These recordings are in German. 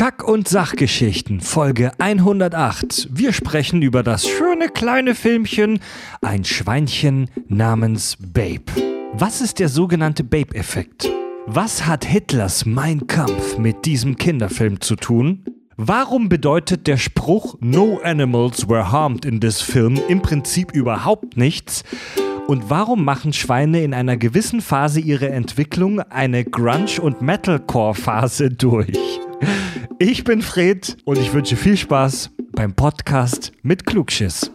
Kack- und Sachgeschichten, Folge 108. Wir sprechen über das schöne kleine Filmchen Ein Schweinchen namens Babe. Was ist der sogenannte Babe-Effekt? Was hat Hitlers Mein Kampf mit diesem Kinderfilm zu tun? Warum bedeutet der Spruch No animals were harmed in this film im Prinzip überhaupt nichts? Und warum machen Schweine in einer gewissen Phase ihrer Entwicklung eine Grunge- und Metalcore-Phase durch? Ich bin Fred und ich wünsche viel Spaß beim Podcast mit Klugschiss.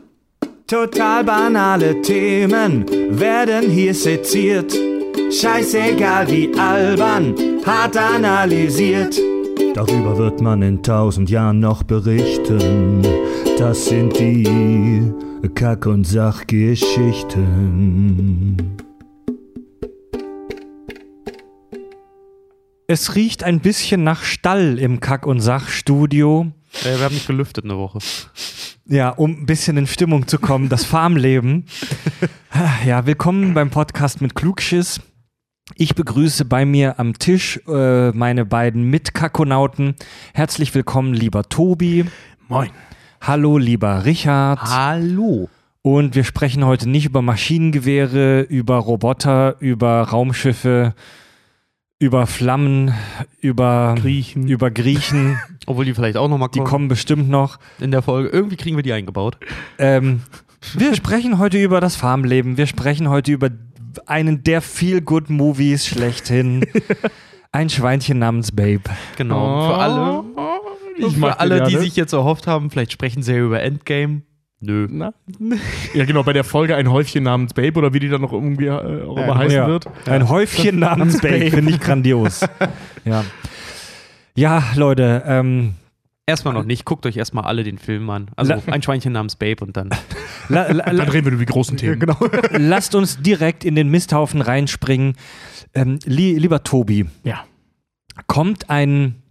Total banale Themen werden hier seziert. Scheißegal wie albern, hart analysiert. Darüber wird man in tausend Jahren noch berichten. Das sind die Kack- und Sachgeschichten. Es riecht ein bisschen nach Stall im Kack- und Sachstudio. Äh, wir haben nicht gelüftet eine Woche. Ja, um ein bisschen in Stimmung zu kommen, das Farmleben. Ja, willkommen beim Podcast mit Klugschiss. Ich begrüße bei mir am Tisch äh, meine beiden Mitkakonauten. Herzlich willkommen, lieber Tobi. Moin. Hallo, lieber Richard. Hallo. Und wir sprechen heute nicht über Maschinengewehre, über Roboter, über Raumschiffe, über Flammen, über Griechen. über Griechen. Obwohl die vielleicht auch nochmal Die kommen. kommen bestimmt noch. in der Folge. Irgendwie kriegen wir die eingebaut. Ähm, wir sprechen heute über das Farmleben. Wir sprechen heute über einen der Feel-Good-Movies schlechthin. Ein Schweinchen namens Babe. Genau. Für alle, Ich für alle die gerne. sich jetzt erhofft haben, vielleicht sprechen sie ja über Endgame. Nö. Na? Ja, genau, bei der Folge ein Häufchen namens Babe oder wie die dann noch irgendwie äh, auch immer heißen Ja. wird. Ein Häufchen namens Babe. Finde ich grandios. Ja. Ja, Leute, ähm, Erstmal noch nicht. Guckt euch erstmal alle den Film an. Also La- ein Schweinchen namens Babe und dann. la, la, Dann reden wir über die großen Themen. genau. lasst uns direkt in den Misthaufen reinspringen. Ähm, li lieber Tobi, Ja. kommt ein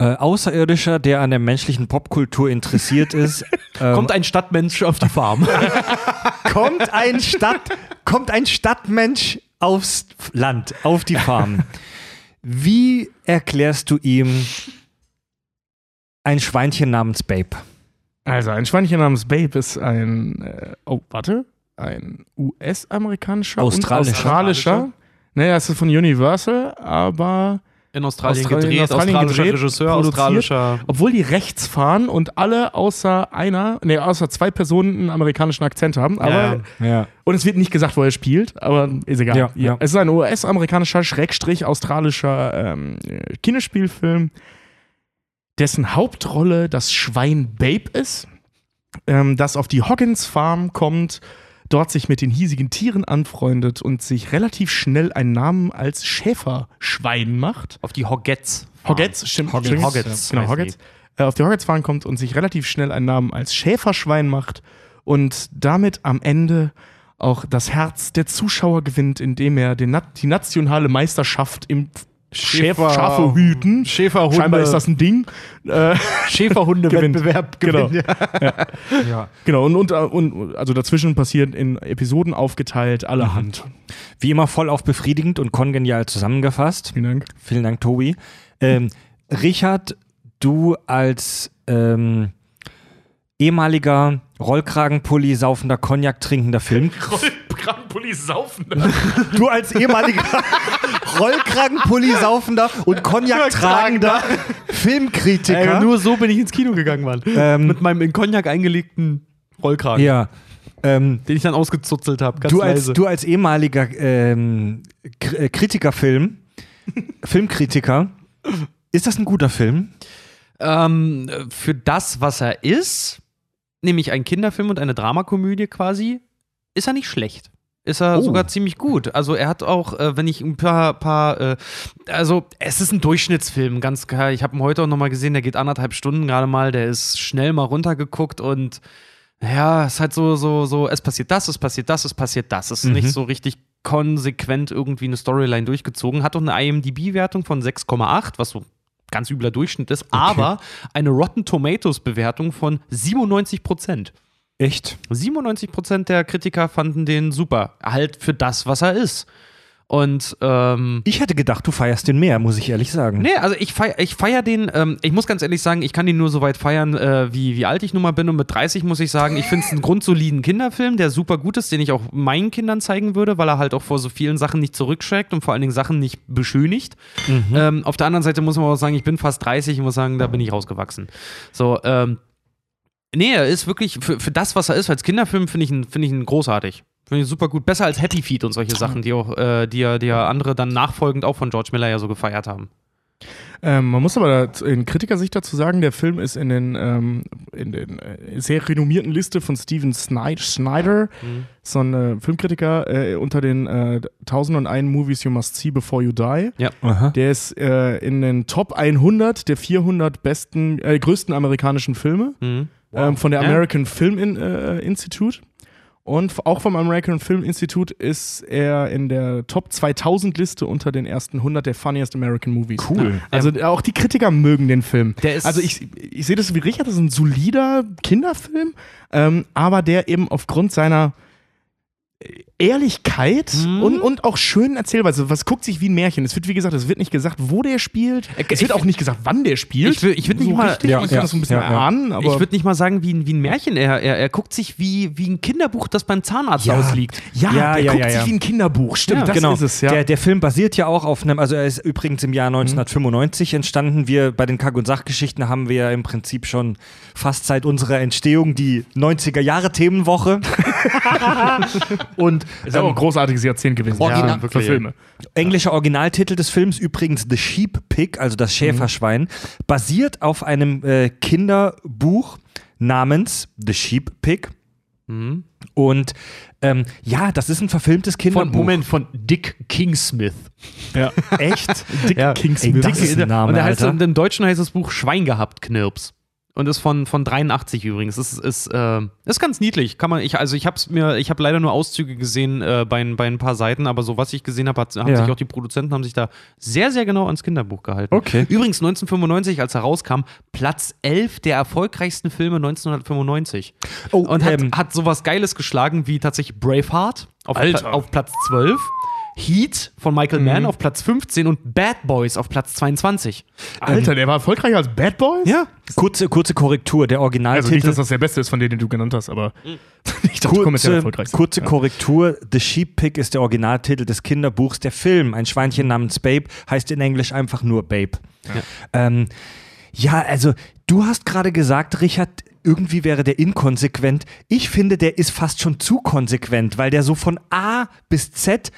äh, Außerirdischer, der an der menschlichen Popkultur interessiert ist, ähm, Kommt ein Stadtmensch auf die Farm. kommt ein Stadt, kommt ein Stadtmensch aufs Land, auf die Farm. Wie erklärst du ihm ein Schweinchen namens Babe? Also, ein Schweinchen namens Babe ist ein, äh, oh, warte, ein US-amerikanischer Australischer. und australischer. Naja, es ist von Universal, aber In Australien, Australien- gedreht, Australien australischer gedreht, Regisseur, australischer. obwohl die rechts fahren und alle außer einer, nee, außer zwei Personen einen amerikanischen Akzent haben, aber Ja. Ja. Und es wird nicht gesagt, wo er spielt, aber ist egal. Ja, ja. Es ist ein US-amerikanischer, Schrägstrich australischer ähm, äh, Kinderspielfilm, dessen Hauptrolle das Schwein Babe ist, ähm, das auf die Hoggins Farm kommt, dort sich mit den hiesigen Tieren anfreundet und sich relativ schnell einen Namen als Schäferschwein macht. Auf die Hoggets. Hoggets, stimmt. Hoggets. Hoggets Genau, Hoggets. Äh, auf die Hoggets Farm kommt und sich relativ schnell einen Namen als Schäferschwein macht und damit am Ende auch das Herz der Zuschauer gewinnt, indem er den, die nationale Meisterschaft im Schäfer, Schafe hüten. Schäferhunde. Scheinbar ist das ein Ding. Äh, Schäferhunde-Wettbewerb Genau. gewinnt. Ja. ja. genau, und, und, und also dazwischen passiert in Episoden aufgeteilt Mhm. allerhand. Wie immer voll auf befriedigend und kongenial zusammengefasst. Vielen Dank. Vielen Dank, Tobi. Ähm, Richard, du als ähm, ehemaliger Rollkragenpulli saufender Cognac trinkender Film. Rollkragenpulli saufen. Du als ehemaliger Rollkragenpulli saufender und Cognac tragender Filmkritiker. Ey, nur so bin ich ins Kino gegangen, Mann. Ähm, Mit meinem in Cognac eingelegten Rollkragen, ja. Ähm, den ich dann ausgezuzelt habe. du, als, du als ehemaliger ähm, äh, Kritikerfilm, Filmkritiker, ist das ein guter Film? ähm, für das, was er ist, nämlich ein Kinderfilm und eine Dramakomödie quasi, ist er nicht schlecht. Ist er Oh. sogar ziemlich gut. Also er hat auch, äh, wenn ich ein paar, paar äh, also es ist ein Durchschnittsfilm, ganz klar. Ich habe ihn heute auch nochmal gesehen, der geht anderthalb Stunden gerade mal, der ist schnell mal runtergeguckt und ja, es ist halt so, so, so, es passiert das, es passiert das, es passiert das. Es ist Mhm. nicht so richtig konsequent irgendwie eine Storyline durchgezogen. Hat auch eine IMDb-Wertung von 6,8, was so ganz übler Durchschnitt ist, aber eine Rotten Tomatoes-Bewertung von 97 Prozent. Echt? 97 Prozent der Kritiker fanden den super. Halt für das, was er ist. Und ähm, Ich hätte gedacht, du feierst den mehr, muss ich ehrlich sagen. Nee, also ich feier, ich feier den, ähm, ich muss ganz ehrlich sagen, ich kann ihn nur so weit feiern, äh, wie, wie alt ich nun mal bin. Und mit 30 muss ich sagen, ich finde es einen grundsoliden Kinderfilm, der super gut ist, den ich auch meinen Kindern zeigen würde, weil er halt auch vor so vielen Sachen nicht zurückschreckt und vor allen Dingen Sachen nicht beschönigt. Ähm, auf der anderen Seite muss man auch sagen, ich bin fast 30, ich muss sagen, da bin ich rausgewachsen. So, ähm, nee, er ist wirklich, für, für das, was er ist, als Kinderfilm, finde ich, ihn- finde ich ihn großartig. Finde ich super gut. Besser als Happy Feet und solche Sachen, die auch, äh, die ja, die ja andere dann nachfolgend auch von George Miller ja so gefeiert haben. Ähm, man muss aber da, in Kritikersicht dazu sagen, der Film ist in den, ähm, in den äh, sehr renommierten Liste von Steven Snyder, so ein äh, Filmkritiker, äh, unter den äh, 1001 Movies You Must See Before You Die. Aha. Der ist äh, in den Top 100 der 400 besten, äh, größten amerikanischen Filme Mhm. ähm, von der Ja. American Film In, äh, Institute. Und auch vom American Film Institute ist er in der Top 2000 Liste unter den ersten 100 der funniest American Movies. Cool. Also äh, auch die Kritiker mögen den Film. Der ist- also ich, ich sehe das wie Richard, das ist ein solider Kinderfilm, ähm, aber der eben aufgrund seiner Ehrlichkeit Mhm. und, und auch schönen Erzählweise. Was guckt sich wie ein Märchen? Es wird, wie gesagt, es wird nicht gesagt, wo der spielt. Äh, Es ich wird auch nicht gesagt, wann der spielt. Ich will- ich will nicht so mal- richtig. Ja, ich kann ja, das so ein bisschen ja, ja. erahnen, aber ich würde nicht mal sagen wie ein, wie ein Märchen. Er, er, er guckt sich wie, wie ein Kinderbuch, das beim Zahnarzt Ja. ausliegt. ja, ja, guckt ja, sich ja. wie ein Kinderbuch. Stimmt, Ja, das genau. ist es, ja. Der, der Film basiert ja auch auf einem, also er ist übrigens im Jahr 1995 entstanden. Wir bei den Kack- und Sachgeschichten haben wir ja im Prinzip schon fast seit unserer Entstehung die 90er Jahre Themenwoche. und ist aber auch ein großartiges Jahrzehnt gewesen. Original- Ja, für Filme. englischer Originaltitel des Films übrigens The Sheep Pig, also das Schäferschwein, basiert auf einem äh, Kinderbuch namens The Sheep Pig. Mhm. Und ähm, ja, das ist ein verfilmtes Von, Kinderbuch. Moment, von Dick Kingsmith. Ja. Echt? Dick Ja. Kingsmith. Ey, das ist ein Name, und heißt, Alter. im Deutschen heißt das Buch Schwein gehabt, Knirps. Und ist von, von 83 übrigens. Ist, ist, äh, ist ganz niedlich. Kann man, ich, also ich hab's mir, ich habe leider nur Auszüge gesehen äh, bei, bei ein paar Seiten, aber so was ich gesehen habe, hat, haben Ja. sich auch die Produzenten haben sich da sehr, sehr genau ans Kinderbuch gehalten. Okay. Übrigens 1995, als er rauskam, Platz 11 der erfolgreichsten Filme 1995. Oh, Und hat, ähm, hat sowas Geiles geschlagen wie tatsächlich Braveheart auf. Pla auf Platz 12. Heat von Michael Mann auf Platz 15 und Bad Boys auf Platz 22. Alter, der war erfolgreicher als Bad Boys? Ja. Kurze, kurze Korrektur. Der Also Originaltitel. nicht, dass das der beste ist von denen, die du genannt hast, aber ich dachte, kurze, erfolgreich. kurze Korrektur. The Sheep Pig ist der Originaltitel des Kinderbuchs. Der Film, ein Schweinchen namens Babe, heißt in Englisch einfach nur Babe. Ja, ähm, ja also du hast gerade gesagt, Richard, irgendwie wäre der inkonsequent. Ich finde, der ist fast schon zu konsequent, weil der so von A bis Z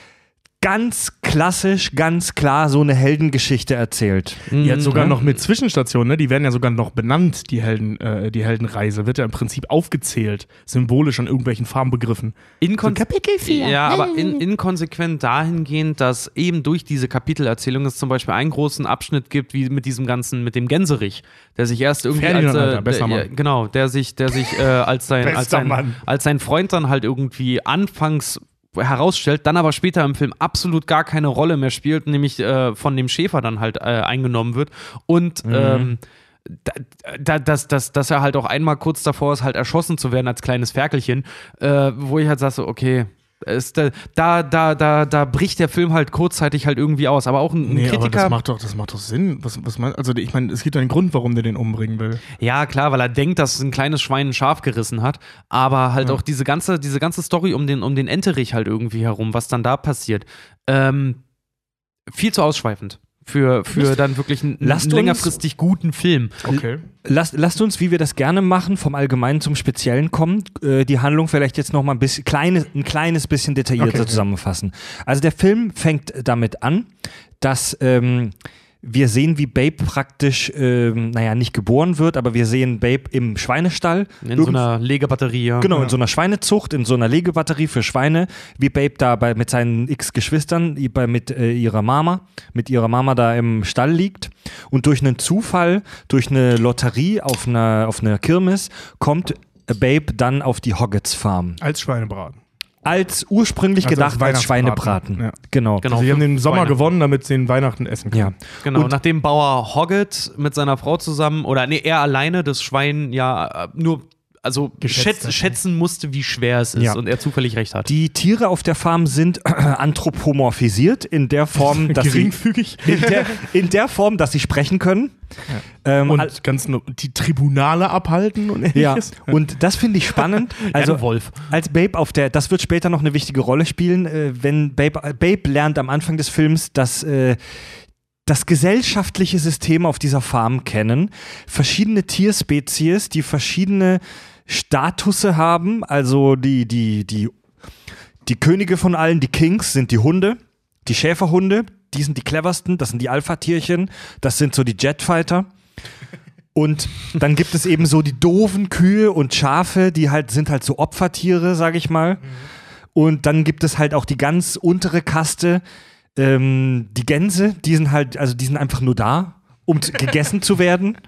ganz klassisch, ganz klar so eine Heldengeschichte erzählt. Jetzt sogar Mhm. noch mit Zwischenstationen, ne? Die werden ja sogar noch benannt, die Helden, äh, die Heldenreise. Wird ja im Prinzip aufgezählt, symbolisch an irgendwelchen Farbenbegriffen. Inkon Kapitel 4. Ja, aber in, inkonsequent dahingehend, dass eben durch diese Kapitelerzählung es zum Beispiel einen großen Abschnitt gibt, wie mit diesem ganzen, mit dem Gänserich, der sich erst irgendwie Ferdinand, als, äh, Alter, bester der, Mann. genau, der sich, der sich äh, als sein, als sein, als sein Freund dann halt irgendwie anfangs herausstellt, dann aber später im Film absolut gar keine Rolle mehr spielt, nämlich äh, von dem Schäfer dann halt äh, eingenommen wird und Mhm. ähm, da, da, dass, dass, dass er halt auch einmal kurz davor ist, halt erschossen zu werden als kleines Ferkelchen, äh, wo ich halt sage, so, okay, ist, da, da, da, da, da bricht der Film halt kurzzeitig halt irgendwie aus. Aber auch ein, ein Nee, aber Kritiker. das macht doch, das macht doch Sinn. Was, was mein, also ich meine, es gibt einen Grund, warum der den umbringen will. Ja, klar, weil er denkt, dass ein kleines Schwein ein Schaf gerissen hat. Aber halt auch diese ganze, diese ganze Story um den, um den Enterich halt irgendwie herum, was dann da passiert. Ähm, viel zu ausschweifend. Für, für dann wirklich einen, Lasst längerfristig guten Film. Okay. Lasst, lasst uns, wie wir das gerne machen, vom Allgemeinen zum Speziellen kommen, äh, die Handlung vielleicht jetzt noch mal ein bisschen, kleine, ein kleines bisschen detaillierter Okay, okay. zusammenfassen. Also der Film fängt damit an, dass ähm, wir sehen, wie Babe praktisch, ähm, naja, nicht geboren wird, aber wir sehen Babe im Schweinestall. In so einer Legebatterie. Ja. Genau, in so einer Schweinezucht, in so einer Legebatterie für Schweine, wie Babe da bei, mit seinen x Geschwistern, i- bei, mit äh, ihrer Mama, mit ihrer Mama da im Stall liegt. Und durch einen Zufall, durch eine Lotterie auf einer, auf einer Kirmes, kommt Babe dann auf die Hoggets Farm. Als Schweinebraten. Als ursprünglich Also gedacht als als Schweinebraten. Ja. Genau. Genau. Also sie haben den Sommer Weihnachten. gewonnen, damit sie den Weihnachten essen können. Ja. Genau, Und- nachdem Bauer Hoggett mit seiner Frau zusammen, oder nee, er alleine das Schwein ja äh, nur also schätz, hat, schätzen musste, wie schwer es ist Ja. und er zufällig recht hat. Die Tiere auf der Farm sind anthropomorphisiert in der Form, dass sie, Geringfügig. in der, in der Form, dass sie sprechen können. Ähm, Und ganz no- die Tribunale abhalten und ja, ähnliches. und das finde ich spannend. Also Wolf. als Babe auf der, das wird später noch eine wichtige Rolle spielen, äh, wenn Babe, äh, Babe lernt am Anfang des Films, dass äh, das gesellschaftliche System auf dieser Farm kennen, verschiedene Tierspezies, die verschiedene Statusse haben, also die, die, die, die Könige von allen, die Kings, sind die Hunde, die Schäferhunde, die sind die cleversten, das sind die Alpha-Tierchen, das sind so die Jetfighter. Und dann gibt es eben so die doofen Kühe und Schafe, die halt sind halt so Opfertiere, sag ich mal. Und dann gibt es halt auch die ganz untere Kaste, ähm, die Gänse, die sind halt, also die sind einfach nur da, um gegessen zu werden.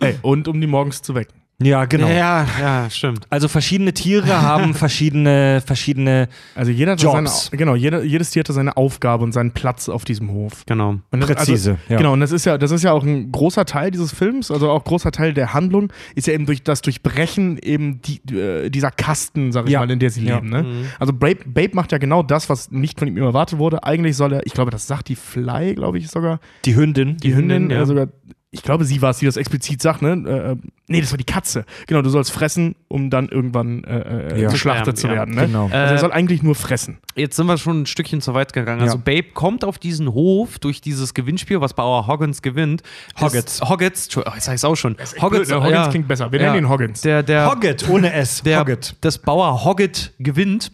Ey, und um die morgens zu wecken. Ja, genau. Ja, ja, stimmt. Also verschiedene Tiere haben verschiedene, verschiedene. Also jeder hat Jobs. seine, genau, jeder, jedes Tier hatte seine Aufgabe und seinen Platz auf diesem Hof. Genau. Und das, Präzise, Also, ja. Genau, und das ist ja, das ist ja auch ein großer Teil dieses Films, also auch großer Teil der Handlung, ist ja eben durch das Durchbrechen eben die, äh, dieser Kasten, sag ich Ja. mal, in der sie Ja. leben. Ne? Also Babe, Babe macht ja genau das, was nicht von ihm erwartet wurde. Eigentlich soll er, ich glaube, das sagt die Fly, glaube ich sogar, Die Hündin. die Hündin, ja. äh, sogar, ich glaube, sie war es, die das explizit sagt, ne? Äh, nee, das war die Katze. Genau, du sollst fressen, um dann irgendwann äh, äh, Ja. geschlachtet zu Ja, werden. Ne? genau. Also er Äh, soll eigentlich nur fressen. Jetzt sind wir schon ein Stückchen zu weit gegangen. Also Ja. Babe kommt auf diesen Hof durch dieses Gewinnspiel, was Bauer Hoggins gewinnt. Hoggins. Hoggins, Entschuldigung, jetzt sag ich's auch schon. Hoggins, Hoggins ja. klingt besser. Wir Ja. nennen ihn Hoggins. Der, der, Hogget, ohne S. der, Hogget. das Bauer Hoggett gewinnt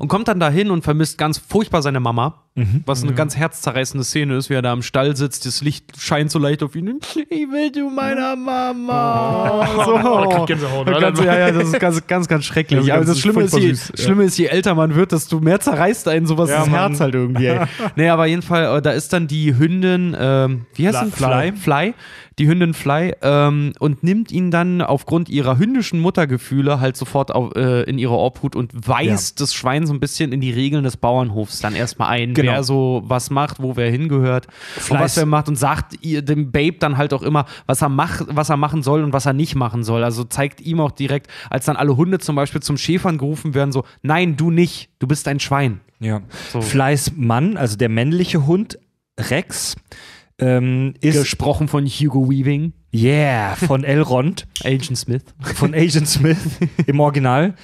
und kommt dann dahin und vermisst ganz furchtbar seine Mama, Mhm. was eine ganz herzzerreißende Szene ist, wie er da am Stall sitzt, das Licht scheint so leicht auf ihn. Ich will zu meiner Mama. so. Oh, kriegt Gänsehaut, ganz, ja, ja, das ist ganz, ganz, ganz schrecklich. Ja, Aber das das ist Schlimme ist, je, süß, ja. Schlimme ist, je älter man wird, desto mehr zerreißt einen sowas Ja, das Mann. Herz halt irgendwie. Ey. nee, aber jedenfalls, äh, da ist dann die Hündin, ähm, wie heißt sie? Fly. Fly. Die Hündin Fly ähm, und nimmt ihn dann aufgrund ihrer hündischen Muttergefühle halt sofort auf, äh, in ihre Obhut und weist das Schwein so ein bisschen in die Regeln des Bauernhofs dann erstmal ein, Genau. Wer so was macht, wo wer hingehört was er macht und sagt ihr, dem Babe dann halt auch immer, was er, macht, was er machen soll und was er nicht machen soll. Also zeigt ihm auch direkt, als dann alle Hunde zum Beispiel zum Schäfern gerufen werden, so, nein, du nicht, du bist ein Schwein. Ja. So. Fleiß Mann, also der männliche Hund, Rex, ähm, ist Gesprochen von Hugo Weaving, Yeah von Elrond, Agent Smith. von Agent Smith im Original.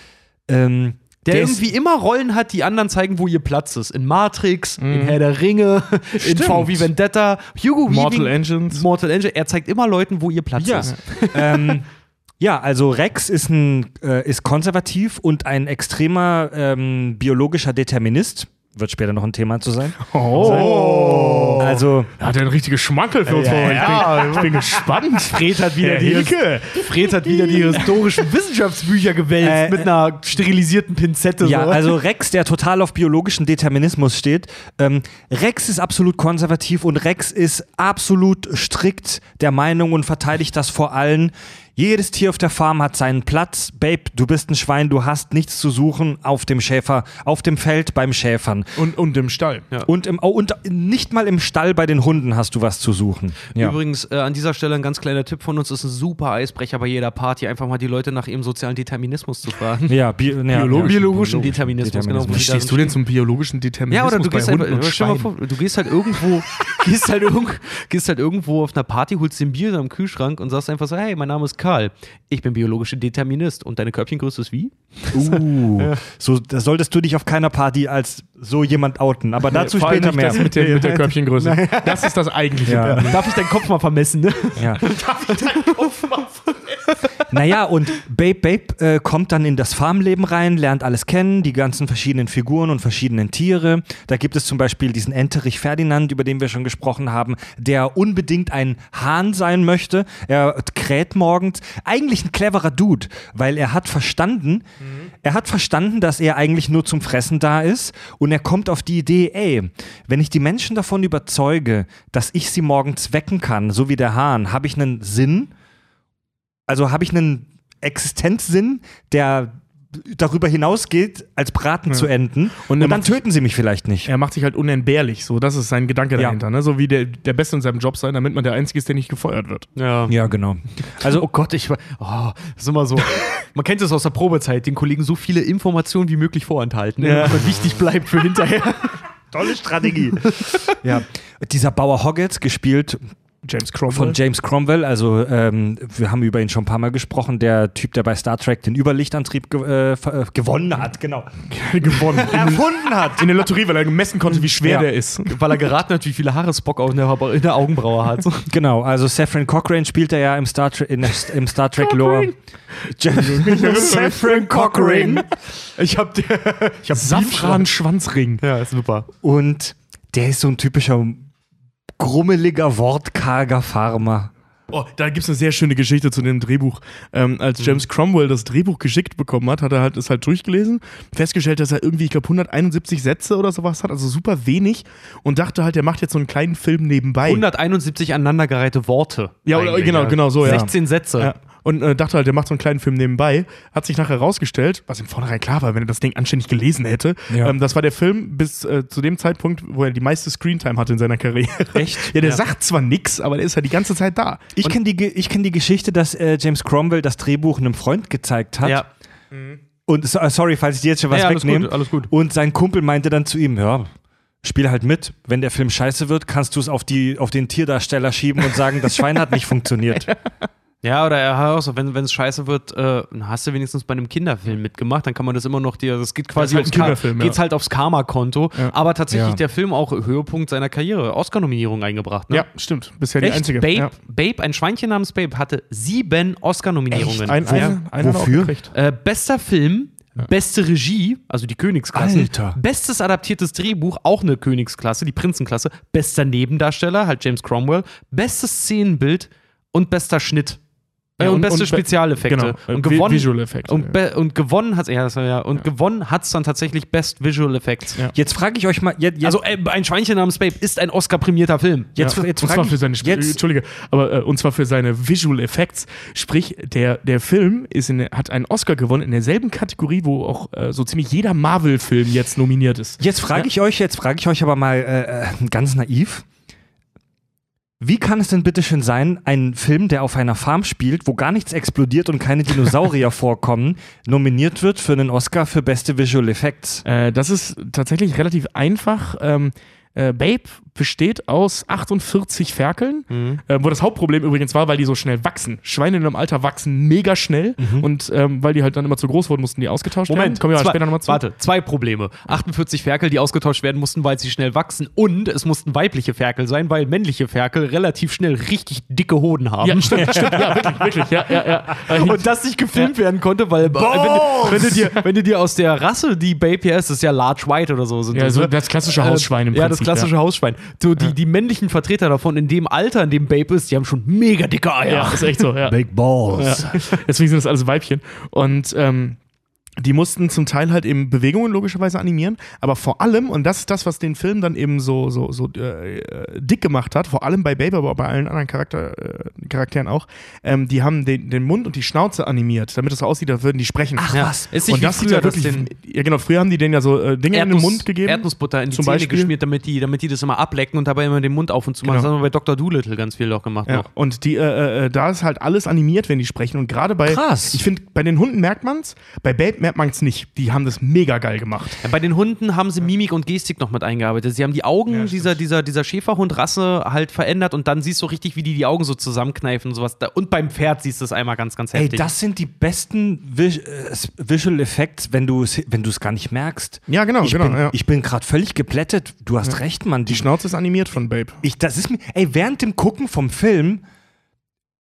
Ähm, Der, ist- irgendwie immer Rollen hat, die anderen zeigen, wo ihr Platz ist. In Matrix, in Herr der Ringe, in Stimmt. VW Vendetta, Hugo Weaving. Mortal Engines. Mortal Engine. Er zeigt immer Leuten, wo ihr Platz Ja. ist. ähm, ja, also Rex ist, ein, äh, ist konservativ und ein extremer ähm, biologischer Determinist. Wird später noch ein Thema zu sein. Oh. Also, hat er ein richtiges Schmankel für uns vor. Ich, bin, ich bin gespannt. Fred hat wieder die. Fred hat wieder die historischen Wissenschaftsbücher gewälzt Äh, mit einer sterilisierten Pinzette. ja, so. also Rex, der total auf biologischen Determinismus steht. Ähm, Rex ist absolut konservativ und Rex ist absolut strikt der Meinung und verteidigt das vor allen. Jedes Tier auf der Farm hat seinen Platz. Babe, du bist ein Schwein, du hast nichts zu suchen auf dem Schäfer, auf dem Feld beim Schäfern. Und, und im Stall. Und, im, oh, und nicht mal im Stall bei den Hunden hast du was zu suchen. Ja. Übrigens, äh, an dieser Stelle ein ganz kleiner Tipp von uns: ist ein super Eisbrecher bei jeder Party, einfach mal die Leute nach ihrem sozialen Determinismus zu fragen. Ja, bi ja, Biologischen, ja. biologischen Determinismus, genau. wo Wie stehst du denn zum biologischen Determinismus Ja, oder du bei gehst, Hunden halt, und stell mal Schweinen? vor, du gehst halt irgendwo, gehst halt, irgendwo, gehst halt irgendwo auf einer Party, holst den Bier am Kühlschrank und sagst einfach so, hey, mein Name ist Karl, ich bin biologischer Determinist und deine Körbchengröße ist wie? Uh, so da solltest du dich auf keiner Party als so jemand outen. Aber dazu Vor später mehr. Das mit, der, mit der Körbchengröße. Das ist das eigentliche. Ja. Darf ich deinen Kopf mal vermessen? Ne? Ja. Naja, und Babe Babe äh, kommt dann in das Farmleben rein, lernt alles kennen, die ganzen verschiedenen Figuren und verschiedenen Tiere. Da gibt es zum Beispiel diesen Enterich Ferdinand, über den wir schon gesprochen haben, der unbedingt ein Hahn sein möchte. Er kräht morgens. Eigentlich ein cleverer Dude, weil er hat verstanden, er hat verstanden, dass er eigentlich nur zum Fressen da ist und er kommt auf die Idee, ey, wenn ich die Menschen davon überzeuge, dass ich sie morgens wecken kann, so wie der Hahn, habe ich einen Sinn, also habe ich einen Existenzsinn, der darüber hinausgeht, als Braten zu enden. Und Und, dann töten sie mich vielleicht nicht. Er macht sich halt unentbehrlich, so, das ist sein Gedanke Ja. dahinter, ne? So wie der, der Beste in seinem Job sein, damit man der Einzige ist, der nicht gefeuert wird. Ja. Ja, genau. Also, Oh Gott, ich war. Oh, das ist immer so. Man kennt es aus der Probezeit, den Kollegen so viele Informationen wie möglich vorenthalten, Ja. damit man wichtig bleibt für hinterher. tolle Strategie. ja. Dieser Bauer Hoggett, gespielt James Cromwell. von James Cromwell, also ähm, wir haben über ihn schon ein paar Mal gesprochen, der Typ, der bei Star Trek den Überlichtantrieb ge äh, äh, gewonnen hat, genau. gewonnen. Erfunden hat. In der Lotterie, weil er gemessen konnte, wie schwer Ja. der ist. Weil er geraten hat, wie viele Haare Spock auch in der, in der Augenbraue hat. Genau, also Saffron Cochrane spielt er ja im Star, Tre in der, im Star Trek Lore. Saffron Cochrane. Ich hab, ich hab Safran-Schwanzring. Ja, ist super. Und der ist so ein typischer grummeliger, wortkarger Farmer. Oh, da gibt es eine sehr schöne Geschichte zu dem Drehbuch. Ähm, als James Cromwell das Drehbuch geschickt bekommen hat, hat er halt es halt durchgelesen, festgestellt, dass er irgendwie, ich glaube, 171 Sätze oder sowas hat, also super wenig und dachte halt, er macht jetzt so einen kleinen Film nebenbei. 171 aneinandergereihte Worte. Ja, oder- genau, genau so, ja. 16 Sätze. Ja. Und äh, dachte halt, der macht so einen kleinen Film nebenbei. Hat sich nachher herausgestellt, was im Vornherein klar war, wenn er das Ding anständig gelesen hätte. Ja. Ähm, das war der Film bis äh, zu dem Zeitpunkt, wo er die meiste Screentime hatte in seiner Karriere. Echt? Ja, der Ja. sagt zwar nix, aber der ist halt die ganze Zeit da. Ich kenne die, ich kenn die Geschichte, dass äh, James Cromwell das Drehbuch einem Freund gezeigt hat. Ja. Und so, äh, sorry, falls ich dir jetzt schon was Ja, alles wegnehme. gut, alles gut. Und sein Kumpel meinte dann zu ihm, ja, spiel halt mit. Wenn der Film scheiße wird, kannst du es auf, die, auf den Tierdarsteller schieben und sagen, das Schwein hat nicht funktioniert. Ja, oder er hat auch so, wenn wenn es scheiße wird, äh, dann hast du wenigstens bei einem Kinderfilm mitgemacht, dann kann man das immer noch dir, das geht quasi Das halt aufs, Ka- Kinderfilm, ja. geht's halt aufs Karma-Konto, Ja. aber tatsächlich Ja. der Film auch Höhepunkt seiner Karriere, Oscar-Nominierung eingebracht. Ne? Ja, stimmt. Bisher die Echt? einzige. Babe, Ja. Babe, ein Schweinchen namens Babe, hatte sieben Oscar-Nominierungen. Ein, ein, ein, Wofür? gekriegt. Äh, bester Film, beste Regie, also die Königsklasse. Alter. Bestes adaptiertes Drehbuch, auch eine Königsklasse, die Prinzenklasse. Bester Nebendarsteller, halt James Cromwell. Bestes Szenenbild und bester Schnitt. Äh, Ja, und, und- beste und Spezialeffekte. genau, äh, und Vi- gewonnen, Visual Effekte, Und, be- und gewonnen hat ja, das war ja, und gewonnen hat's dann tatsächlich Best Visual Effects. Ja. Jetzt frage ich euch mal, jetzt, Also äh, ein Schweinchen namens Babe ist ein Oscar-prämierter Film. jetzt, ja, jetzt und zwar ich, für seine jetzt, Entschuldige, aber äh, und zwar für seine Visual Effects. Sprich, der, der Film ist in, hat einen Oscar gewonnen in derselben Kategorie, wo auch äh, so ziemlich jeder Marvel-Film jetzt nominiert ist. Jetzt frage ich euch, jetzt frage ich euch aber mal äh, äh, ganz naiv. Wie kann es denn bitte schön sein, ein Film, der auf einer Farm spielt, wo gar nichts explodiert und keine Dinosaurier vorkommen, nominiert wird für einen Oscar für beste Visual Effects? Äh, das ist tatsächlich relativ einfach. Ähm, äh, Babe besteht aus 48 Ferkeln, Mhm. äh, wo das Hauptproblem übrigens war, weil die so schnell wachsen. Schweine in einem Alter wachsen mega schnell und ähm, weil die halt dann immer zu groß wurden, mussten die ausgetauscht werden. Moment, Kommen wir zwei, später nochmal zu. warte, zwei Probleme. 48 Ferkel, die ausgetauscht werden mussten, weil sie schnell wachsen und es mussten weibliche Ferkel sein, weil männliche Ferkel relativ schnell richtig dicke Hoden haben. Ja, stimmt, stimmt, ja, wirklich, wirklich, ja, ja, ja. Äh, Und das nicht gefilmt werden konnte, weil äh, wenn, du- wenn, du dir, wenn du dir aus der Rasse, die ist, das ist ja Large White oder so. Sind Ja, das, so ne? das klassische Hausschwein im Ja, das Prinzip, klassische Hausschwein. So, die, die männlichen Vertreter davon in dem Alter, in dem Babe ist, die haben schon mega dicke Eier. Ja, ist echt so, ja. Big Balls. Ja. Deswegen sind das alles Weibchen. Und ähm, die mussten zum Teil halt eben Bewegungen logischerweise animieren, aber vor allem, und das ist das, was den Film dann eben so, so, so äh, äh, dick gemacht hat, vor allem bei Babe, aber bei allen anderen Charakter, äh, Charakteren auch, ähm, die haben den, den Mund und die Schnauze animiert, damit es so aussieht, als würden die sprechen. Ach Ja. was. Ist nicht und das sieht früher, ja wirklich, den ja genau, früher haben die denen ja so äh, Dinge in den Erdnuss- Mund gegeben. Erdnussbutter in die Zum Zähne Beispiel. geschmiert, damit die, damit die das immer ablecken und dabei immer den Mund auf und zu machen. Genau. Das haben wir bei Dr. Doolittle ganz viel auch gemacht Ja, noch. und die, äh, äh, da ist halt alles animiert, wenn die sprechen. Und gerade bei, Krass. ich finde, bei den Hunden merkt man's, bei Babe merkt man's nicht. Die haben das mega geil gemacht. Ja, bei den Hunden haben sie Mimik und Gestik noch mit eingearbeitet. Sie haben die Augen Ja, dieser, dieser, dieser Schäferhund-Rasse halt verändert und dann siehst du richtig, wie die die Augen so zusammenkneifen und sowas. Und beim Pferd siehst du es einmal ganz, ganz Ey, heftig. das sind die besten Vis äh, Visual Effects, wenn du es wenn es gar nicht merkst. Ja, genau, ich genau, Bin, ja. Bin gerade völlig geplättet. Du hast recht, Mann. Die Schnauze ist animiert von Babe. Ich, das ist mir, ey, während dem Gucken vom Film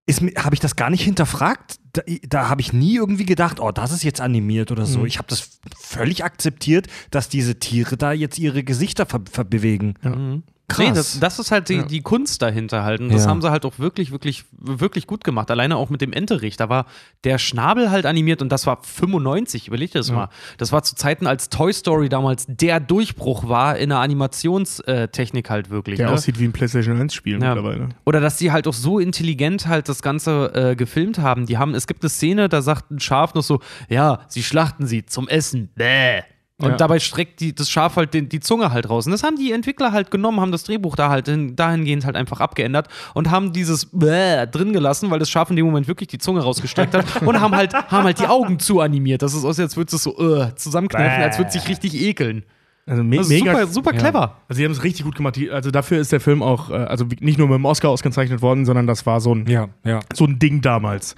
habe ich das gar nicht hinterfragt. Da, da habe ich nie irgendwie gedacht, oh, das ist jetzt animiert oder so. Ich habe das völlig akzeptiert, dass diese Tiere da jetzt ihre Gesichter ver verbewegen. Ja. Mhm. Krass. Nee, das, das ist halt die, die Kunst dahinter halt. Und das Ja. haben sie halt auch wirklich, wirklich, wirklich gut gemacht. Alleine auch mit dem Enterich. Da war der Schnabel halt animiert und das war 95, überleg dir das mal. Das war zu Zeiten, als Toy Story damals der Durchbruch war in der Animationstechnik halt wirklich. Der ne? aussieht wie ein PlayStation 1-Spiel Ja. mittlerweile. Oder dass die halt auch so intelligent halt das Ganze äh, gefilmt haben. Die haben, es gibt eine Szene, da sagt ein Schaf noch so, ja, sie schlachten sie zum Essen. Bäh. Und Ja. dabei streckt die, das Schaf halt den, die Zunge halt raus. Und das haben die Entwickler halt genommen, haben das Drehbuch da halt hin, dahingehend halt einfach abgeändert und haben dieses Bäh drin gelassen, weil das Schaf in dem Moment wirklich die Zunge rausgestreckt hat und haben halt, haben halt die Augen zu animiert. Das ist aus, als würde es so äh, zusammenkneifen, als würde es sich richtig ekeln. Also me ist mega super, super clever. Also, sie haben es richtig gut gemacht. Die, also, dafür ist der Film auch, äh, also nicht nur mit dem Oscar ausgezeichnet worden, sondern das war so ein, Ja, ja. so ein Ding damals.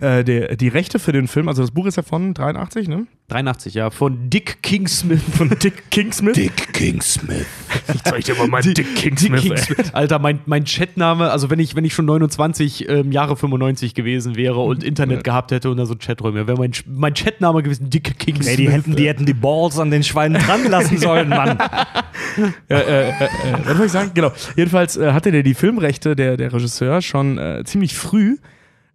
Äh, der, die Rechte für den Film, also das Buch ist ja von 83, ne? 83, ja, von Dick Kingsmith. Von Dick Kingsmith. Dick Kingsmith. Ich zeig dir mal mal Dick Kingsmith. Dick ey. Kingsmith. Alter, mein, mein Chatname, also wenn ich, wenn ich schon 29 ähm, Jahre 95 gewesen wäre und Internet gehabt hätte und da so Chaträume, wäre mein, mein Chatname gewesen Dick Kingsmith. Ey, die hätten, die hätten die Balls an den Schweinen dran lassen sollen, Mann. äh, äh, äh, was soll ich sagen? Genau. Jedenfalls äh, hatte der die Filmrechte, der, der Regisseur, schon äh, ziemlich früh.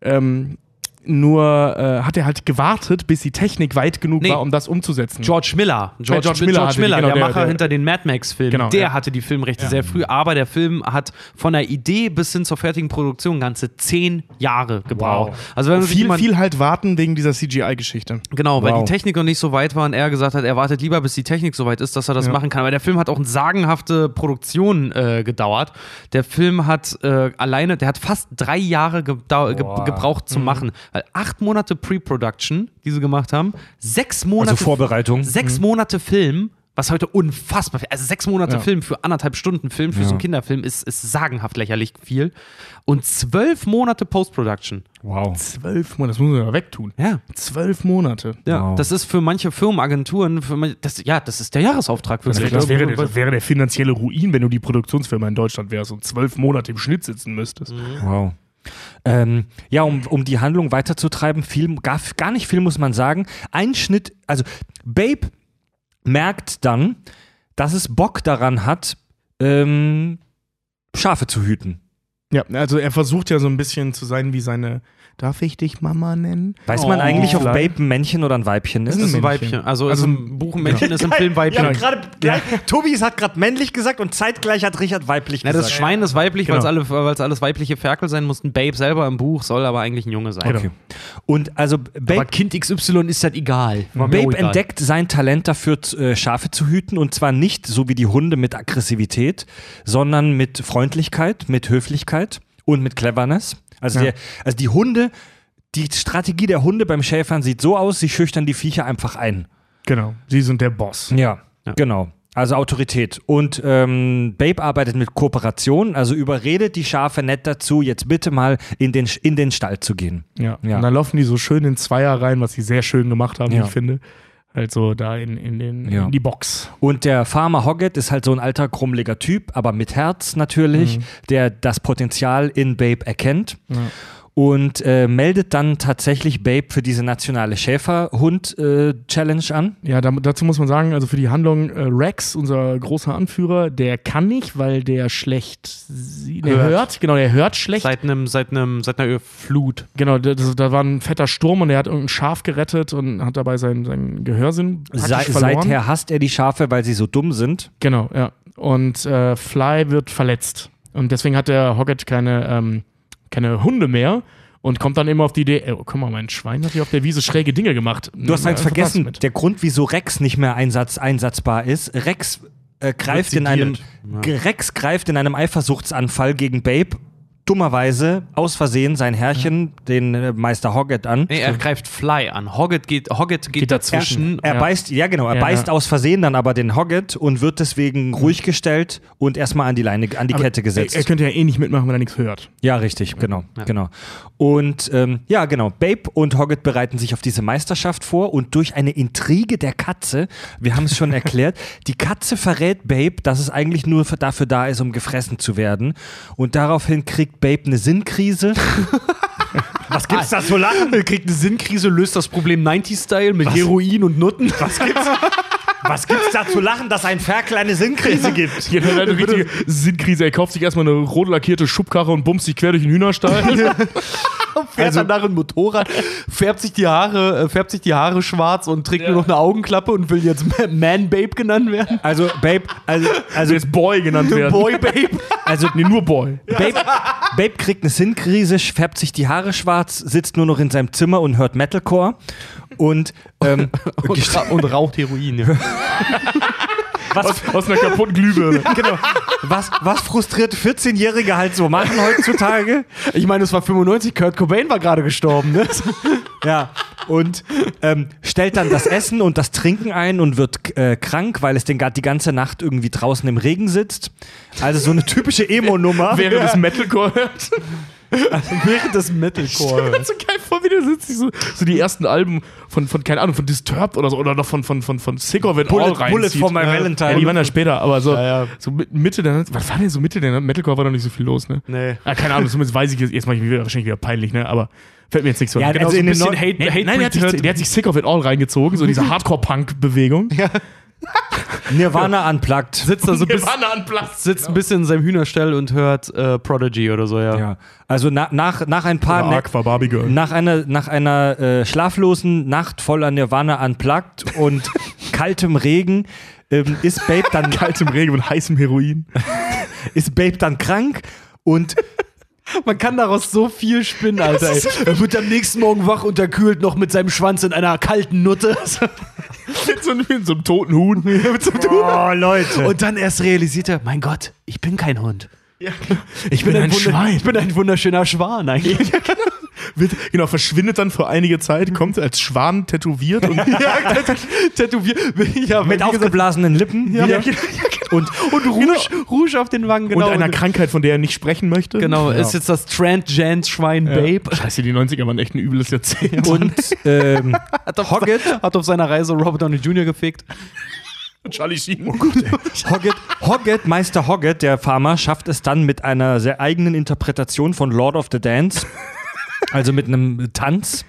Ähm, nur äh, hat er halt gewartet, bis die Technik weit genug Nee. war, um das umzusetzen. George Miller. George, George George Miller Miller, hatte die, genau, der, Macher der- hinter den Mad Max-Filmen. Genau, der ja. hatte die Filmrechte sehr früh, aber der Film hat von der Idee bis hin zur fertigen Produktion ganze zehn Jahre gebraucht. Wow. Also wenn man viel, jemand- viel halt warten wegen dieser CGI-Geschichte. Genau, weil Wow. die Technik noch nicht so weit war und er gesagt hat, er wartet lieber, bis die Technik so weit ist, dass er das Ja. machen kann. Aber der Film hat auch eine sagenhafte Produktion äh, gedauert. Der Film hat äh, alleine, der hat fast drei Jahre gedau- ge Boah. gebraucht zu machen. Weil acht Monate Pre-Production, die sie gemacht haben, sechs Monate Also Vorbereitung. sechs Monate Film. Was heute unfassbar viel. Also sechs Monate Ja. Film für anderthalb Stunden Film für Ja. so einen Kinderfilm ist, ist sagenhaft lächerlich viel. Und zwölf Monate Post-Production. Wow. Zwölf Monate, das muss man ja wegtun. Ja. Zwölf Monate. Ja, Wow. das ist für manche Firmenagenturen, für manche, das, ja, das ist der Jahresauftrag für Das, wäre, das, wäre, das wäre der finanzielle Ruin, wenn du die Produktionsfirma in Deutschland wärst und zwölf Monate im Schnitt sitzen müsstest. Wow. Ähm, ja, um, um die Handlung weiterzutreiben, viel, gar, gar nicht viel muss man sagen. Ein Schnitt, also Babe merkt dann, dass es Bock daran hat, ähm, Schafe zu hüten. Ja, also er versucht ja so ein bisschen zu sein wie seine, darf ich dich Mama nennen? Weiß man Oh. eigentlich, ob. Babe ein Männchen oder ein Weibchen ist? Das ist ein. Weibchen. Also, Also- im Buch ein Männchen ist im Film Weibchen. Ja, gerade, gleich- Tobi hat gerade männlich gesagt und zeitgleich hat Richard weiblich Na, gesagt. das Schwein ist weiblich, Genau. weil es alle, alles weibliche Ferkel sein mussten. Babe selber im Buch soll aber eigentlich ein Junge sein. Okay. Und also Babe, Aber Kind XY ist halt egal. War Babe egal. entdeckt sein Talent dafür, äh, Schafe zu hüten und zwar nicht so wie die Hunde mit Aggressivität, sondern mit Freundlichkeit, mit Höflichkeit und mit Cleverness. Also, Ja. der, also die Hunde, die Strategie der Hunde beim Schäfern sieht so aus, sie schüchtern die Viecher einfach ein. Genau, sie sind der Boss. Ja, Ja. genau. Also Autorität. Und ähm, Babe arbeitet mit Kooperation, also überredet die Schafe nett dazu, jetzt bitte mal in den, in den Stall zu gehen. Ja. Ja. Und dann laufen die so schön in Zweier rein, was sie sehr schön gemacht haben, Ja. ich finde. Also da in, in, den, Ja. in die Box. Und der Farmer Hoggett ist halt so ein alter, krummeliger Typ, aber mit Herz natürlich, der das Potenzial in Babe erkennt. Und äh, meldet dann tatsächlich Babe für diese nationale Schäferhund-Challenge an. Ja, da, dazu muss man sagen, also für die Handlung, äh, Rex, unser großer Anführer, der kann nicht, weil der schlecht sie- der Hört. hört. Genau, der hört schlecht. Seit, einem, seit, einem, seit einer Flut. genau, das, da war ein fetter Sturm und er hat irgendein Schaf gerettet und hat dabei seinen, seinen Gehörsinn Sei, verloren. seither hasst er die Schafe, weil sie so dumm sind. Genau, ja. Und äh, Fly wird verletzt. Und deswegen hat der Hoggett keine, ähm, keine Hunde mehr und kommt dann immer auf die Idee, ey, oh, guck mal, mein Schwein hat hier auf der Wiese schräge Dinge gemacht. Du hast halt vergessen, der Grund, wieso Rex nicht mehr einsatz, einsatzbar ist. Rex äh, greift in einem sediert. Rex greift in einem Eifersuchtsanfall gegen Babe dummerweise aus Versehen sein Herrchen, den äh, Meister Hoggett an. Nee, er greift Fly an. Hoggett geht, Hoggett geht, Geht dazwischen. dazwischen. Er Ja. beißt, ja genau, er Ja, beißt ja. aus Versehen dann aber den Hoggett und wird deswegen ruhig gestellt und erstmal an die Leine, an die Kette gesetzt. Er, er könnte ja eh nicht mitmachen, wenn er nichts hört. Ja, richtig, genau, genau. Und ähm, ja, genau, Babe und Hoggett bereiten sich auf diese Meisterschaft vor und durch eine Intrige der Katze, wir haben es schon erklärt, die Katze verrät Babe, dass es eigentlich nur für, dafür da ist, um gefressen zu werden. Und daraufhin kriegt Babe eine Sinnkrise. Was gibt's da so lachen? Er kriegt eine Sinnkrise, löst das Problem 90-Style mit Heroin und Nutten. Was gibt's? Was gibt's da zu lachen, dass ein Ferkel eine Sinnkrise gibt? Er eine richtige Sinnkrise. Er kauft sich erstmal eine rot lackierte Schubkarre und bumst sich quer durch den Hühnerstall. Fährt Also- dann nach einem Motorrad, färbt sich die Haare, äh, färbt sich die Haare schwarz und trägt nur noch eine Augenklappe und will jetzt Man Babe genannt werden. Also, Babe, also, also, jetzt Boy genannt werden. Boy Babe. also Nee, nur Boy. Babe, Babe kriegt eine Sinnkrise, färbt sich die Haare schwarz, sitzt nur noch in seinem Zimmer und hört Metalcore. Und, ähm, Und, ra und raucht Heroin. Ja. was, Aus, aus einer kaputten Glühbirne. genau, was, was frustrierte 14-Jährige halt so machen heutzutage. Ich meine, es war 95, Kurt Cobain war gerade gestorben. Ne? Ja, und ähm, stellt dann das Essen und das Trinken ein und wird äh, krank, weil es den, ga- die ganze Nacht irgendwie draußen im Regen sitzt. Also so eine typische Emo-Nummer. Während das Metalcore hört. Während des Metalcore. so geil vor, wie der sitzt. So, so die ersten Alben von, von, keine Ahnung, von Disturbed oder so, oder noch von, von, von, von Sick of It All Bullet, reinzieht. Bullet for my Ja, Valentine. die waren ja später, aber so, Ja, ja. so mit- Mitte der, was war denn so Mitte der, Metalcore war doch nicht so viel los, ne? Nee. Ah, keine Ahnung, zumindest weiß ich jetzt, jetzt mache ich mich wieder, wahrscheinlich wieder peinlich, ne? Aber fällt mir jetzt nichts so Ja, ein. also so in ein bisschen Hate, Nee, Hate nein, der hat, sich, der hat sich Sick of It All reingezogen, so diese Hardcore-Punk-Bewegung. Ja. Nirvana unplugged. Sitzt da so bis, an Platz. sitzt ein bisschen in seinem Hühnerstall und hört äh, Prodigy oder so, ja. Ja, also na, nach, nach ein paar Oder Aqua Barbie Girl. nach einer, nach einer äh, schlaflosen Nacht voller Nirvana unplugged und kaltem Regen ähm, ist Babe dann Kaltem Regen und heißem Heroin. ist Babe dann krank und Man kann daraus so viel spinnen, Alter. Ey. Er wird am nächsten Morgen wach unterkühlt noch mit seinem Schwanz in einer kalten Nutte. mit, so, einem- mit so einem toten Huhn. so einem oh Leute Und dann erst realisiert er, mein Gott, ich bin kein Hund. Ich bin ein wunder- Schwein. Ich bin ein wunderschöner Schwan eigentlich. Wird, genau, verschwindet dann für einige Zeit, kommt als Schwan tätowiert und ja, tätowiert. Ja, mit aufgeblasenen Lippen Ja, wieder. ja, genau. und Und Rouge, Rouge auf den Wangen, genau. und einer Krankheit, von der er nicht sprechen möchte. Genau, ist jetzt das Trans-Schwein Ja. Babe. Scheiße, die 90er waren echt ein übles Jahrzehnt. und ähm, Hat auf, Hoggett. hat auf seiner Reise Robert Downey Jr. gefickt. Charlie Sheen. Hoggett, Hoggett, Meister Hoggett, der Farmer, schafft es dann mit einer sehr eigenen Interpretation von Lord of the Dance, also mit einem Tanz,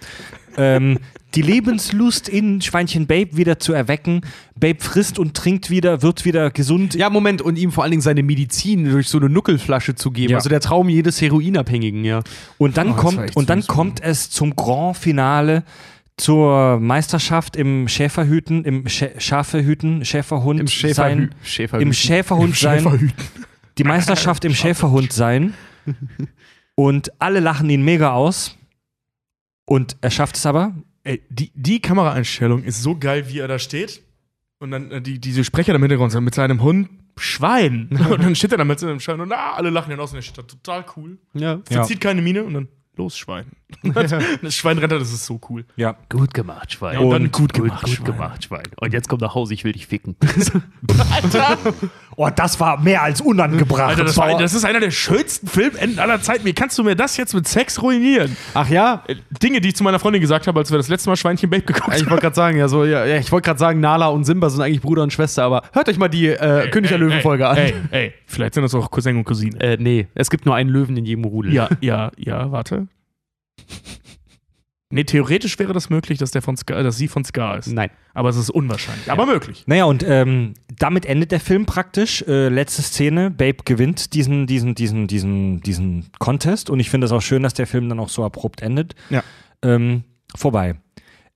ähm, die Lebenslust in Schweinchen Babe wieder zu erwecken. Babe frisst und trinkt wieder, wird wieder gesund. Ja, Moment, und ihm vor allen Dingen seine Medizin durch so eine Nuckelflasche zu geben. Ja. Also der Traum jedes Heroinabhängigen, ja. Und dann Oh, kommt und dann kommt es zum Grand Finale zur Meisterschaft im Schäferhüten, im Schä Schafehüten, Schäferhund Im Schäferhü sein, Schäferhü im Schäferhund sein, Schäferhüten. die Meisterschaft im Schäferhund sein und alle lachen ihn mega aus und er schafft es aber. Ey, die, die Kameraeinstellung ist so geil, wie er da steht. Und dann äh, die, diese Sprecher da im Hintergrund sind mit seinem Hund Schwein. und dann steht er da mit seinem Schwein und ah, alle lachen ihn aus und er steht da total cool. Ja. Verzieht keine Miene und dann los, Schwein. Und das Schwein rennt da, das ist so cool. Ja. Gut gemacht, Schwein. Ja, und dann gut gut, gemacht, gut Schwein. gemacht, Schwein. Und jetzt komm nach Hause, ich will dich ficken. Oh, das war mehr als unangebracht. Alter, das, war, das ist einer der schönsten Filmenden aller Zeiten. Wie kannst du mir das jetzt mit Sex ruinieren? Ach ja? Äh, Dinge, die ich zu meiner Freundin gesagt habe, als wir das letzte Mal Schweinchen Babe geguckt Ich haben. wollte gerade sagen, ja, so, ja, ja, ich wollte gerade sagen, Nala und Simba sind eigentlich Bruder und Schwester, aber hört euch mal die äh, König der Löwen-Folge an. Ey, ey, vielleicht sind das auch Cousin und Cousine. Äh, nee, es gibt nur einen Löwen in jedem Rudel. Ja, ja, ja, warte. Nee, theoretisch wäre das möglich, dass, der von Scar, dass sie von Scar ist. Nein. Aber es ist unwahrscheinlich. Aber möglich. Naja, und ähm, damit endet der Film praktisch. Äh, letzte Szene, Babe gewinnt diesen, diesen, diesen, diesen, diesen Contest. Und ich finde es auch schön, dass der Film dann auch so abrupt endet. Ja. Ähm, vorbei.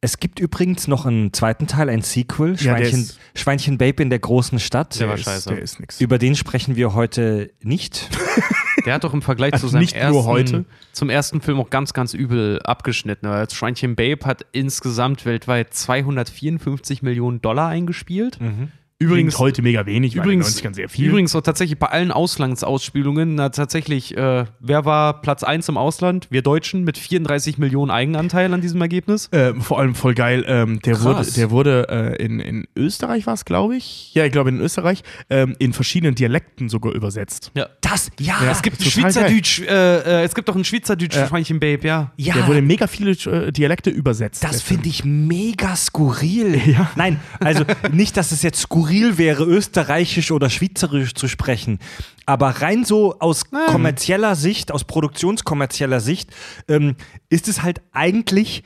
Es gibt übrigens noch einen zweiten Teil, ein Sequel, Ja, der Schweinchen, ist- Schweinchen Babe in der großen Stadt. Der war ist, scheiße. Der ist nix. Über den sprechen wir heute nicht. Der hat doch im Vergleich zu Also seinem nicht nur ersten, heute. zum ersten Film auch ganz, ganz übel abgeschnitten. Als Schweinchen Babe hat insgesamt weltweit 254 Millionen Dollar eingespielt. Übrigens heute mega wenig, Übrigens, in den 90ern sehr viel. übrigens auch tatsächlich bei allen Auslandsausspielungen, na, tatsächlich, äh, wer war Platz 1 im Ausland? Wir Deutschen mit 34 Millionen Eigenanteil an diesem Ergebnis. äh, vor allem voll geil. Ähm, der, wurde, der wurde äh, in, in Österreich, war es, glaube ich. Ja, ich glaube in Österreich, ähm, in verschiedenen Dialekten sogar übersetzt. Ja. Das, ja, Ja. Es gibt Schweizerdeutsch, äh, äh, es gibt doch ein Schweizerdeutsch Ja. Schweinchen Babe, ja. ja. Der wurde in mega viele äh, Dialekte übersetzt. Das finde ich mega skurril. Nein, also nicht, dass es jetzt skurril wäre, österreichisch oder schweizerisch zu sprechen, aber rein so aus kommerzieller Sicht, aus produktionskommerzieller Sicht, ähm, ist es halt eigentlich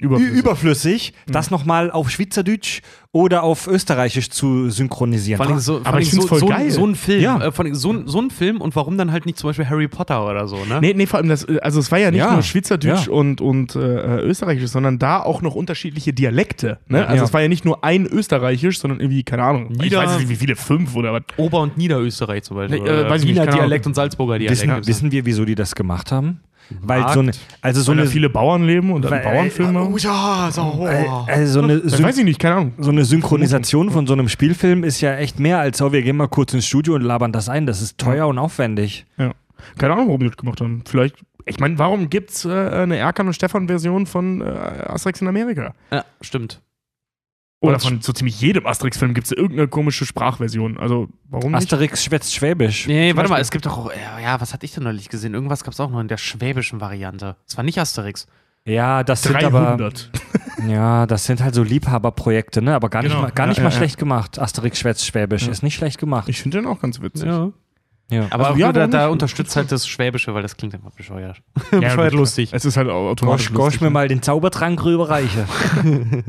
Überflüssig. überflüssig, Mhm. das nochmal auf Schweizerdeutsch oder auf Österreichisch zu synchronisieren. Vor allem so, vor Aber ich so, voll so, geil. so ein Film, Ja. äh, so, ein- so ein Film und warum dann halt nicht zum Beispiel Harry Potter oder so, ne? Nee, nee, vor allem das, äh, also es war ja nicht Ja, nur Schweizerdeutsch ja. und, und äh, Österreichisch, sondern da auch noch unterschiedliche Dialekte. Ne? Also Ja. es war ja nicht nur ein Österreichisch, sondern irgendwie, keine Ahnung, ich Nieder- weiß nicht, wie viele, fünf oder was. Ober- und Niederösterreich zum Beispiel. Nee, äh, weiß ich nicht, Dialekt und Salzburger Dialekt. wissen, wissen wir, wieso die das gemacht haben? Weil Markt. so eine, also so Weil da eine, viele Bauern leben und dann weil- Bauernfilme machen. Oh ja, so. äh, also so eine, Das Syn weiß ich nicht, keine Ahnung. so eine Synchronisation von so einem Spielfilm ist ja echt mehr als, oh, wir gehen mal kurz ins Studio und labern das ein. Das ist teuer und aufwendig. Ja. Keine Ahnung, warum die das gemacht haben. Vielleicht, ich meine, warum gibt es äh, eine Erkan und Stefan-Version von äh, Asterix in Amerika? Ja, stimmt. Oder von so ziemlich jedem Asterix-Film gibt es irgendeine komische Sprachversion. Also, warum nicht? Asterix schwätzt Schwäbisch. Nee, Zum warte mal, es gibt doch auch, ja, was hatte ich denn neulich gesehen? Irgendwas gab es auch noch in der schwäbischen Variante. Es war nicht Asterix. Ja, das sind aber, 300. ja, das sind halt so Liebhaberprojekte, ne? Aber gar nicht Genau. mal, gar nicht Ja, mal ja, ja. schlecht gemacht. Asterix schwätzt Schwäbisch Ja. ist nicht schlecht gemacht. Ich finde den auch ganz witzig. Ja. Ja. Aber Also, auch ja, da, da nicht? unterstützt halt das Schwäbische, weil das klingt einfach bescheuert. Ja, bescheuert lustig. Es ist halt au- automatisch Gosch, Gosch lustig. mir mal den Zaubertrank rüberreiche.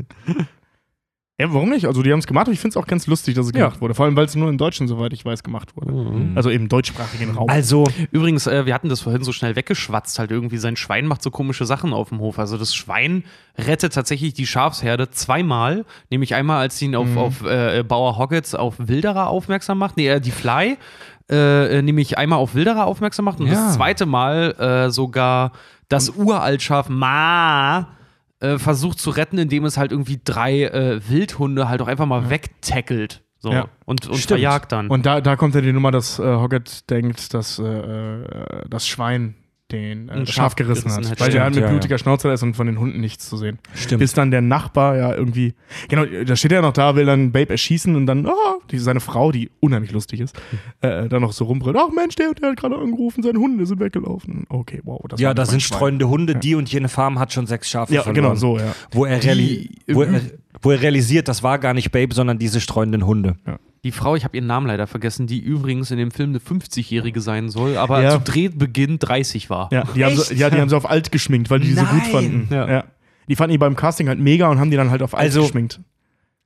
Ja, warum nicht? Also, die haben es gemacht und ich finde es auch ganz lustig, dass es Ja. gemacht wurde. Vor allem, weil es nur in Deutschland, soweit ich weiß, gemacht wurde. Also im deutschsprachigen Raum. Also, Übrigens, äh, wir hatten das vorhin so schnell weggeschwatzt, halt irgendwie sein Schwein macht so komische Sachen auf dem Hof. Also das Schwein rettet tatsächlich die Schafsherde zweimal, nämlich einmal, als sie ihn auf, auf äh, Bauer Hoggets auf Wilderer aufmerksam macht, nee, äh, die Fly, äh, äh, nämlich einmal auf Wilderer aufmerksam macht und Ja. das zweite Mal äh, sogar das Uraltschaf Ma äh, versucht zu retten, indem es halt irgendwie drei äh, Wildhunde halt auch einfach mal wegtackelt. So, Ja. und, und Stimmt. verjagt dann. Und da, da kommt ja die Nummer, dass äh, Hoggett denkt, dass äh, äh, das Schwein den äh, Schaf gerissen gerissen hat. hat, Weil der stimmt, mit ja, blutiger Schnauze da ist und von den Hunden nichts zu sehen. stimmt. Bis dann der Nachbar ja irgendwie, genau, da steht er noch da, will dann Babe erschießen und dann, oh, die, seine Frau, die unheimlich lustig ist, äh, dann noch so rumbrüllt, ach Mensch, der, der hat gerade angerufen, seine Hunde sind weggelaufen. Okay, wow. Das ja, da sind streunende Hunde. Die und jene Farm hat schon sechs Schafe Ja, verloren. genau, so, ja. Wo er, reali wo, er, wo er realisiert, das war gar nicht Babe, sondern diese streunenden Hunde. Die Frau, ich habe ihren Namen leider vergessen, die übrigens in dem Film eine 50-Jährige sein soll, aber Ja. zu Drehbeginn 30 war. Ja, die haben, sie, ja, die haben sie auf alt geschminkt, weil die die so gut Nein. fanden. Ja. Die fanden die beim Casting halt mega und haben die dann halt auf alt Also- geschminkt.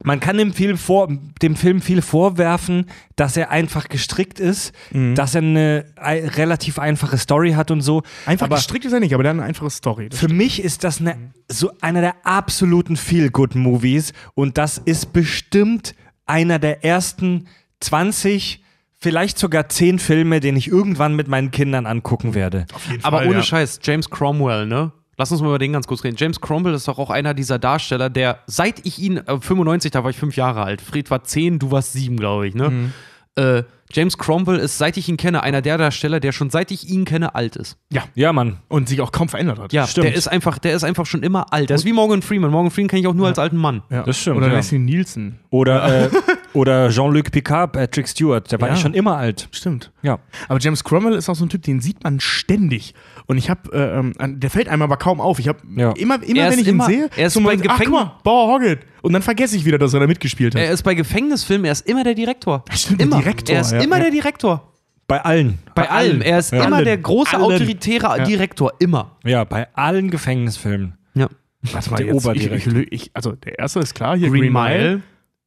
Man kann dem Film, vor, dem Film viel vorwerfen, dass er einfach gestrickt ist, Mhm. dass er eine ei- relativ einfache Story hat und so. Einfach aber gestrickt ist er nicht, aber der hat eine einfache Story. Das für mich ist das eine, so einer der absoluten Feel-Good-Movies und das ist bestimmt einer der ersten 20, vielleicht sogar 10 Filme, den ich irgendwann mit meinen Kindern angucken werde. Aber Fall, ohne ja. Scheiß, James Cromwell, ne? Lass uns mal über den ganz kurz reden. James Cromwell ist doch auch einer dieser Darsteller, der, seit ich ihn, äh, 95, da war ich fünf Jahre alt, Fred war 10, du warst 7, glaube ich, ne? Mhm. Äh, James Cromwell ist, seit ich ihn kenne, einer der Darsteller, der schon seit ich ihn kenne, alt ist. Ja. Ja, Mann. Und sich auch kaum verändert hat. Ja, Stimmt. der ist einfach, der ist einfach schon immer alt. Der ist wie Morgan Freeman. Morgan Freeman kenne ich auch nur als alten Mann. Ja. Das stimmt, Oder ja. Leslie Nielsen. Oder, äh, oder Jean-Luc Picard, Patrick Stewart, der war ja schon immer alt. Stimmt. Ja. Aber James Cromwell ist auch so ein Typ, den sieht man ständig. Und ich habe, äh, ähm, der fällt einem aber kaum auf. Ich habe Ja. immer, immer Er wenn ich ihn immer- sehe, er ist so bei guck Gefängnis- mal, Bauer Hoggett. Und dann vergesse ich wieder, dass er da mitgespielt hat. Er ist bei Gefängnisfilmen, er ist immer der Direktor. Stimmt, der immer. Direktor, Er ist ja. immer Ja. der Direktor. Bei allen. Bei, allem. Er ist Ja. immer Allen. der große, Allen. autoritäre Direktor. Immer. Ja, bei allen Gefängnisfilmen. Ja. Was mal der jetzt? Oberdirektor. ich, ich, also der erste ist klar, hier Green, Mile.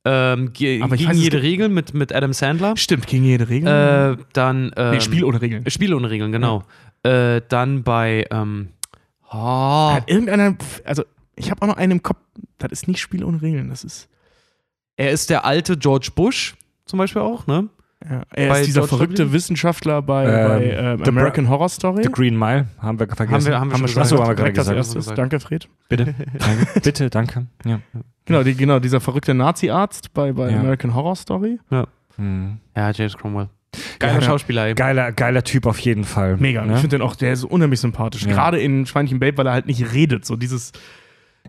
Ähm, ge Aber gegen weiß jede. Regel mit, mit Adam Sandler. Stimmt, gegen jede Regel. Äh, dann. Ähm, nee, Spiel ohne Regeln. Spiel ohne Regeln, genau. Äh, dann bei. Ähm, oh, Hat irgendeiner, also ich habe auch noch einen im Kopf, das ist nicht Spiel ohne Regeln, das ist, er ist der alte George Bush, zum Beispiel auch, ne? ja, er Bei ist dieser George verrückte W. Wissenschaftler bei, Ähm, bei ähm, The American Horror Story. The Green Mile haben wir vergessen. Haben wir, haben wir schon schon Achso, gesagt. haben wir gerade gesagt. erstes. gesagt. Danke, Fred. Bitte, danke. Bitte, danke. Ja. Genau, die, genau dieser verrückte Nazi-Arzt bei, bei Ja. American Horror Story. Hm. Ja, James Cromwell. Geiler Ja. Schauspieler, ey. Geiler, geiler Typ auf jeden Fall. Mega. Ne? Ich finde den auch, der ist unheimlich sympathisch. Ja. Gerade in Schweinchen Babe, weil er halt nicht redet. So dieses,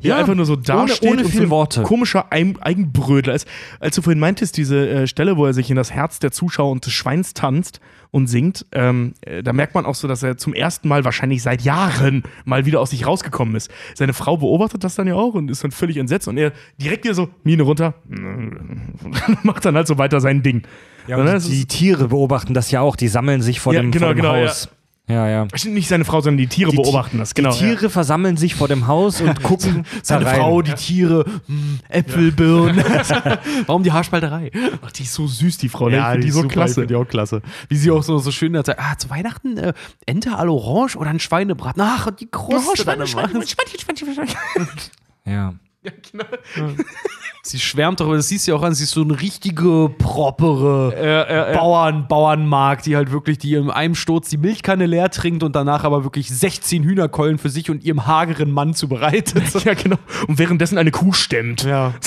Ja, er einfach nur so dasteht ohne und viel so ein Worte. komischer Eigenbrödler ist. Als du vorhin meintest, diese äh, Stelle, wo er sich in das Herz der Zuschauer und des Schweins tanzt und singt, ähm, äh, da merkt man auch so, dass er zum ersten Mal wahrscheinlich seit Jahren mal wieder aus sich rausgekommen ist. Seine Frau beobachtet das dann ja auch und ist dann völlig entsetzt und er direkt wieder so, Mine runter, macht dann halt so weiter sein Ding. Ja, und Das die ist- Tiere beobachten das ja auch. Die sammeln sich vor Ja, dem, genau, vor dem genau, Haus. Ja, ja. Stimmt, Nicht seine Frau, sondern die Tiere Die beobachten das. Genau. die Tiere versammeln sich vor dem Haus und gucken Seine da rein. Frau, die Tiere, hm, Äpfel, Birnen. Warum die Haarspalterei? Ja. Ach, die ist so süß, die Frau. ne? ich find die so super, klasse. Die auch klasse. Wie sie auch so, so schön sagt, ah, zu Weihnachten äh, Ente à l'Orange oder ein Schweinebraten. Ach, und die Kruste. dann immer. Ja. Sie schwärmt darüber, das siehst du ja auch an, sie ist so eine richtige, propere Äh, Bauern, Bauernmarkt, die halt wirklich, die in einem Sturz die Milchkanne leer trinkt und danach aber wirklich 16 Hühnerkeulen für sich und ihrem hageren Mann zubereitet. ja, genau. Und währenddessen eine Kuh stemmt. Ja.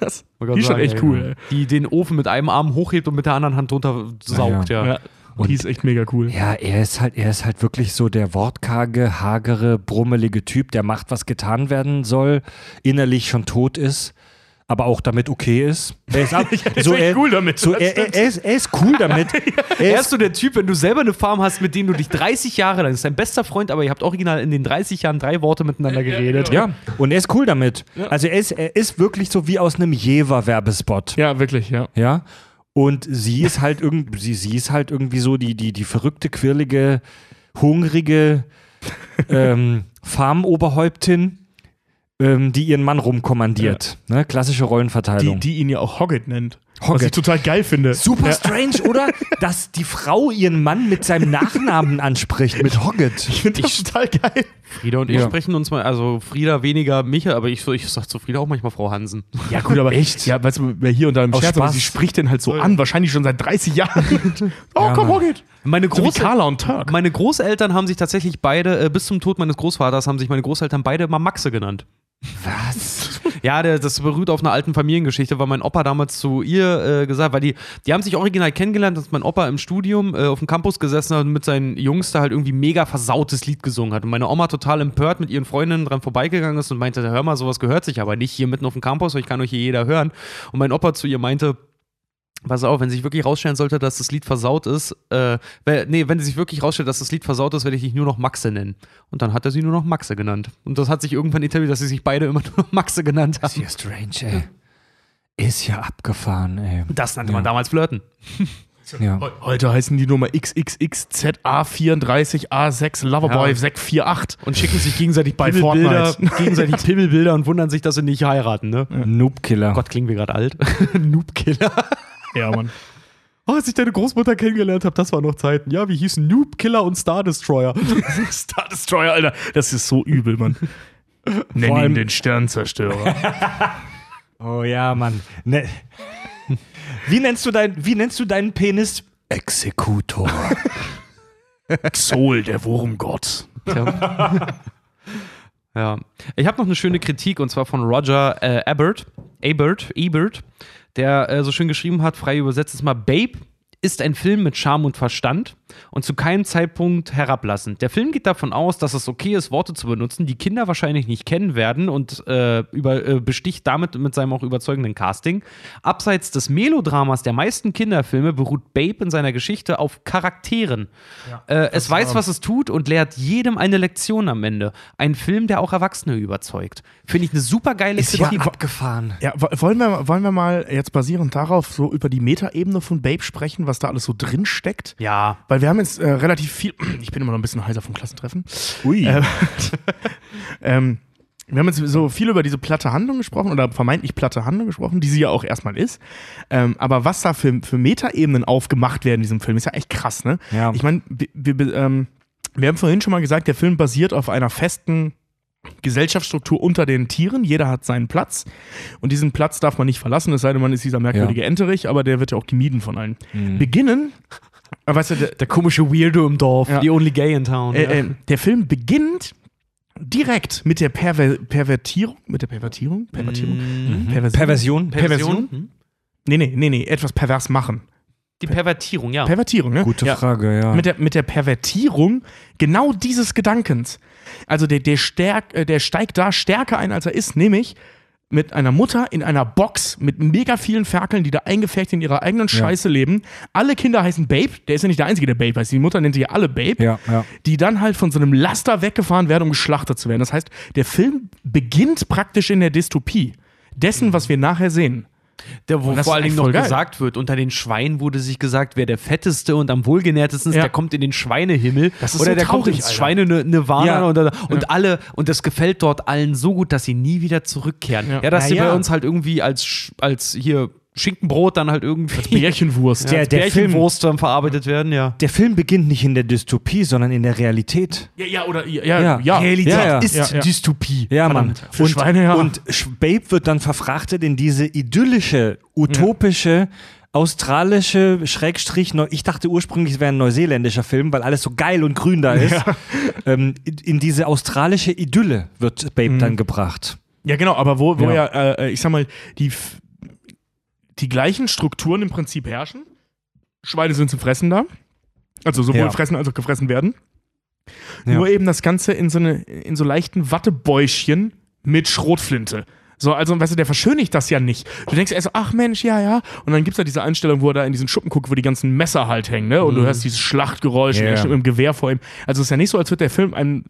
Das, die ist schon echt cool. Die den Ofen mit einem Arm hochhebt und mit der anderen Hand drunter saugt, ja. ey. Ja. Die ist echt mega cool. Ja, er ist halt, er ist halt wirklich so der wortkarge, hagere, brummelige Typ, der macht, was getan werden soll, innerlich schon tot ist, aber auch damit okay ist. Er ist, ab, ist so, echt er, cool damit, So, er, er, er, ist, er ist cool damit. Er Er ist so der Typ, wenn du selber eine Farm hast, mit dem du dich 30 Jahre lang, das ist dein bester Freund, aber ihr habt original in den 30 Jahren drei Worte miteinander geredet. ja, und er ist cool damit. Also er ist, er ist wirklich so wie aus einem Jever-Werbespot. Ja, wirklich, ja. Ja. Und sie ist halt irgendwie, sie, sie ist halt irgendwie so die, die, die verrückte, quirlige, hungrige ähm, Farmoberhäuptin, ähm, die ihren Mann rumkommandiert. Ne? Klassische Die, Rollenverteilung. die ihn ja auch Hoggett nennt. Was Hoggett. ich total geil finde. Super Ja. strange, oder? Dass die Frau ihren Mann mit seinem Nachnamen anspricht, mit Hoggett. Ich finde das total geil. Frieda und ich Ja. sprechen uns mal, also Frieda weniger Micha, aber ich, ich sag zu Frieda auch manchmal Frau Hansen. Ja, gut, aber Echt? Ja, weißt du, wer hier und da im Aus Scherz, aber Spaß. sie spricht den halt so an, wahrscheinlich schon seit 30 Jahren. oh, Ja, komm. Hoggett. Meine, So wie Groß Carla und Turk. meine Großeltern haben sich tatsächlich beide, äh, bis zum Tod meines Großvaters, haben sich meine Großeltern beide immer Maxe genannt. Was? Ja, das beruht auf einer alten Familiengeschichte, weil mein Opa damals zu ihr äh, gesagt, weil die, die haben sich original kennengelernt, dass mein Opa im Studium äh, auf dem Campus gesessen hat und mit seinen Jungs da halt irgendwie mega versautes Lied gesungen hat. Und meine Oma total empört mit ihren Freundinnen dran vorbeigegangen ist und meinte, hör mal, sowas gehört sich aber nicht hier mitten auf dem Campus, ich kann euch hier jeder hören. Und mein Opa zu ihr meinte, Pass auf, wenn sich wirklich rausstellen sollte, dass das Lied versaut ist, äh, nee, wenn sich wirklich rausstellt, dass das Lied versaut ist, werde ich dich nur noch Maxe nennen. Und dann hat er sie nur noch Maxe genannt. Und das hat sich irgendwann etabliert, dass sie sich beide immer nur noch Maxe genannt Ist haben. ja strange, ey. Ist ja abgefahren, ey. Das nannte Ja. man damals Flirten. Ja. He- Heute heißen die Nummer XXXZA34A6 Loverboy Ja. 648. Und schicken sich gegenseitig Bei Pimmelbilder, Fortnite. gegenseitig Pimmelbilder und wundern sich, dass sie nicht heiraten, ne? Noobkiller. Gott, klingen wir gerade alt. Noobkiller. Ja, Mann. Oh, als ich deine Großmutter kennengelernt habe, das war noch Zeiten. Ja, wie hießen Noobkiller und Star Destroyer? Star Destroyer, Alter. Das ist so übel, Mann. Nenn Vor allem- ihn den Sternzerstörer. Oh ja, Mann. Ne. Wie nennst du dein, wie nennst du deinen Penis? Exekutor. Xol, der Wurmgott. Tja. ja. Ich habe noch eine schöne Kritik und zwar von Roger äh, Ebert, Ebert, Ebert, der äh, so schön geschrieben hat, frei übersetzt ist mal Babe ist ein Film mit Charme und Verstand und zu keinem Zeitpunkt herablassend. Der Film geht davon aus, dass es okay ist, Worte zu benutzen, die Kinder wahrscheinlich nicht kennen werden und äh, über, äh, besticht damit mit seinem auch überzeugenden Casting. Abseits des Melodramas der meisten Kinderfilme beruht Babe in seiner Geschichte auf Charakteren. äh, es weiß, was es tut und lehrt jedem eine Lektion am Ende. Ein Film, der auch Erwachsene überzeugt. Finde ich eine super geile Ist ja Kritik. abgefahren. Ja, wo- wollen wir, wollen wir mal jetzt basierend darauf so über die Metaebene von Babe sprechen, was da alles so drin steckt? Ja. Weil wir haben jetzt äh, relativ viel. Ich bin immer noch ein bisschen heiser vom Klassentreffen. Ui. Ähm, ähm, wir haben jetzt so viel über diese platte Handlung gesprochen oder vermeintlich platte Handlung gesprochen, die sie ja auch erstmal ist. Ähm, aber was da für, für Metaebenen aufgemacht werden in diesem Film, ist ja echt krass, ne? Ja. Ich meine, wir, wir, ähm, wir haben vorhin schon mal gesagt, der Film basiert auf einer festen Gesellschaftsstruktur unter den Tieren. Jeder hat seinen Platz. Und diesen Platz darf man nicht verlassen, es sei denn, man ist dieser merkwürdige Enterich, aber der wird ja auch gemieden von allen. Mhm. Beginnen, weißt du, der, Der komische Weirdo im Dorf, Ja. die only gay in town. äh, ja. äh, der Film beginnt direkt mit der Perver Pervertierung. Mit der Pervertierung? Pervertierung? Mhm. Perversion? Perversion. Perversion? Hm? Nee, nee, nee, nee, etwas pervers machen. Die Pervertierung, ja. Pervertierung, ne? Gute ja. Frage, ja. Mit der, mit der Pervertierung genau dieses Gedankens. Also der, der, stärk, äh, der steigt da stärker ein, als er ist, nämlich mit einer Mutter in einer Box mit mega vielen Ferkeln, die da eingefärbt in ihrer eigenen Scheiße leben. Alle Kinder heißen Babe. Der ist ja nicht der einzige, der Babe heißt. Die Mutter nennt sie ja alle Babe. ja, ja. Die dann halt von so einem Laster weggefahren werden, um geschlachtet zu werden. Das heißt, der Film beginnt praktisch in der Dystopie dessen, was wir nachher sehen. Der, wo vor ist allen Dingen echt noch geil. gesagt wird, unter den Schweinen wurde sich gesagt, wer der fetteste und am wohlgenährtesten ist, Ja. der kommt in den Schweinehimmel. Das ist oder so der kommt traurig, ins Alter. Schweine-Nirvana Ja. und, und alle, und das gefällt dort allen so gut, dass sie nie wieder zurückkehren. Ja. Ja, dass sie ja. bei uns halt irgendwie als, als hier Schinkenbrot dann halt irgendwie Bärchenwurst. Der- als der Film- Bärchenwurst dann verarbeitet werden, ja. Der Film beginnt nicht in der Dystopie, sondern in der Realität. Ja, ja, oder ja, ja, Ja. ja. Realität Ja, ja. ist Ja, ja. Dystopie. Ja, Mann. Für und, Schweine, ja. und Babe wird dann verfrachtet in diese idyllische, utopische, australische, Schrägstrich, ich dachte ursprünglich, es wäre ein neuseeländischer Film, weil alles so geil und grün da ist. Ähm, in, diese australische Idylle wird Babe dann gebracht. Ja, genau, aber wo, wo ja, Ja. äh, ich sag mal, die, die gleichen Strukturen im Prinzip herrschen. Schweine sind zum Fressen da. Also sowohl Ja. fressen als auch gefressen werden. Ja. Nur eben das Ganze in so, eine, in so leichten Wattebäuschen mit Schrotflinte. So, also, weißt du, der verschönigt das ja nicht. Du denkst erst so, ach Mensch, ja, ja. Und dann gibt's da diese Einstellung, wo er da in diesen Schuppen guckt, wo die ganzen Messer halt hängen, ne? Und du hörst dieses Schlachtgeräusch er steht mit dem Gewehr vor ihm. Also, es ist ja nicht so, als würde der Film einem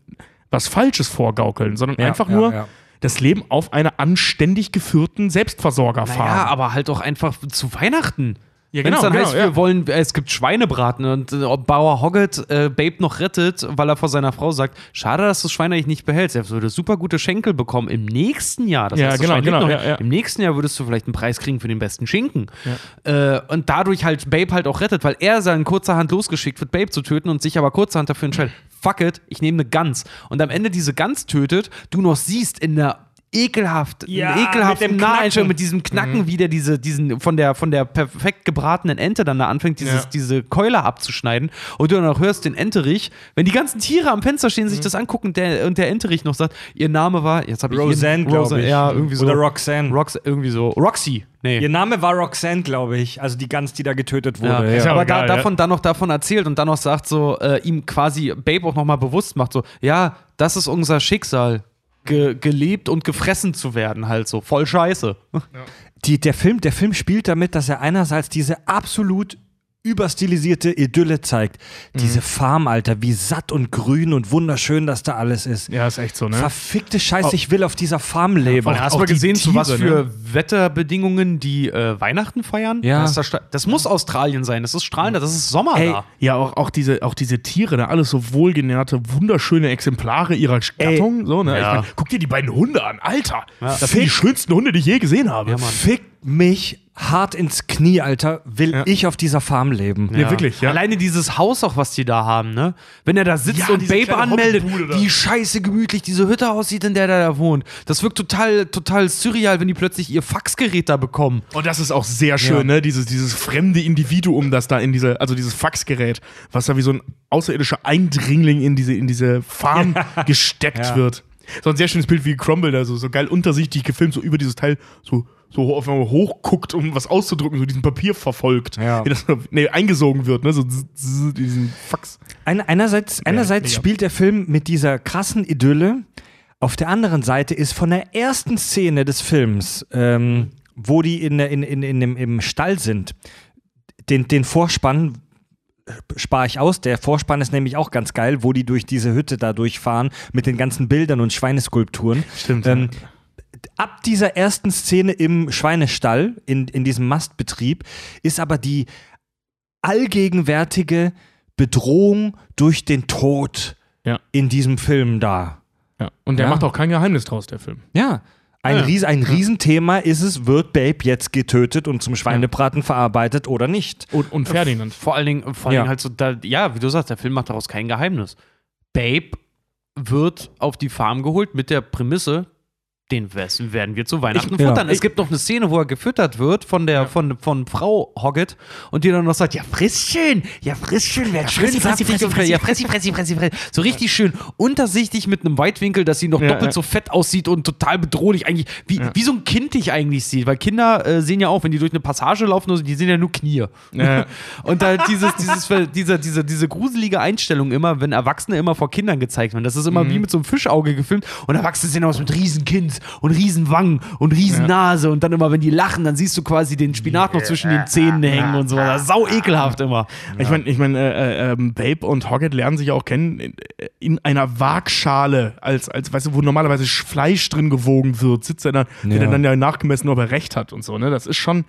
was Falsches vorgaukeln, sondern Ja, einfach ja, nur ja. Das Leben auf einer anständig geführten Selbstversorgerfarm. Naja, aber halt auch einfach zu Weihnachten. Ja, Wenn es genau, dann heißt, genau, ja. wir wollen, es gibt Schweinebraten und äh, ob Bauer Hoggett äh, Babe noch rettet, weil er vor seiner Frau sagt, schade, dass du das Schwein eigentlich nicht behältst. Er würde super gute Schenkel bekommen im nächsten Jahr. Das Ja, heißt, genau, genau, noch. ja, ja. Im nächsten Jahr würdest du vielleicht einen Preis kriegen für den besten Schinken. Äh, und dadurch halt Babe halt auch rettet, weil er dann kurzerhand losgeschickt wird, Babe zu töten und sich aber kurzerhand dafür entscheidet, fuck it, ich nehme eine Gans. Und am Ende diese Gans tötet, du noch siehst in der ekelhaft, Ja, ekelhaften mit dem Naheinstellung Knacken. mit diesem Knacken, wie der diese, diesen, von der, von der perfekt gebratenen Ente dann da anfängt, dieses, Ja. diese Keule abzuschneiden und du dann auch hörst den Enterich, wenn die ganzen Tiere am Fenster stehen, sich das angucken der, und der Enterich noch sagt, ihr Name war, jetzt habe ich Roseanne, glaube ich. Ja, irgendwie so. Oder Roxanne. Rox, irgendwie so. Roxy. Nee. Ihr Name war Roxanne, glaube ich. Also die Gans, die da getötet Ja. wurde. Ist ja aber auch da, ja. davon dann noch davon erzählt und dann noch sagt so, äh, ihm quasi Babe auch nochmal bewusst macht, so, ja, das ist unser Schicksal. Ge gelebt und gefressen zu werden, halt so. Voll scheiße. Die, der, Film, der Film spielt damit, dass er einerseits diese absolut überstilisierte Idylle zeigt. Mhm. Diese Farm, Alter, wie satt und grün und wunderschön das da alles ist. Ja, ist echt so, ne? Verfickte Scheiße, ich will auf dieser Farm leben. Und hast du mal gesehen, zu was Tiere, für ne? Wetterbedingungen die äh, Weihnachten feiern? Ja. Das, das, das muss Australien sein. Das ist strahlender, das ist Sommer Ey, da. Ja, auch, auch, diese, auch diese Tiere, ne? alles so wohlgenährte, wunderschöne Exemplare ihrer Gattung. So, ne? Ja. ich mein, guck dir die beiden Hunde an, Alter. Das Fick- sind die schönsten Hunde, die ich je gesehen habe. Ja, Mann. Fick mich hart ins Knie, Alter, will Ja. ich auf dieser Farm leben. Ja, wirklich, ja. Alleine dieses Haus auch, was die da haben, ne? Wenn er da sitzt Ja, und Babe anmeldet, wie scheiße gemütlich diese Hütte aussieht, in der der da wohnt. Das wirkt total, total surreal, wenn die plötzlich ihr Faxgerät da bekommen. Und das ist auch sehr schön, Ja. ne? Dieses, dieses fremde Individuum, das da in diese, also dieses Faxgerät, was da wie so ein außerirdischer Eindringling in diese, in diese Farm gesteckt Ja. wird. So ein sehr schönes Bild, wie Cromwell da so, so geil untersichtig gefilmt, so über dieses Teil so, so auf einmal hochguckt, um was auszudrücken, so diesen Papier verfolgt. Ja. Wie das, nee, eingesogen wird, ne? So diesen Fax. Ein, einerseits einerseits mega. spielt der Film mit dieser krassen Idylle. Auf der anderen Seite ist von der ersten Szene des Films, ähm, wo die in, in, in, in dem, im Stall sind, den, den Vorspann äh, spare ich aus. Der Vorspann ist nämlich auch ganz geil, wo die durch diese Hütte da durchfahren mit den ganzen Bildern und Schweineskulpturen. Stimmt. Ähm, ab dieser ersten Szene im Schweinestall, in, in diesem Mastbetrieb, ist aber die allgegenwärtige Bedrohung durch den Tod Ja. in diesem Film da. ja. Und der Ja. macht auch kein Geheimnis draus, der Film. Ja. Ein, Ja. Ries, ein Riesenthema ist es, wird Babe jetzt getötet und zum Schweinebraten verarbeitet oder nicht? Und, und Ferdinand. Vor allen Dingen, vor allen Ja. Dingen halt so, da, ja, wie du sagst, der Film macht daraus kein Geheimnis. Babe wird auf die Farm geholt mit der Prämisse, den werden wir zu Weihnachten Ich- ja. futtern. Es Ich- gibt noch eine Szene, wo er gefüttert wird von der von, von Frau Hoggett und die dann noch sagt, ja friss schön, ja friss schön, werd schön fressi, fressi, saftig und fressi, ja fressi, fressi, fressi, fressi. So richtig schön untersichtig mit einem Weitwinkel, dass sie noch Ja, doppelt ja. so fett aussieht und total bedrohlich eigentlich, wie, Ja. wie so ein Kind dich eigentlich sieht, weil Kinder äh, sehen ja auch, wenn die durch eine Passage laufen, also die sehen ja nur Knie. Ja. Und da dieses, dieses, diese, diese, diese gruselige Einstellung immer, wenn Erwachsene immer vor Kindern gezeigt werden. Das ist immer Mhm. wie mit so einem Fischauge gefilmt und Erwachsene sehen aus mit riesen Kinn, und, riesen Wangen und riesen Nase und dann immer, wenn die lachen, dann siehst du quasi den Spinat noch zwischen den Zähnen hängen und so. Das ist sau ekelhaft immer. Ich meine, ich mein, äh, äh, ähm, Babe und Hoggett lernen sich auch kennen in, in einer Waagschale, als, als, weißt du, wo normalerweise Sch- Fleisch drin gewogen wird, sitzt er dann, Ja. wird er dann ja nachgemessen, ob er recht hat und so, ne? Das ist schon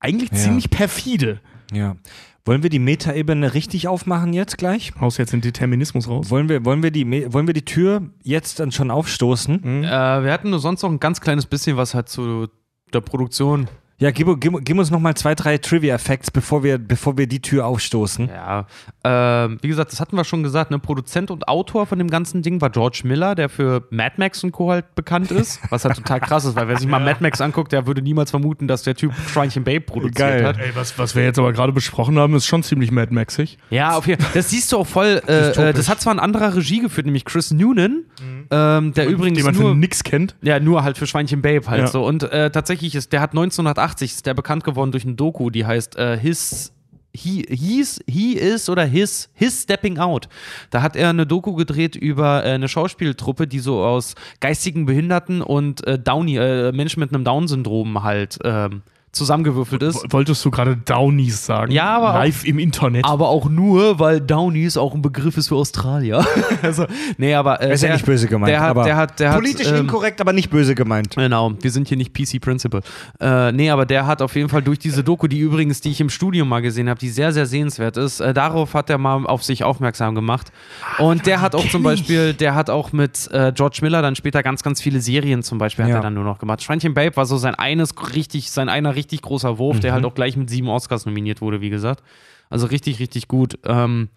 eigentlich Ja. ziemlich perfide. Ja. Wollen wir die Metaebene richtig aufmachen jetzt gleich? Haust jetzt den Determinismus raus. Wollen wir, wollen wir, die, wollen wir die Tür jetzt dann schon aufstoßen? Mhm. Äh, wir hatten nur sonst noch ein ganz kleines bisschen was halt zu der Produktion. Ja, gib, gib, gib uns noch mal zwei, drei Trivia-Facts, bevor wir, bevor wir die Tür aufstoßen. Ja, ähm, wie gesagt, das hatten wir schon gesagt, ne? Produzent und Autor von dem ganzen Ding war George Miller, der für Mad Max und Co. halt bekannt ist, was halt total krass ist, weil wer sich mal Mad Max anguckt, der würde niemals vermuten, dass der Typ Schweinchen Babe produziert Geil. hat. Ey, was, was wir jetzt aber gerade besprochen haben, ist schon ziemlich Mad Maxig. Ja, auf jeden Fall. Das siehst du auch voll. Äh, äh, das hat zwar ein anderer Regie geführt, nämlich Chris Noonan, ähm, der übrigens den man nur für nix kennt. Ja, nur halt für Schweinchen Babe halt Ja. so. Und äh, tatsächlich ist, der hat 1980 ist der bekannt geworden durch ein Doku, die heißt äh, His. He, he's, he is oder his, his Stepping Out. Da hat er eine Doku gedreht über äh, eine Schauspieltruppe, die so aus geistigen Behinderten und äh, Downy, äh, Menschen mit einem Down-Syndrom halt ähm, zusammengewürfelt ist. Wolltest du gerade Downies sagen? Ja, aber auch- Live im Internet. Aber auch nur, weil Downies auch ein Begriff ist für Australier. also, nee, aber. Äh, Ist ja der- nicht böse gemeint, Der hat, aber der hat, der politisch hat, ähm, inkorrekt, aber nicht böse gemeint. Genau, wir sind hier nicht PC Principal. Äh, nee, aber der hat auf jeden Fall durch diese Doku, die übrigens, die ich im Studium mal gesehen habe, die sehr, sehr sehenswert ist, äh, darauf hat er mal auf sich aufmerksam gemacht. Und der hat auch zum Beispiel, der hat auch mit äh, George Miller dann später ganz, ganz viele Serien zum Beispiel hat Ja. er dann nur noch gemacht. Schweinchen Babe war so sein eines richtig, sein einer richtig großer Wurf, der halt auch gleich mit sieben Oscars nominiert wurde, wie gesagt. Also richtig, richtig gut. Ähm,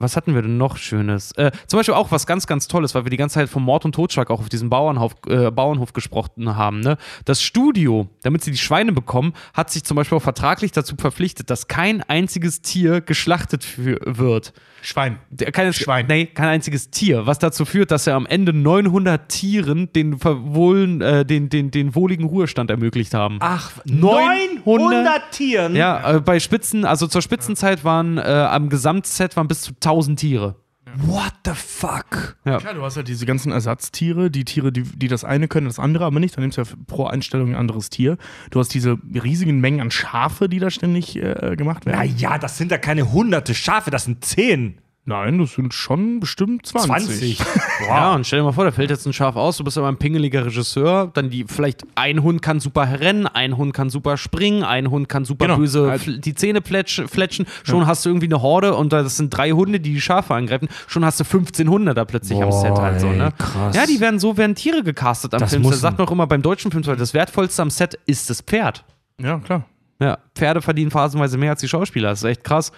was hatten wir denn noch Schönes? Äh, zum Beispiel auch was ganz, ganz Tolles, weil wir die ganze Zeit vom Mord und Totschlag auch auf diesem Bauernhof, äh, Bauernhof gesprochen haben. Ne? Das Studio, damit sie die Schweine bekommen, hat sich zum Beispiel auch vertraglich dazu verpflichtet, dass kein einziges Tier geschlachtet für, wird. Schwein. Kein, Schwein. Nee, kein einziges Tier, was dazu führt, dass er am Ende 900 Tieren den, verwohlen, äh, den, den, den wohligen Ruhestand ermöglicht haben. Ach, 900 Tieren? Ja, äh, bei Spitzen, also zur Spitzenzeit waren äh, am Gesamtset waren bis zu 1000 Tiere. What the fuck? Ja. Klar, du hast halt diese ganzen Ersatztiere, die Tiere, die, die das eine können, das andere aber nicht. Dann nimmst du ja pro Einstellung ein anderes Tier. Du hast diese riesigen Mengen an Schafe, die da ständig äh, gemacht werden. Naja, das sind ja keine hunderte Schafe, das sind zehn. Nein, das sind schon bestimmt 20. 20. Ja, und stell dir mal vor, da fällt jetzt ein Schaf aus, du bist aber ein pingeliger Regisseur, dann die, vielleicht ein Hund kann super rennen, ein Hund kann super springen, ein Hund kann super Genau. böse Also- die Zähne fletschen, fletschen. schon hast du irgendwie eine Horde und das sind drei Hunde, die die Schafe angreifen, schon hast du 15 Hunde da plötzlich am Boah, Set halt so, ne? krass. Ja, die werden so, werden Tiere gecastet am Das Film. Das sagt man auch immer beim deutschen Film, das wertvollste am Set ist das Pferd. Ja, klar. Ja, Pferde verdienen phasenweise mehr als die Schauspieler. Das ist echt krass.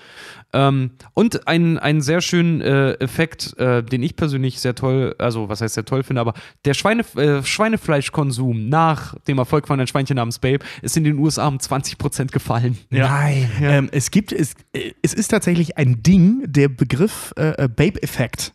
Ähm, und ein, einen sehr schönen äh, Effekt, äh, den ich persönlich sehr toll, also was heißt sehr toll finde, aber der Schweine, äh, Schweinefleischkonsum nach dem Erfolg von ein Schweinchen namens Babe ist in den USA um 20% gefallen. Nein. Ähm, es gibt, es, es ist tatsächlich ein Ding, der Begriff äh, äh, Babe-Effekt.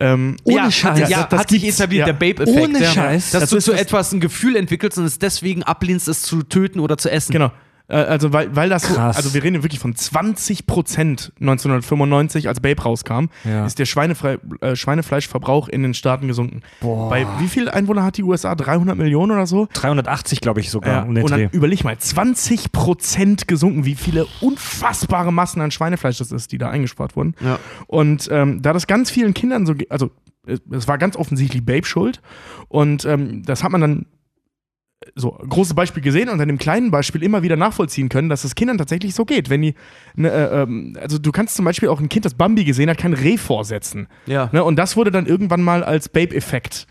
Ähm, Ohne ja, Scheiß. Hat, ja, Das- das hat sich etabliert, ja. der Babe-Effekt. Ohne ja. Scheiß. Dass Das du ist zu etwas ein Gefühl entwickelst und es deswegen ablehnst, es zu töten oder zu essen. Genau. Äh, Also, weil, weil das so, Krass. also wir reden wirklich von 20 Prozent 1995, als Babe rauskam, Ja. ist der Schweinefre äh, Schweinefleischverbrauch in den Staaten gesunken. Boah. Bei wie viel Einwohner hat die USA? 300 Millionen oder so? 380, glaube ich sogar. Ja, um und dann Dreh. überleg mal, 20 Prozent gesunken, wie viele unfassbare Massen an Schweinefleisch das ist, die da eingespart wurden. Ja. Und ähm, da das ganz vielen Kindern so, also es- es war ganz offensichtlich Babe schuld und ähm, das hat man dann so große Beispiel gesehen und an dem kleinen Beispiel immer wieder nachvollziehen können, dass es Kindern tatsächlich so geht. Wenn die, ne, äh, ähm, also du kannst zum Beispiel auch ein Kind, das Bambi gesehen hat, kein Reh vorsetzen. Ja. Ne? Und das wurde dann irgendwann mal als Babe-Effekt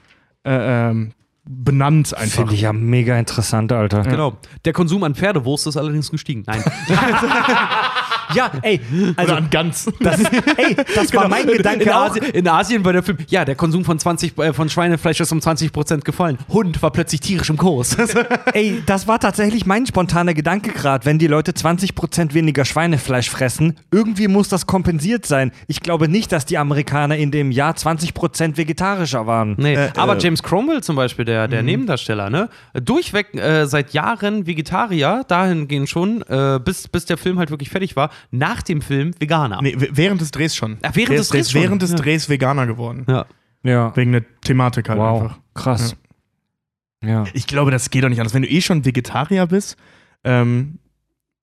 äh, ähm, benannt einfach. Finde ich ja mega interessant, Alter. Genau. Der Konsum an Pferdewurst ist allerdings gestiegen. Nein. Ja, ey, also Oder an ganz. das, ey, das war mein Gedanke in, auch. Asien, in Asien bei der Film, ja, der Konsum von 20 äh, von Schweinefleisch ist um 20% gefallen. Hund war plötzlich tierisch im Kurs. Ey, das war tatsächlich mein spontaner Gedanke gerade, wenn die Leute 20% weniger Schweinefleisch fressen, irgendwie muss das kompensiert sein. Ich glaube nicht, dass die Amerikaner in dem Jahr 20% vegetarischer waren. nee, Äh, aber äh, James Cromwell zum Beispiel, der, der Nebendarsteller, ne? Durchweg äh, seit Jahren Vegetarier, dahingehend schon, äh, bis, bis der Film halt wirklich fertig war, nach dem Film Veganer. Nee, während des Drehs schon. Ach, während des Drehs schon? Während des Ja. Drehs Veganer geworden. Ja. Ja. Wegen der Thematik halt Wow, einfach. krass. Ja. Ich glaube, das geht doch nicht anders. Wenn du eh schon Vegetarier bist, ähm,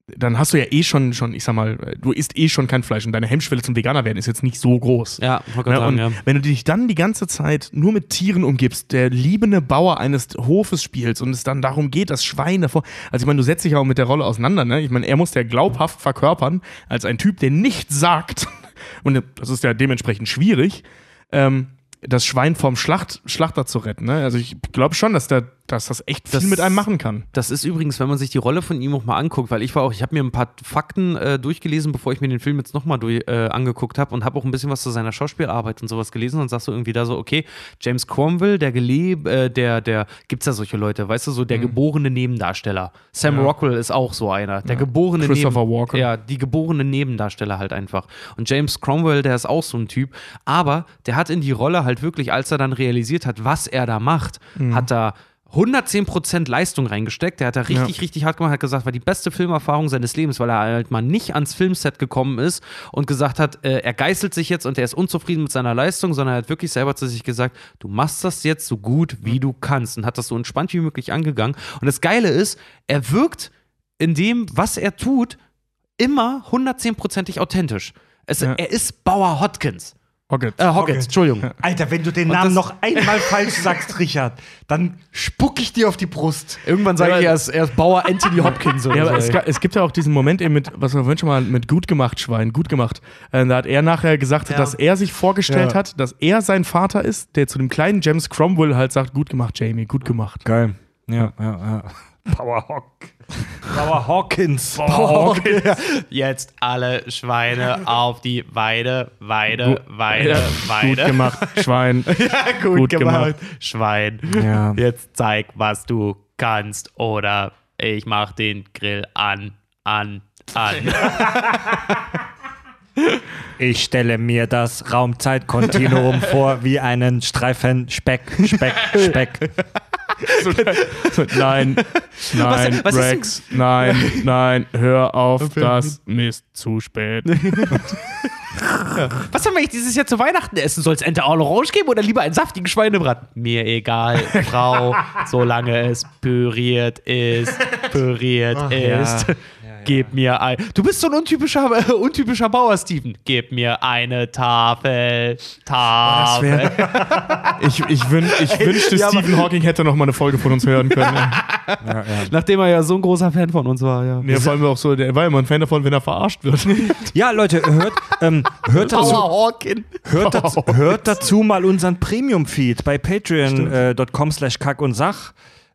dann hast du ja eh schon, schon, ich sag mal, du isst eh schon kein Fleisch und deine Hemmschwelle zum Veganer werden ist jetzt nicht so groß. Ja, Ne? sagen, ja. wenn du dich dann die ganze Zeit nur mit Tieren umgibst, der liebende Bauer eines Hofes spielst und es dann darum geht, dass Schweine vor. Also ich meine, du setzt dich auch mit der Rolle auseinander, ne? Ich meine, er muss ja glaubhaft verkörpern, als ein Typ, der nichts sagt. Und das ist ja dementsprechend schwierig, ähm, das Schwein vom Schlacht, Schlachter zu retten. Ne? Also ich glaube schon, dass, der, dass das echt viel Das- mit einem machen kann. Das ist übrigens, wenn man sich die Rolle von ihm auch mal anguckt, weil ich war auch, ich habe mir ein paar Fakten äh, durchgelesen, bevor ich mir den Film jetzt nochmal äh, angeguckt habe und habe auch ein bisschen was zu seiner Schauspielarbeit und sowas gelesen und sagst so irgendwie da so, okay, James Cromwell, der gelebt, äh, der, der, gibt's ja solche Leute, weißt du, so der geborene Nebendarsteller. Sam Mhm. Ja. Rockwell ist auch so einer, der geborene Christopher Neben- Walken. Ja, die geborene Nebendarsteller halt einfach. Und James Cromwell, der ist auch so ein Typ, aber der hat in die Rolle halt wirklich, als er dann realisiert hat, was er da macht, Mhm. hat er 110% Leistung reingesteckt. Der hat da richtig, Ja. richtig hart gemacht, hat gesagt, war die beste Filmerfahrung seines Lebens, weil er halt mal nicht ans Filmset gekommen ist und gesagt hat, äh, er geißelt sich jetzt und er ist unzufrieden mit seiner Leistung, sondern er hat wirklich selber zu sich gesagt, du machst das jetzt so gut, wie du kannst und hat das so entspannt wie möglich angegangen. Und das Geile ist, er wirkt in dem, was er tut, immer 110%ig authentisch. Es, Ja. Er ist Bauer Hotkins. Hoggett. Äh, Hoggins, Entschuldigung. Alter, wenn du den Und Namen noch einmal falsch sagst, Richard, dann spuck ich dir auf die Brust. Irgendwann sage ich, er ist, er ist Bauer Anthony Hopkins oder Ja, aber so. es, es gibt ja auch diesen Moment eben mit, was wir vorhin schon mal mit gut gemacht, Schwein, gut gemacht. Äh, da hat er nachher gesagt, Ja. dass er sich vorgestellt Ja. hat, dass er sein Vater ist, der zu dem kleinen James Cromwell halt sagt, gut gemacht, Jamie, gut gemacht. Geil. Ja, ja, ja. Power Hawk. Power Hawkins. Jetzt alle Schweine auf die Weide, Weide, Weide, Ja, Weide. Gut gemacht, Schwein. gut, Gut gemacht. Schwein. Ja. Jetzt zeig, was du kannst. Oder ich mach den Grill an, an, an. Ich stelle mir das Raumzeitkontinuum vor wie einen Streifen Speck, Speck, Speck. nein, nein, was ist Rex, nein, nein, hör auf, das Mist, zu spät. Was haben wir dieses Jahr zu Weihnachten essen? Soll es Ente à l'Orange geben oder lieber einen saftigen Schweinebraten? Mir egal, Frau, solange es püriert ist, püriert ist. Gib mir ein. Du bist so ein untypischer, äh, untypischer Bauer, Steven. Gib mir eine Tafel. Tafel. Ich, ich, wün, ich wünschte, Ja, Stephen Hawking hätte noch mal eine Folge von uns hören können. Nachdem er ja so ein großer Fan von uns war, ja. Ja, vor allem auch so, der war immer ein Fan davon, wenn er verarscht wird. Ja, Leute, hört, ähm, hört, dazu, hört, dazu, hört dazu mal unseren Premium-Feed bei patreon.com slash kack und sach.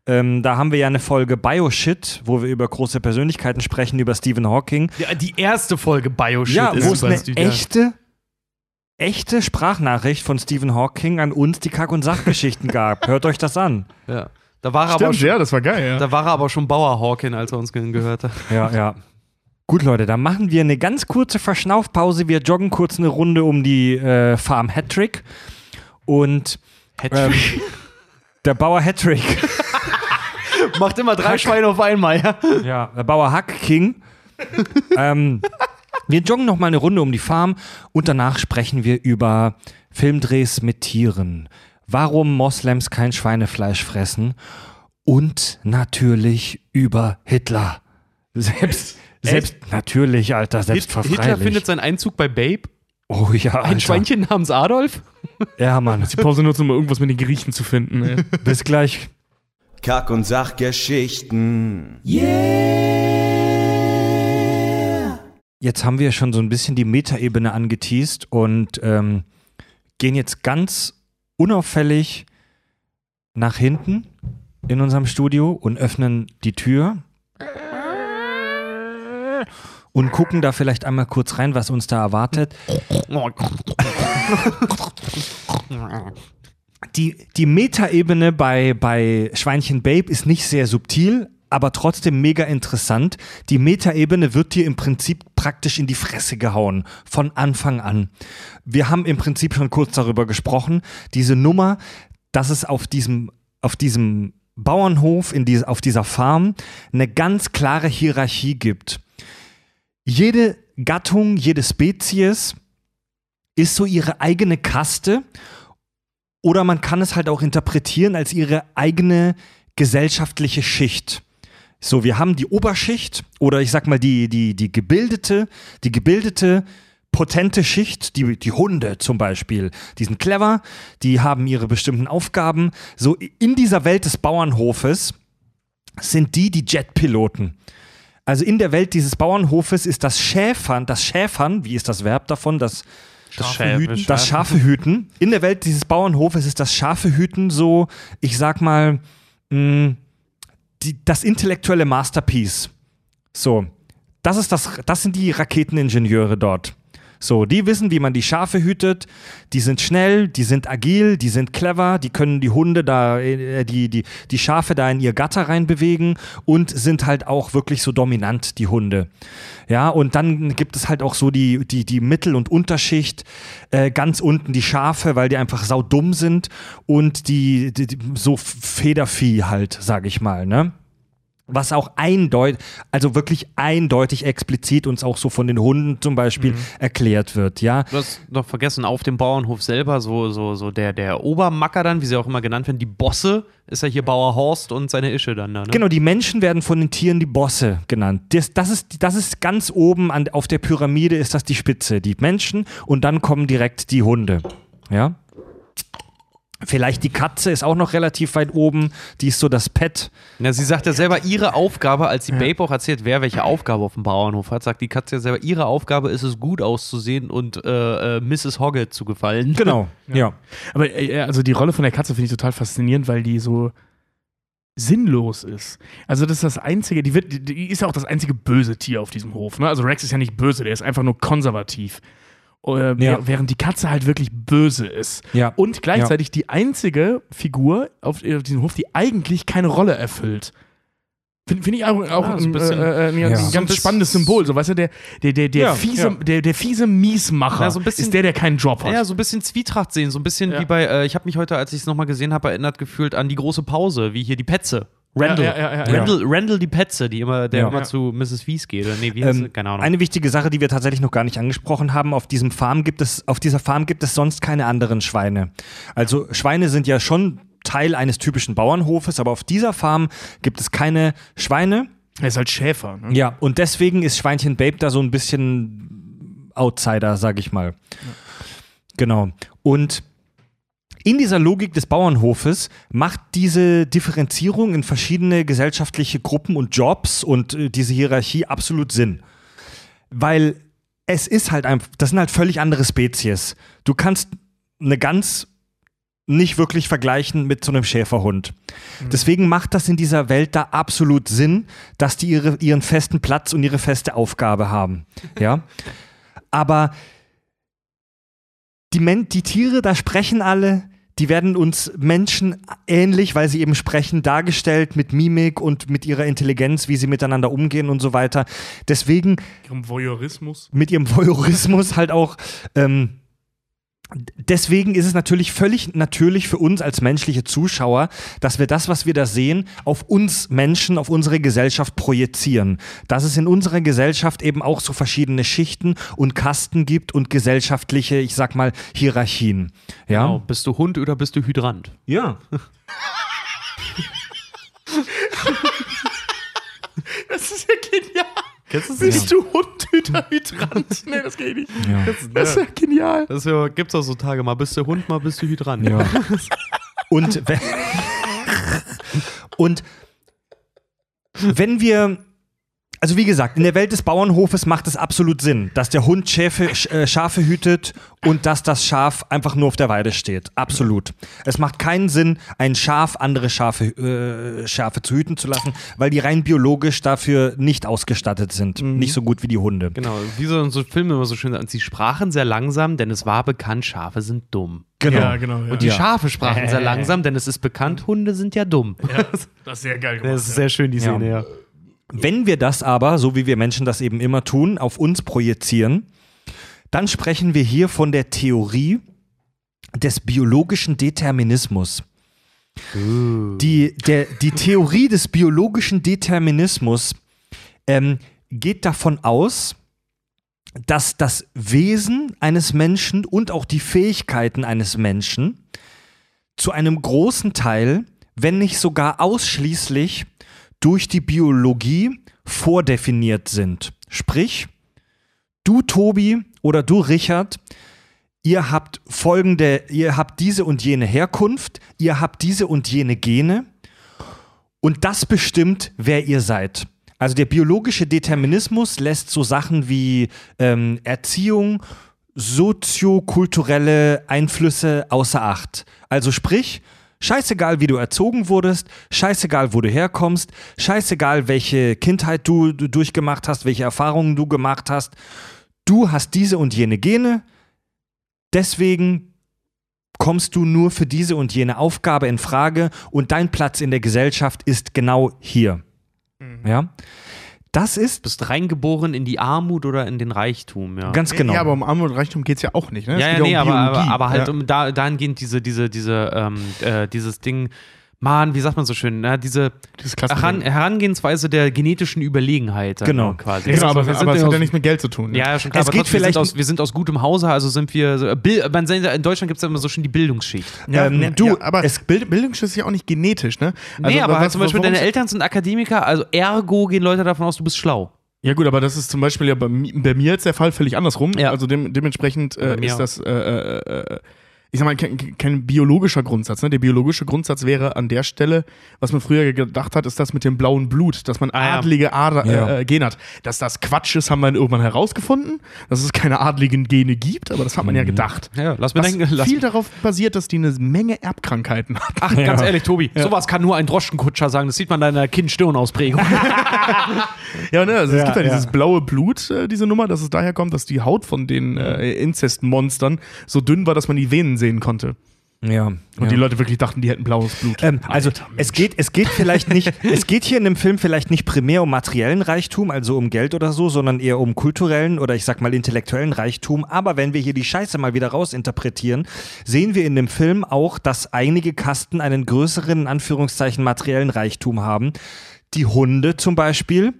Ähm, da haben wir ja eine Folge Bioshit, wo wir über große Persönlichkeiten sprechen, über Stephen Hawking. Ja, die erste Folge Bioshit Ja, ist wo es eine echte, echte Sprachnachricht von Stephen Hawking an uns, die Kack- und Sachgeschichten gab. Hört euch das an. Ja. Da war, er aber Stimmt, schon, ja, das war geil, ja. da war er aber schon Bauer Hawking, als er uns ge- gehört hat. Ja, ja. Gut, Leute, dann machen wir eine ganz kurze Verschnaufpause. Wir joggen kurz eine Runde um die äh, Farm Hattrick. Und ähm, der Bauer Hattrick, Macht immer drei Schweine auf einmal, ja. ja, der Bauer Hack King. ähm, wir joggen noch mal eine Runde um die Farm und danach sprechen wir über Filmdrehs mit Tieren. Warum Moslems kein Schweinefleisch fressen und natürlich über Hitler. Selbst, selbst natürlich, Alter, Hitler selbstverfreilich. findet seinen Einzug bei Babe. oh ja, Alter. Ein Schweinchen namens Adolf. Ja, Mann. Die Pause nutzen, um irgendwas mit den Griechen zu finden. Ey. Bis gleich. Kack- und Sachgeschichten. Jetzt haben wir schon so ein bisschen die Metaebene angeteased und ähm, gehen jetzt ganz unauffällig nach hinten in unserem Studio und öffnen die Tür und gucken da vielleicht einmal kurz rein, was uns da erwartet. Die, die Metaebene bei, bei Schweinchen Babe ist nicht sehr subtil, aber trotzdem mega interessant. Die Metaebene wird dir im Prinzip praktisch in die Fresse gehauen, von Anfang an. Wir haben im Prinzip schon kurz darüber gesprochen, diese Nummer, dass es auf diesem, auf diesem Bauernhof, in die, auf dieser Farm, eine ganz klare Hierarchie gibt. Jede Gattung, jede Spezies ist so ihre eigene Kaste oder man kann es halt auch interpretieren als ihre eigene gesellschaftliche Schicht. So, wir haben die Oberschicht oder ich sag mal die, die, die gebildete, die gebildete, potente Schicht, die, die Hunde zum Beispiel, die sind clever, die haben ihre bestimmten Aufgaben. So, in dieser Welt des Bauernhofes sind die die Jetpiloten. Also in der Welt dieses Bauernhofes ist das Schäfern, das Schäfern, wie ist das Verb davon, das Schafe hüten. das Schafe hüten. In der Welt dieses Bauernhofes ist das Schafe hüten so, ich sag mal, mh, die, das intellektuelle Masterpiece. So, das ist das, das sind die Raketeningenieure dort. So, die wissen, wie man die Schafe hütet. Die sind schnell, die sind agil, die sind clever, die können die Hunde da, äh, die, die, die Schafe da in ihr Gatter reinbewegen und sind halt auch wirklich so dominant, die Hunde. Ja, und dann gibt es halt auch so die, die, die Mittel- und Unterschicht, äh, ganz unten die Schafe, weil die einfach saudumm sind und die, die, die so Federvieh halt, sag ich mal, ne? Was auch eindeutig, also wirklich eindeutig explizit uns auch so von den Hunden zum Beispiel erklärt wird, ja. Du hast noch vergessen, auf dem Bauernhof selber, so, so, so der, der Obermacker dann, wie sie auch immer genannt werden, die Bosse, ist ja hier Bauer Horst und seine Ische dann da, ne? Genau, die Menschen werden von den Tieren die Bosse genannt. Das, das, ist, das ist ganz oben an, auf der Pyramide ist das die Spitze, die Menschen und dann kommen direkt die Hunde, ja. Vielleicht die Katze ist auch noch relativ weit oben, die ist so das Pet. Ja, sie sagt ja selber, ihre Aufgabe, als die Babe auch erzählt, wer welche Aufgabe auf dem Bauernhof hat, sagt die Katze ja selber, ihre Aufgabe ist es, gut auszusehen und äh, äh, Mrs. Hogget zu gefallen. Genau, ja. Aber äh, also die Rolle von der Katze finde ich total faszinierend, weil die so sinnlos ist. Also das ist das einzige, die, wird, die ist ja auch das einzige böse Tier auf diesem Hof. Ne? Also Rex ist ja nicht böse, der ist einfach nur konservativ. Äh, Ja. Während die Katze halt wirklich böse ist. Ja. Und gleichzeitig die einzige Figur auf, auf diesem Hof, die eigentlich keine Rolle erfüllt. Finde find ich auch, auch Ah, ein ein, bisschen- äh, äh, ein Ja. ganz So ein bisschen- spannendes Symbol. So, weißt du, der, der, der, der, Ja, fiese, ja. Der, der fiese Miesmacher Ja, so ein bisschen- ist der, der keinen Job hat. Ja, so ein bisschen Zwietracht sehen, so ein bisschen Ja. wie bei, äh, ich habe mich heute, als ich es nochmal gesehen habe, erinnert gefühlt an die große Pause, wie hier die Petze. Randall. Ja, ja, ja. Randall, Randall die Petze, die immer, der Ja. immer Ja. zu Mrs. Wies geht. Oder nee, wie Ähm? Keine Ahnung. Eine wichtige Sache, die wir tatsächlich noch gar nicht angesprochen haben, auf diesem Farm gibt es, auf dieser Farm gibt es sonst keine anderen Schweine. Also Schweine sind ja schon Teil eines typischen Bauernhofes, aber auf dieser Farm gibt es keine Schweine. Er ist halt Schäfer. Ne? Ja, und deswegen ist Schweinchen Babe da so ein bisschen Outsider, sag ich mal. Genau. Und in dieser Logik des Bauernhofes macht diese Differenzierung in verschiedene gesellschaftliche Gruppen und Jobs und äh, diese Hierarchie absolut Sinn. Weil es ist halt einfach, das sind halt völlig andere Spezies. Du kannst eine Gans nicht wirklich vergleichen mit so einem Schäferhund. Deswegen macht das in dieser Welt da absolut Sinn, dass die ihre, ihren festen Platz und ihre feste Aufgabe haben. Ja. Aber die, Men die Tiere, da sprechen alle, die werden uns Menschen ähnlich, weil sie eben sprechen, dargestellt mit Mimik und mit ihrer Intelligenz, wie sie miteinander umgehen und so weiter. Deswegen Ihrem Voyeurismus. mit ihrem Voyeurismus halt auch. Ähm, deswegen ist es natürlich völlig natürlich für uns als menschliche Zuschauer, dass wir das, was wir da sehen, auf uns Menschen, auf unsere Gesellschaft projizieren. Dass es in unserer Gesellschaft eben auch so verschiedene Schichten und Kasten gibt und gesellschaftliche, ich sag mal, Hierarchien. Ja. Genau. Bist du Hund oder bist du Hydrant? Ja. Das ist ja genial. Kennst du das Bist du Hundhüter, Hydrant? nee, das geht nicht. ja. Das ist ja genial. Das ja, gibt's auch so Tage, mal bist du Hund, mal bist du Hydrant. Ja. Und, wenn, und wenn wir, also wie gesagt, in der Welt des Bauernhofes macht es absolut Sinn, dass der Hund Schäfe, Sch- äh, Schafe hütet und dass das Schaf einfach nur auf der Weide steht. Absolut. Es macht keinen Sinn, ein Schaf andere Schafe, äh, Schafe zu hüten zu lassen, weil die rein biologisch dafür nicht ausgestattet sind. Nicht so gut wie die Hunde. Genau, wie so so Filmen immer so schön sagen, sie sprachen sehr langsam, denn es war bekannt, Schafe sind dumm. Genau. Ja, genau. Ja. Und die Ja. Schafe sprachen sehr langsam, denn es ist bekannt, Hunde sind ja dumm. ja, das ist sehr geil gemacht. Das ist sehr schön, die Ja. Szene, ja. Wenn wir das aber, so wie wir Menschen das eben immer tun, auf uns projizieren, dann sprechen wir hier von der Theorie des biologischen Determinismus. Die, der, die Theorie des biologischen Determinismus ähm, geht davon aus, dass das Wesen eines Menschen und auch die Fähigkeiten eines Menschen zu einem großen Teil wenn nicht sogar ausschließlich durch die Biologie vordefiniert sind. Sprich, du Tobi oder du Richard, ihr habt folgende, ihr habt diese und jene Herkunft, ihr habt diese und jene Gene und das bestimmt, wer ihr seid. Also der biologische Determinismus lässt so Sachen wie ähm, Erziehung, soziokulturelle Einflüsse außer Acht. Also sprich, scheißegal wie du erzogen wurdest, scheißegal wo du herkommst, scheißegal welche Kindheit du, du durchgemacht hast, welche Erfahrungen du gemacht hast, du hast diese und jene Gene, deswegen kommst du nur für diese und jene Aufgabe in Frage und dein Platz in der Gesellschaft ist genau hier. Ja. Das ist bist reingeboren in die Armut oder in den Reichtum, ja. ganz genau. Ja, aber um Armut und Reichtum geht es ja auch nicht. Ne? Ja, ja, nee, um aber, aber, aber halt ja. um da, dahingehend diese, diese, diese, ähm, äh, dieses Ding, Mann, wie sagt man so schön, ne? diese Heran. Herangehensweise der genetischen Überlegenheit. Genau. auch Quasi. Genau, aber, wir sind aber es ja hat ja nichts mit Geld zu tun. ne? ja, ja, schon klar. Es aber geht trotzdem, wir, vielleicht- sind aus, wir sind aus gutem Hause, also sind wir. So, sagt, ja, in Deutschland gibt es ja immer so schon die Bildungsschicht. Ja, Ähm, ne, du, ja, aber es- Bild, Bildungsschutz ist ja auch nicht genetisch, ne? nee, aber was- halt zum Beispiel deine Eltern sind Akademiker, also ergo gehen Leute davon aus, du bist schlau. Ja gut, aber das ist zum Beispiel ja bei, bei mir jetzt der Fall völlig andersrum. Ja. Also dem, dementsprechend äh, ist das, äh, äh, äh, ich sag mal, kein, kein biologischer Grundsatz. Ne? Der biologische Grundsatz wäre an der Stelle, was man früher gedacht hat, ist das mit dem blauen Blut, dass man Ah, ja. adlige Ader, Ja. äh, äh, Gen hat. Dass das Quatsch ist, haben wir irgendwann herausgefunden, dass es keine adligen Gene gibt, aber das hat man ja gedacht. Ja, lass mir denken. Lass, viel darauf basiert, dass die eine Menge Erbkrankheiten haben. ach, ganz ehrlich, Tobi, sowas kann nur ein Droschkenkutscher sagen. Das sieht man deiner Kinn-Stirn-Ausprägung. Ja, ne, also es Ja, gibt ja, ja. dieses blaue Blut, äh, diese Nummer, dass es daher kommt, dass die Haut von den äh, Inzestmonstern so dünn war, dass man die Venen sehen konnte. ja. Und ja. die Leute wirklich dachten, die hätten blaues Blut. Ähm, also Alter, es geht, es geht vielleicht nicht, es geht hier in dem Film vielleicht nicht primär um materiellen Reichtum, also um Geld oder so, sondern eher um kulturellen oder ich sag mal intellektuellen Reichtum. Aber wenn wir hier die Scheiße mal wieder rausinterpretieren, sehen wir in dem Film auch, dass einige Kasten einen größeren, in Anführungszeichen, materiellen Reichtum haben. Die Hunde zum Beispiel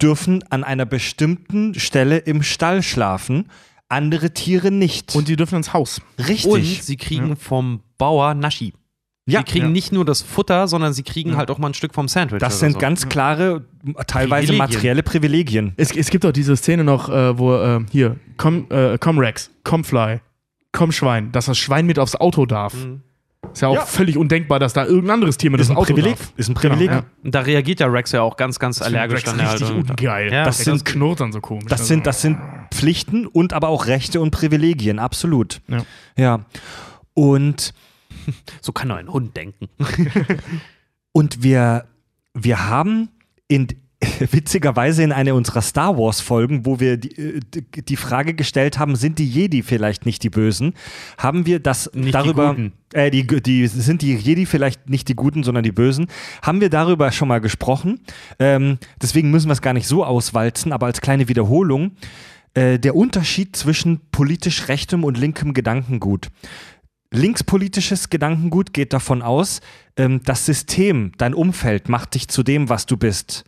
dürfen an einer bestimmten Stelle im Stall schlafen, andere Tiere nicht. Und die dürfen ins Haus. richtig. Und sie kriegen vom Bauer Naschi. ja, sie kriegen ja. nicht nur das Futter, sondern sie kriegen halt auch mal ein Stück vom Sandwich. Das sind so. ganz klare, teilweise Privilegien. materielle Privilegien. Es, es gibt auch diese Szene noch, äh, wo, äh, hier, komm, äh, komm Rex, komm Fly, komm Schwein, dass das Schwein mit aufs Auto darf. Ist ja auch Ja. völlig undenkbar, dass da irgendein anderes Tier mit Ist ein Auto Privileg. darf. Ist ein Privileg. Genau, ja. Und da reagiert ja Rex ja auch ganz, ganz Das allergisch dann Rex halt. richtig Und- ungeil. Ja, das, das das sind- knurrt dann so komisch. Das Also, sind, das sind Pflichten und aber auch Rechte und Privilegien, absolut. Ja. ja. Und, So kann nur ein Hund denken. und wir, wir haben in, witzigerweise in einer unserer Star Wars-Folgen, wo wir die, äh, die die Frage gestellt haben, sind die Jedi vielleicht nicht die Bösen, haben wir das Nicht die darüber. Guten. Äh, die, die sind die Jedi vielleicht nicht die Guten, sondern die Bösen. Haben wir darüber schon mal gesprochen. Ähm, deswegen müssen wir es gar nicht so auswalzen, aber als kleine Wiederholung. Äh, der Unterschied zwischen politisch rechtem und linkem Gedankengut. Linkspolitisches Gedankengut geht davon aus, ähm, das System, dein Umfeld macht dich zu dem, was du bist.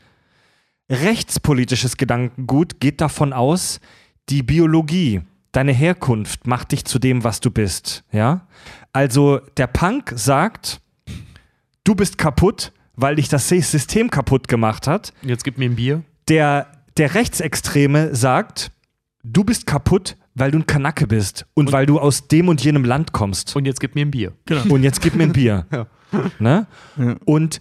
Rechtspolitisches Gedankengut geht davon aus, die Biologie, deine Herkunft macht dich zu dem, was du bist. Ja? Also der Punk sagt, du bist kaputt, weil dich das System kaputt gemacht hat. Jetzt gib mir ein Bier. Der, der Rechtsextreme sagt, du bist kaputt, weil du ein Kanacke bist und, weil du aus dem und jenem Land kommst. Und jetzt gib mir ein Bier. Und jetzt gib mir ein Bier. Ne? Ja. Und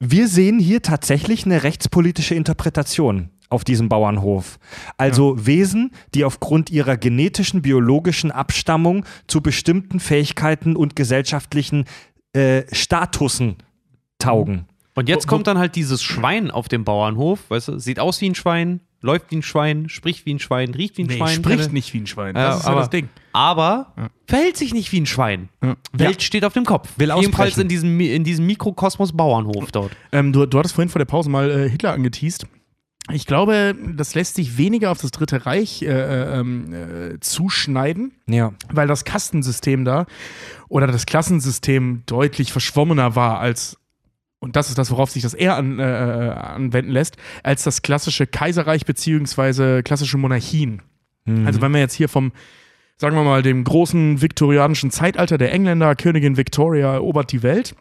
wir sehen hier tatsächlich eine rechtspolitische Interpretation auf diesem Bauernhof. Also Wesen, die aufgrund ihrer genetischen, biologischen Abstammung zu bestimmten Fähigkeiten und gesellschaftlichen äh, Statusen taugen. Und jetzt kommt dann halt dieses Schwein auf dem Bauernhof, weißt du, sieht aus wie ein Schwein, läuft wie ein Schwein, spricht wie ein Schwein, riecht wie ein Nee, Schwein. spricht keine- nicht wie ein Schwein. Ja, Das ist ja aber, das Ding. aber verhält sich nicht wie ein Schwein. Ja. Welt steht auf dem Kopf. Will Jedenfalls in diesem, in diesem Mikrokosmos Bauernhof dort. Ähm, du, du hattest vorhin vor der Pause mal äh, Hitler angeteased. Ich glaube, das lässt sich weniger auf das Dritte Reich äh, äh, ähm, äh, zuschneiden, Ja. weil das Kastensystem da oder das Klassensystem deutlich verschwommener war als, und das ist das, worauf sich das eher an, äh, äh, anwenden lässt, als das klassische Kaiserreich beziehungsweise klassische Monarchien. Mhm. Also wenn wir jetzt hier vom sagen wir mal, dem großen viktorianischen Zeitalter der Engländer, Königin Victoria erobert die Welt.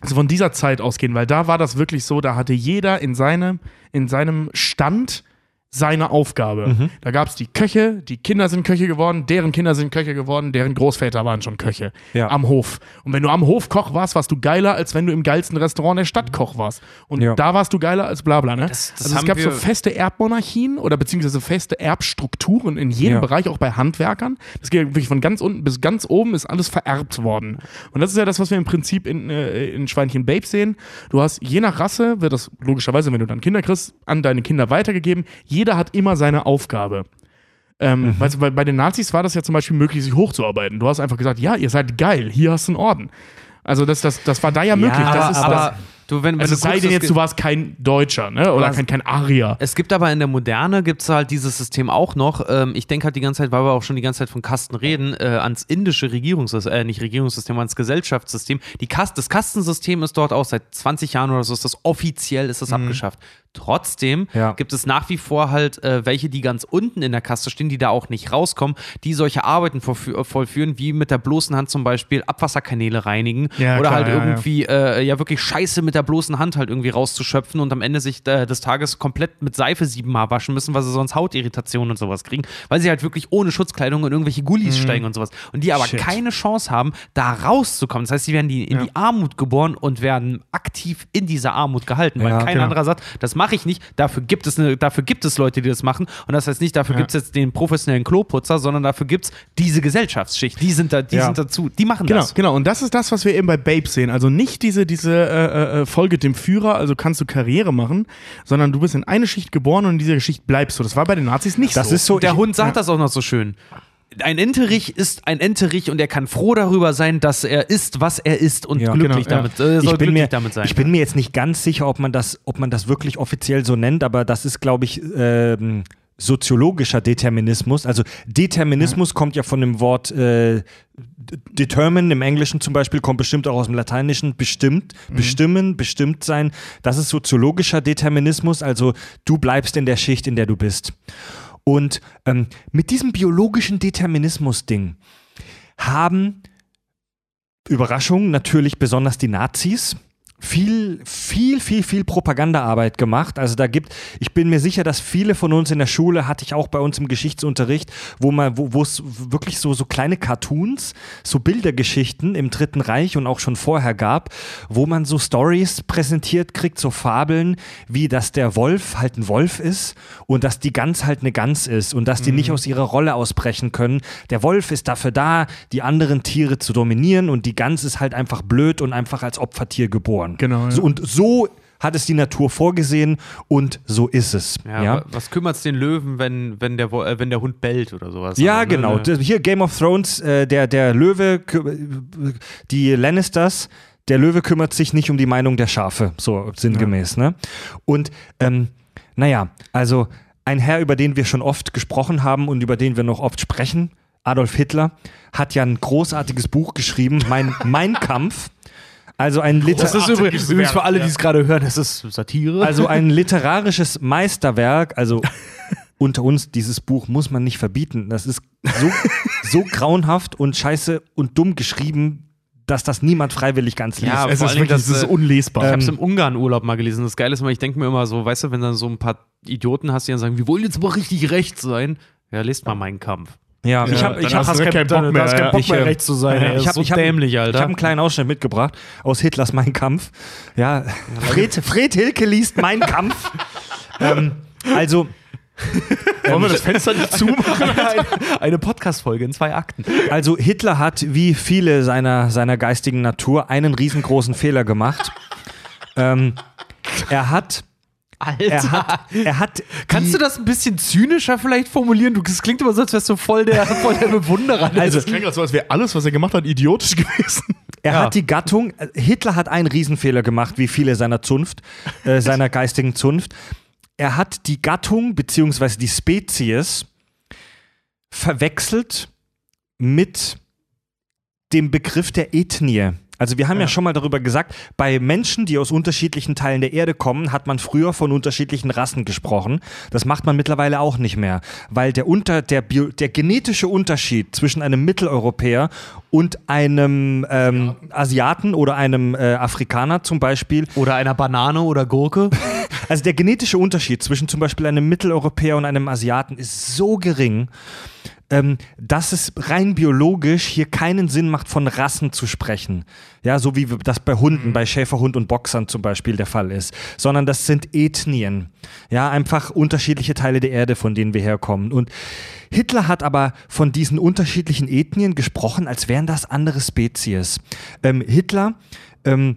Also von dieser Zeit ausgehen, weil da war das wirklich so, da hatte jeder in seinem, in seinem Stand seine Aufgabe. Mhm. Da gab es die Köche, die Kinder sind Köche geworden, deren Kinder sind Köche geworden, deren Großväter waren schon Köche Ja. am Hof. Und wenn du am Hof Koch warst, warst du geiler, als wenn du im geilsten Restaurant der Stadt Koch warst. Und Ja. da warst du geiler als bla bla, ne? Das- das also es gab so feste Erbmonarchien oder beziehungsweise feste Erbstrukturen in jedem Ja. Bereich, auch bei Handwerkern. Das geht wirklich von ganz unten bis ganz oben ist alles vererbt worden. Und das ist ja das, was wir im Prinzip in, äh, in Schweinchen Babe sehen. Du hast, je nach Rasse, wird das logischerweise, wenn du dann Kinder kriegst, an deine Kinder weitergegeben. Jeder hat immer seine Aufgabe. Ähm, weißt du, bei, den Nazis war das ja zum Beispiel möglich, sich hochzuarbeiten. Du hast einfach gesagt, ja, ihr seid geil, hier hast du einen Orden. Also das, das, das war da ja möglich. aber- das ist aber das, du, wenn, wenn also du es sei guckst, denn jetzt, du warst kein Deutscher, ne? Oder kein, kein Arier. Es gibt aber in der Moderne gibt es halt dieses System auch noch. Ähm, ich denke halt die ganze Zeit, weil wir auch schon die ganze Zeit von Kasten reden, äh, ans indische Regierungssystem, äh, nicht Regierungssystem, ans Gesellschaftssystem. Die Kast das Kastensystem ist dort auch seit 20 Jahren oder so, ist das offiziell, ist das abgeschafft. Trotzdem Ja. gibt es nach wie vor halt äh, welche, die ganz unten in der Kaste stehen, die da auch nicht rauskommen, die solche Arbeiten vollfü- vollführen, wie mit der bloßen Hand zum Beispiel Abwasserkanäle reinigen Ja, oder klar, halt ja, ja. irgendwie äh, ja wirklich Scheiße mit der bloßen Hand halt irgendwie rauszuschöpfen und am Ende sich äh, des Tages komplett mit Seife siebenmal waschen müssen, weil sie sonst Hautirritationen und sowas kriegen, weil sie halt wirklich ohne Schutzkleidung in irgendwelche Gullis Mhm. steigen und sowas und die aber Shit. keine Chance haben, da rauszukommen. Das heißt, sie werden die, in Ja. die Armut geboren und werden aktiv in dieser Armut gehalten, weil Ja, kein genau. anderer sagt, das mache ich nicht, dafür gibt es eine, dafür gibt es Leute, die das machen und das heißt nicht, dafür Ja. gibt es jetzt den professionellen Kloputzer, sondern dafür gibt es diese Gesellschaftsschicht, die sind da, die sind dazu, die machen Genau, das. genau. Und das ist das, was wir eben bei Babe sehen. Also nicht diese, diese äh, äh, Folge dem Führer, also kannst du Karriere machen, sondern du bist in eine Schicht geboren und in dieser Schicht bleibst du. Das war bei den Nazis nicht Das so. ist so. Der ich, Hund sagt das auch noch so schön. Ein Enterich ist ein Enterich und er kann froh darüber sein, dass er ist, was er ist und Ja, glücklich genau, ja. damit, äh, soll ich bin, glücklich mir, damit sein. ich bin mir jetzt nicht ganz sicher, ob man das, ob man das wirklich offiziell so nennt, aber das ist, glaube ich, ähm, soziologischer Determinismus. Also Determinismus kommt ja von dem Wort äh, determine im Englischen zum Beispiel, kommt bestimmt auch aus dem Lateinischen, bestimmt, bestimmen, bestimmt sein. Das ist soziologischer Determinismus, also du bleibst in der Schicht, in der du bist. Und ähm, mit diesem biologischen Determinismus-Ding haben Überraschung natürlich besonders die Nazis viel, viel, viel, viel Propagandaarbeit gemacht. Also da gibt, ich bin mir sicher, dass viele von uns in der Schule, hatte ich auch bei uns im Geschichtsunterricht, wo man, wo wo es wirklich so, so kleine Cartoons, so Bildergeschichten im Dritten Reich und auch schon vorher gab, wo man so Stories präsentiert kriegt, so Fabeln, wie dass der Wolf halt ein Wolf ist und dass die Gans halt eine Gans ist und dass die nicht aus ihrer Rolle ausbrechen können. Der Wolf ist dafür da, die anderen Tiere zu dominieren und die Gans ist halt einfach blöd und einfach als Opfertier geboren. Genau, ja. So, und so hat es die Natur vorgesehen und so ist es. ja, Ja, wa- Was kümmert es den Löwen, wenn, wenn, der, äh, wenn der Hund bellt oder sowas? ja Aber, ne, genau. ne. Hier Game of Thrones, äh, der, der Löwe, die Lannisters, der Löwe kümmert sich nicht um die Meinung der Schafe, so sinngemäß. Ne? Und ähm, naja, also ein Herr, über den wir schon oft gesprochen haben und über den wir noch oft sprechen, Adolf Hitler, hat ja ein großartiges Buch geschrieben, Mein, mein Kampf. Also ein Liter Das ist übrigens, übrigens für alle, die es gerade hören, das ist Satire. also ein literarisches Meisterwerk, also unter uns, dieses Buch muss man nicht verbieten. Das ist so, so grauenhaft und scheiße und dumm geschrieben, dass das niemand freiwillig ganz liest. Ja, es vor ist wirklich, das, ist äh, unlesbar. Ich habe es Ähm, im Ungarn-Urlaub mal gelesen. Das Geile ist immer, ich denke mir immer so, weißt du, wenn dann so ein paar Idioten hast, die dann sagen, wir wollen jetzt mal richtig recht sein. Ja, lest mal meinen Kampf. Ja, ich habe dann ich hab, hast du keinen Bock mehr, ja. Bock Ich, mehr äh, recht zu sein. ich habe ist so dämlich, Alter. Ich habe einen kleinen Ausschnitt mitgebracht aus Hitlers Mein Kampf. Ja, Fred, Fred Hilke liest Mein Kampf. ähm, also, Wollen wir das Fenster nicht zumachen? eine, eine Podcast-Folge in zwei Akten. also Hitler hat wie viele seiner, seiner geistigen Natur einen riesengroßen Fehler gemacht. ähm, er hat, Alter. er hat, er hat. Kannst du das ein bisschen zynischer vielleicht formulieren? Du, das klingt immer so, als wärst du voll der, voll der Bewunderer. Also- das klingt so, als wäre alles, was er gemacht hat, idiotisch gewesen. Er Ja. hat die Gattung, äh, Hitler hat einen Riesenfehler gemacht, wie viele seiner Zunft, äh, seiner geistigen Zunft. Er hat die Gattung beziehungsweise die Spezies verwechselt mit dem Begriff der Ethnie. Also wir haben ja. schon mal darüber gesagt, bei Menschen, die aus unterschiedlichen Teilen der Erde kommen, hat man früher von unterschiedlichen Rassen gesprochen. Das macht man mittlerweile auch nicht mehr, weil der, unter, der, Bio, der genetische Unterschied zwischen einem Mitteleuropäer und einem ähm, Asiaten oder einem äh, Afrikaner zum Beispiel. Oder einer Banane oder Gurke. Also der genetische Unterschied zwischen zum Beispiel einem Mitteleuropäer und einem Asiaten ist so gering, ähm, dass es rein biologisch hier keinen Sinn macht, von Rassen zu sprechen. Ja, so wie das bei Hunden, mhm. bei Schäferhund und Boxern zum Beispiel der Fall ist. Sondern das sind Ethnien. Ja, einfach unterschiedliche Teile der Erde, von denen wir herkommen. Und Hitler hat aber von diesen unterschiedlichen Ethnien gesprochen, als wären das andere Spezies. Ähm, Hitler ähm,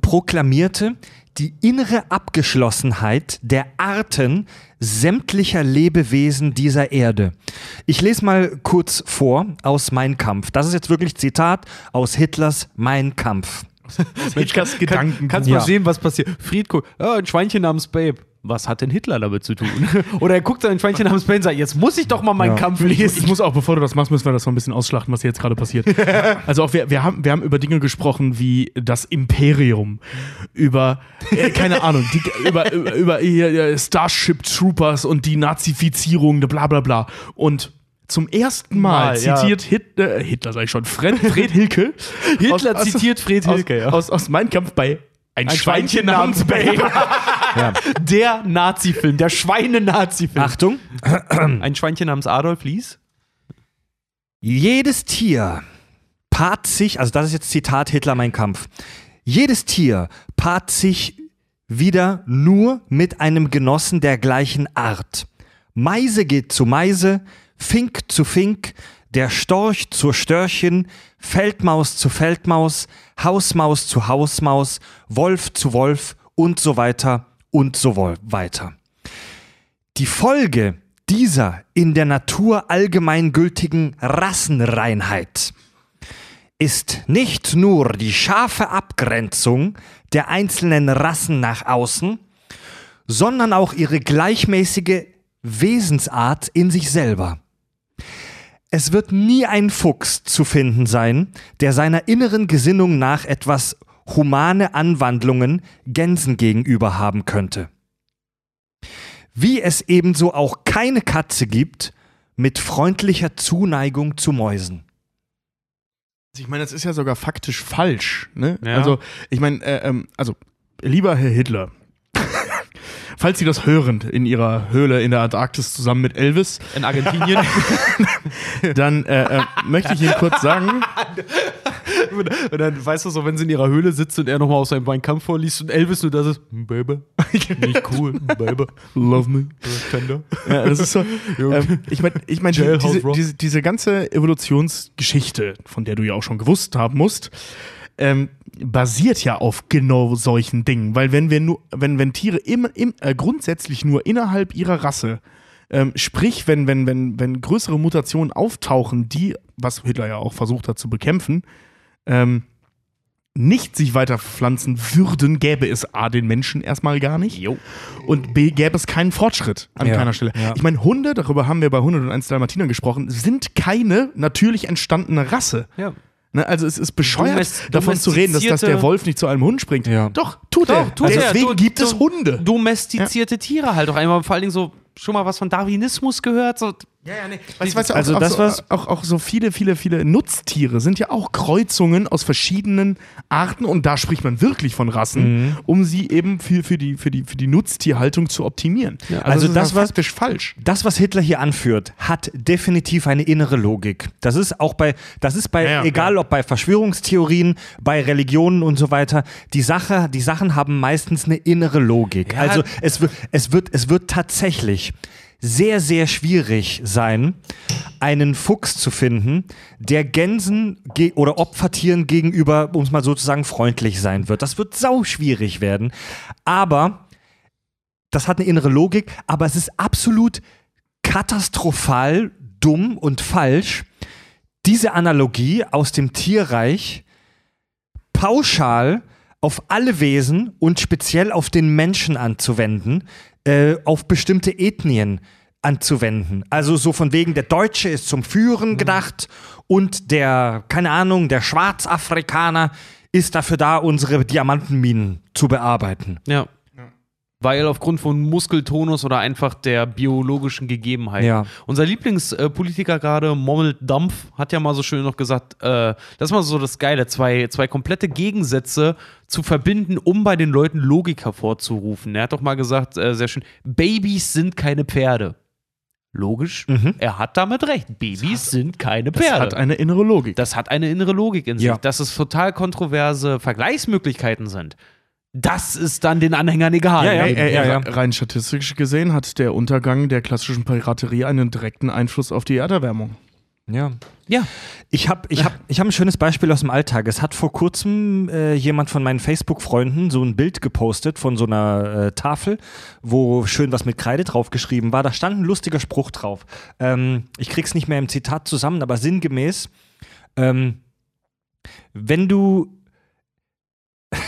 proklamierte, die innere Abgeschlossenheit der Arten sämtlicher Lebewesen dieser Erde. Ich lese mal kurz vor aus Mein Kampf. Das ist jetzt wirklich Zitat aus Hitlers Mein Kampf. Hitlers Gedanken. Kann, kannst du ja. mal sehen, was passiert. Friedko, oh, ein Schweinchen namens Babe was hat denn Hitler damit zu tun? Oder er guckt dann ein Schweinchen namens sagt, jetzt muss ich doch mal meinen ja. Kampf lesen. Ich muss auch, bevor du das machst, müssen wir das mal ein bisschen ausschlachten, was hier jetzt gerade passiert. also auch wir, wir, haben, wir haben über Dinge gesprochen wie das Imperium, über, äh, keine Ahnung, die, über, über, über äh, Starship Troopers und die Nazifizierung, bla bla bla. Und zum ersten Mal, Mal zitiert ja. Hitler, äh, Hitler sag ich schon, Fred, Fred Hilke. Hitler aus, zitiert Fred Hilke, aus, ja. Aus, aus Mein Kampf bei ein, ein Schweinchen, Schweinchen namens Babe. ja. Der Nazi-Film, der Schweine-Nazi-Film. Achtung. Ein Schweinchen namens Adolf, lies. Jedes Tier paart sich, also das ist jetzt Zitat Hitler Mein Kampf. Jedes Tier paart sich wieder nur mit einem Genossen der gleichen Art. Meise geht zu Meise, Fink zu Fink, der Storch zur Störchen, Feldmaus zu Feldmaus, Hausmaus zu Hausmaus, Wolf zu Wolf und so weiter und so weiter. Die Folge dieser in der Natur allgemeingültigen Rassenreinheit ist nicht nur die scharfe Abgrenzung der einzelnen Rassen nach außen, sondern auch ihre gleichmäßige Wesensart in sich selber. Es wird nie ein Fuchs zu finden sein, der seiner inneren Gesinnung nach etwas humane Anwandlungen Gänsen gegenüber haben könnte. Wie es ebenso auch keine Katze gibt mit freundlicher Zuneigung zu Mäusen. Ich meine, das ist ja sogar faktisch falsch. Ne? Ja. Also, ich meine, äh, ähm, also, lieber Herr Hitler, falls Sie das hören in Ihrer Höhle in der Antarktis zusammen mit Elvis. In Argentinien. dann äh, äh, möchte ich Ihnen kurz sagen. und dann weißt du so, wenn sie in ihrer Höhle sitzt und er nochmal aus seinem Kampf vorliest und Elvis nur das ist, Baby, nicht cool, Baby, love me, tender. Ja, das ist so. Ähm, ich meine, ich mein, die, diese, diese, diese ganze Evolutionsgeschichte, von der du ja auch schon gewusst haben musst, ähm, basiert ja auf genau solchen Dingen. Weil wenn wir nur, wenn, wenn Tiere immer, im, äh, grundsätzlich nur innerhalb ihrer Rasse, ähm, sprich, wenn, wenn, wenn, wenn größere Mutationen auftauchen, die, was Hitler ja auch versucht hat zu bekämpfen, ähm, nicht sich weiter pflanzen würden, gäbe es A, den Menschen erstmal gar nicht. Jo. Und B, gäbe es keinen Fortschritt an ja, keiner Stelle. Ja. Ich meine, Hunde, darüber haben wir bei 101 Dalmatinern gesprochen, sind keine natürlich entstandene Rasse. Ja. Ne, also es ist bescheuert, Domest davon zu reden, dass, dass, der Wolf nicht zu einem Hund springt. Ja. Doch, tut Doch, er. Tut also Deswegen du, gibt es Hunde. Domestizierte ja. Tiere halt auch einmal, vor allen Dingen so schon mal was von Darwinismus gehört? So, ja, ja, nee. Weißt, weißt du, also auch, das, so, auch, auch so viele, viele, viele Nutztiere sind ja auch Kreuzungen aus verschiedenen Arten und da spricht man wirklich von Rassen, mhm. um sie eben für, für, die, für, die, für die Nutztierhaltung zu optimieren. Ja, also, also das, das ist faktisch falsch. Das, was Hitler hier anführt, hat definitiv eine innere Logik. Das ist auch bei, das ist bei, ja, egal ob bei Verschwörungstheorien, bei Religionen und so weiter, die Sache, die Sachen haben meistens eine innere Logik. Also es wird, es wird, es wird tatsächlich sehr, sehr schwierig sein, einen Fuchs zu finden, der Gänsen oder Opfertieren gegenüber, um es mal sozusagen, freundlich sein wird. Das wird sau schwierig werden. Aber das hat eine innere Logik, aber es ist absolut katastrophal dumm und falsch, diese Analogie aus dem Tierreich pauschal auf alle Wesen und speziell auf den Menschen anzuwenden, äh, auf bestimmte Ethnien anzuwenden. Also so von wegen, der Deutsche ist zum Führen mhm. gedacht und der, keine Ahnung, der Schwarzafrikaner ist dafür da, unsere Diamantenminen zu bearbeiten. Ja. Weil aufgrund von Muskeltonus oder einfach der biologischen Gegebenheiten. Ja. Unser Lieblingspolitiker gerade, Mommel Dampf, hat ja mal so schön noch gesagt, äh, das ist mal so das Geile, zwei, zwei komplette Gegensätze zu verbinden, um bei den Leuten Logik hervorzurufen. Er hat doch mal gesagt, äh, sehr schön, Babys sind keine Pferde. Logisch, er hat damit recht. Babys sind keine Das Pferde. hat eine innere Logik. Das hat eine innere Logik in sich. Ja. Dass es total kontroverse Vergleichsmöglichkeiten sind. Das ist dann den Anhängern egal. Ja, ja. Ja. Rein statistisch gesehen hat der Untergang der klassischen Piraterie einen direkten Einfluss auf die Erderwärmung. Ja. ja. Ich habe ich hab, ich hab ein schönes Beispiel aus dem Alltag. Es hat vor kurzem äh, jemand von meinen Facebook-Freunden so ein Bild gepostet von so einer äh, Tafel, wo schön was mit Kreide draufgeschrieben war. Da stand ein lustiger Spruch drauf. Ähm, ich krieg's nicht mehr im Zitat zusammen, aber sinngemäß, ähm, wenn du.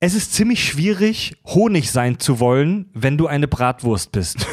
es ist ziemlich schwierig, Honig sein zu wollen, wenn du eine Bratwurst bist.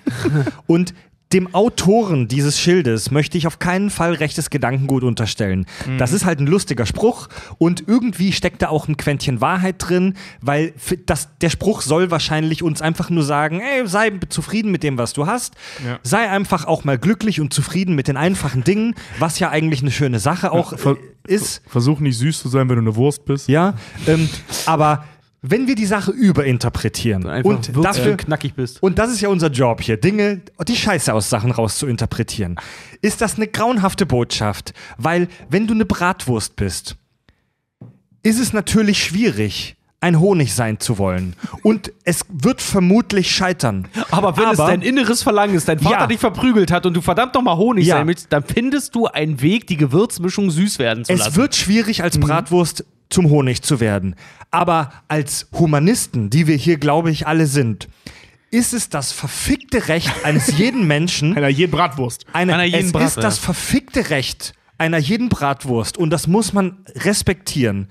Und dem Autoren dieses Schildes möchte ich auf keinen Fall rechtes Gedankengut unterstellen. Das ist halt ein lustiger Spruch und irgendwie steckt da auch ein Quäntchen Wahrheit drin, weil das, der Spruch soll wahrscheinlich uns einfach nur sagen, ey, sei zufrieden mit dem, was du hast, Ja. sei einfach auch mal glücklich und zufrieden mit den einfachen Dingen, was ja eigentlich eine schöne Sache auch ver- äh, ist. Versuch nicht süß zu sein, wenn du eine Wurst bist. Ja, ähm, aber wenn wir die Sache überinterpretieren Einfach und dafür knackig bist. und das ist ja unser Job hier, Dinge, die Scheiße aus Sachen rauszuinterpretieren, ist das eine grauenhafte Botschaft, weil wenn du eine Bratwurst bist, ist es natürlich schwierig, ein Honig sein zu wollen und es wird vermutlich scheitern. Aber wenn es Aber- dein inneres Verlangen ist, dein Vater Ja. dich verprügelt hat und du verdammt noch mal Honig Ja. sein willst, dann findest du einen Weg, die Gewürzmischung süß werden zu Es lassen. wird schwierig, als Bratwurst zum Honig zu werden. Aber als Humanisten, die wir hier, glaube ich, alle sind, ist es das verfickte Recht eines jeden Menschen, Einer jeden Bratwurst. eine, Einer jeden es Brat- ist das ja. verfickte Recht einer jeden Bratwurst, und das muss man respektieren,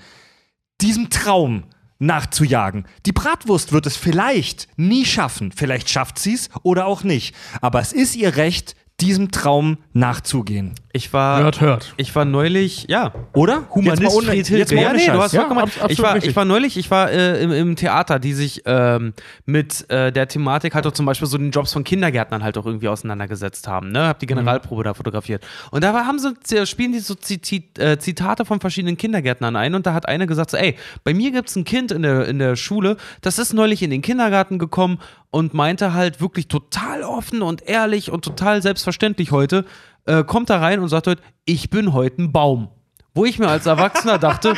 diesem Traum nachzujagen. Die Bratwurst wird es vielleicht nie schaffen. Vielleicht schafft sie es oder auch nicht. Aber es ist ihr Recht, diesem Traum nachzugehen. Ich war, Hört, hört. ich war neulich, ja, Oder? Humanist jetzt mal ohne, Fried jetzt Hilke. mal Ja, ohne nee, du hast Ja, vollkommen recht. absolut ich war, richtig. ich war neulich, ich war äh, im, im Theater, die sich ähm, mit äh, der Thematik halt auch zum Beispiel so den Jobs von Kindergärtnern halt auch irgendwie auseinandergesetzt haben. Ne? Hab die Generalprobe da fotografiert. Und da haben sie, spielen die so äh, Zitate von verschiedenen Kindergärtnern ein und da hat eine gesagt, so, ey, bei mir gibt es ein Kind in der, in der Schule, das ist neulich in den Kindergarten gekommen und meinte halt wirklich total offen und ehrlich und total selbstverständlich heute, äh, kommt da rein und sagt heute, ich bin heute ein Baum. Wo ich mir als Erwachsener dachte,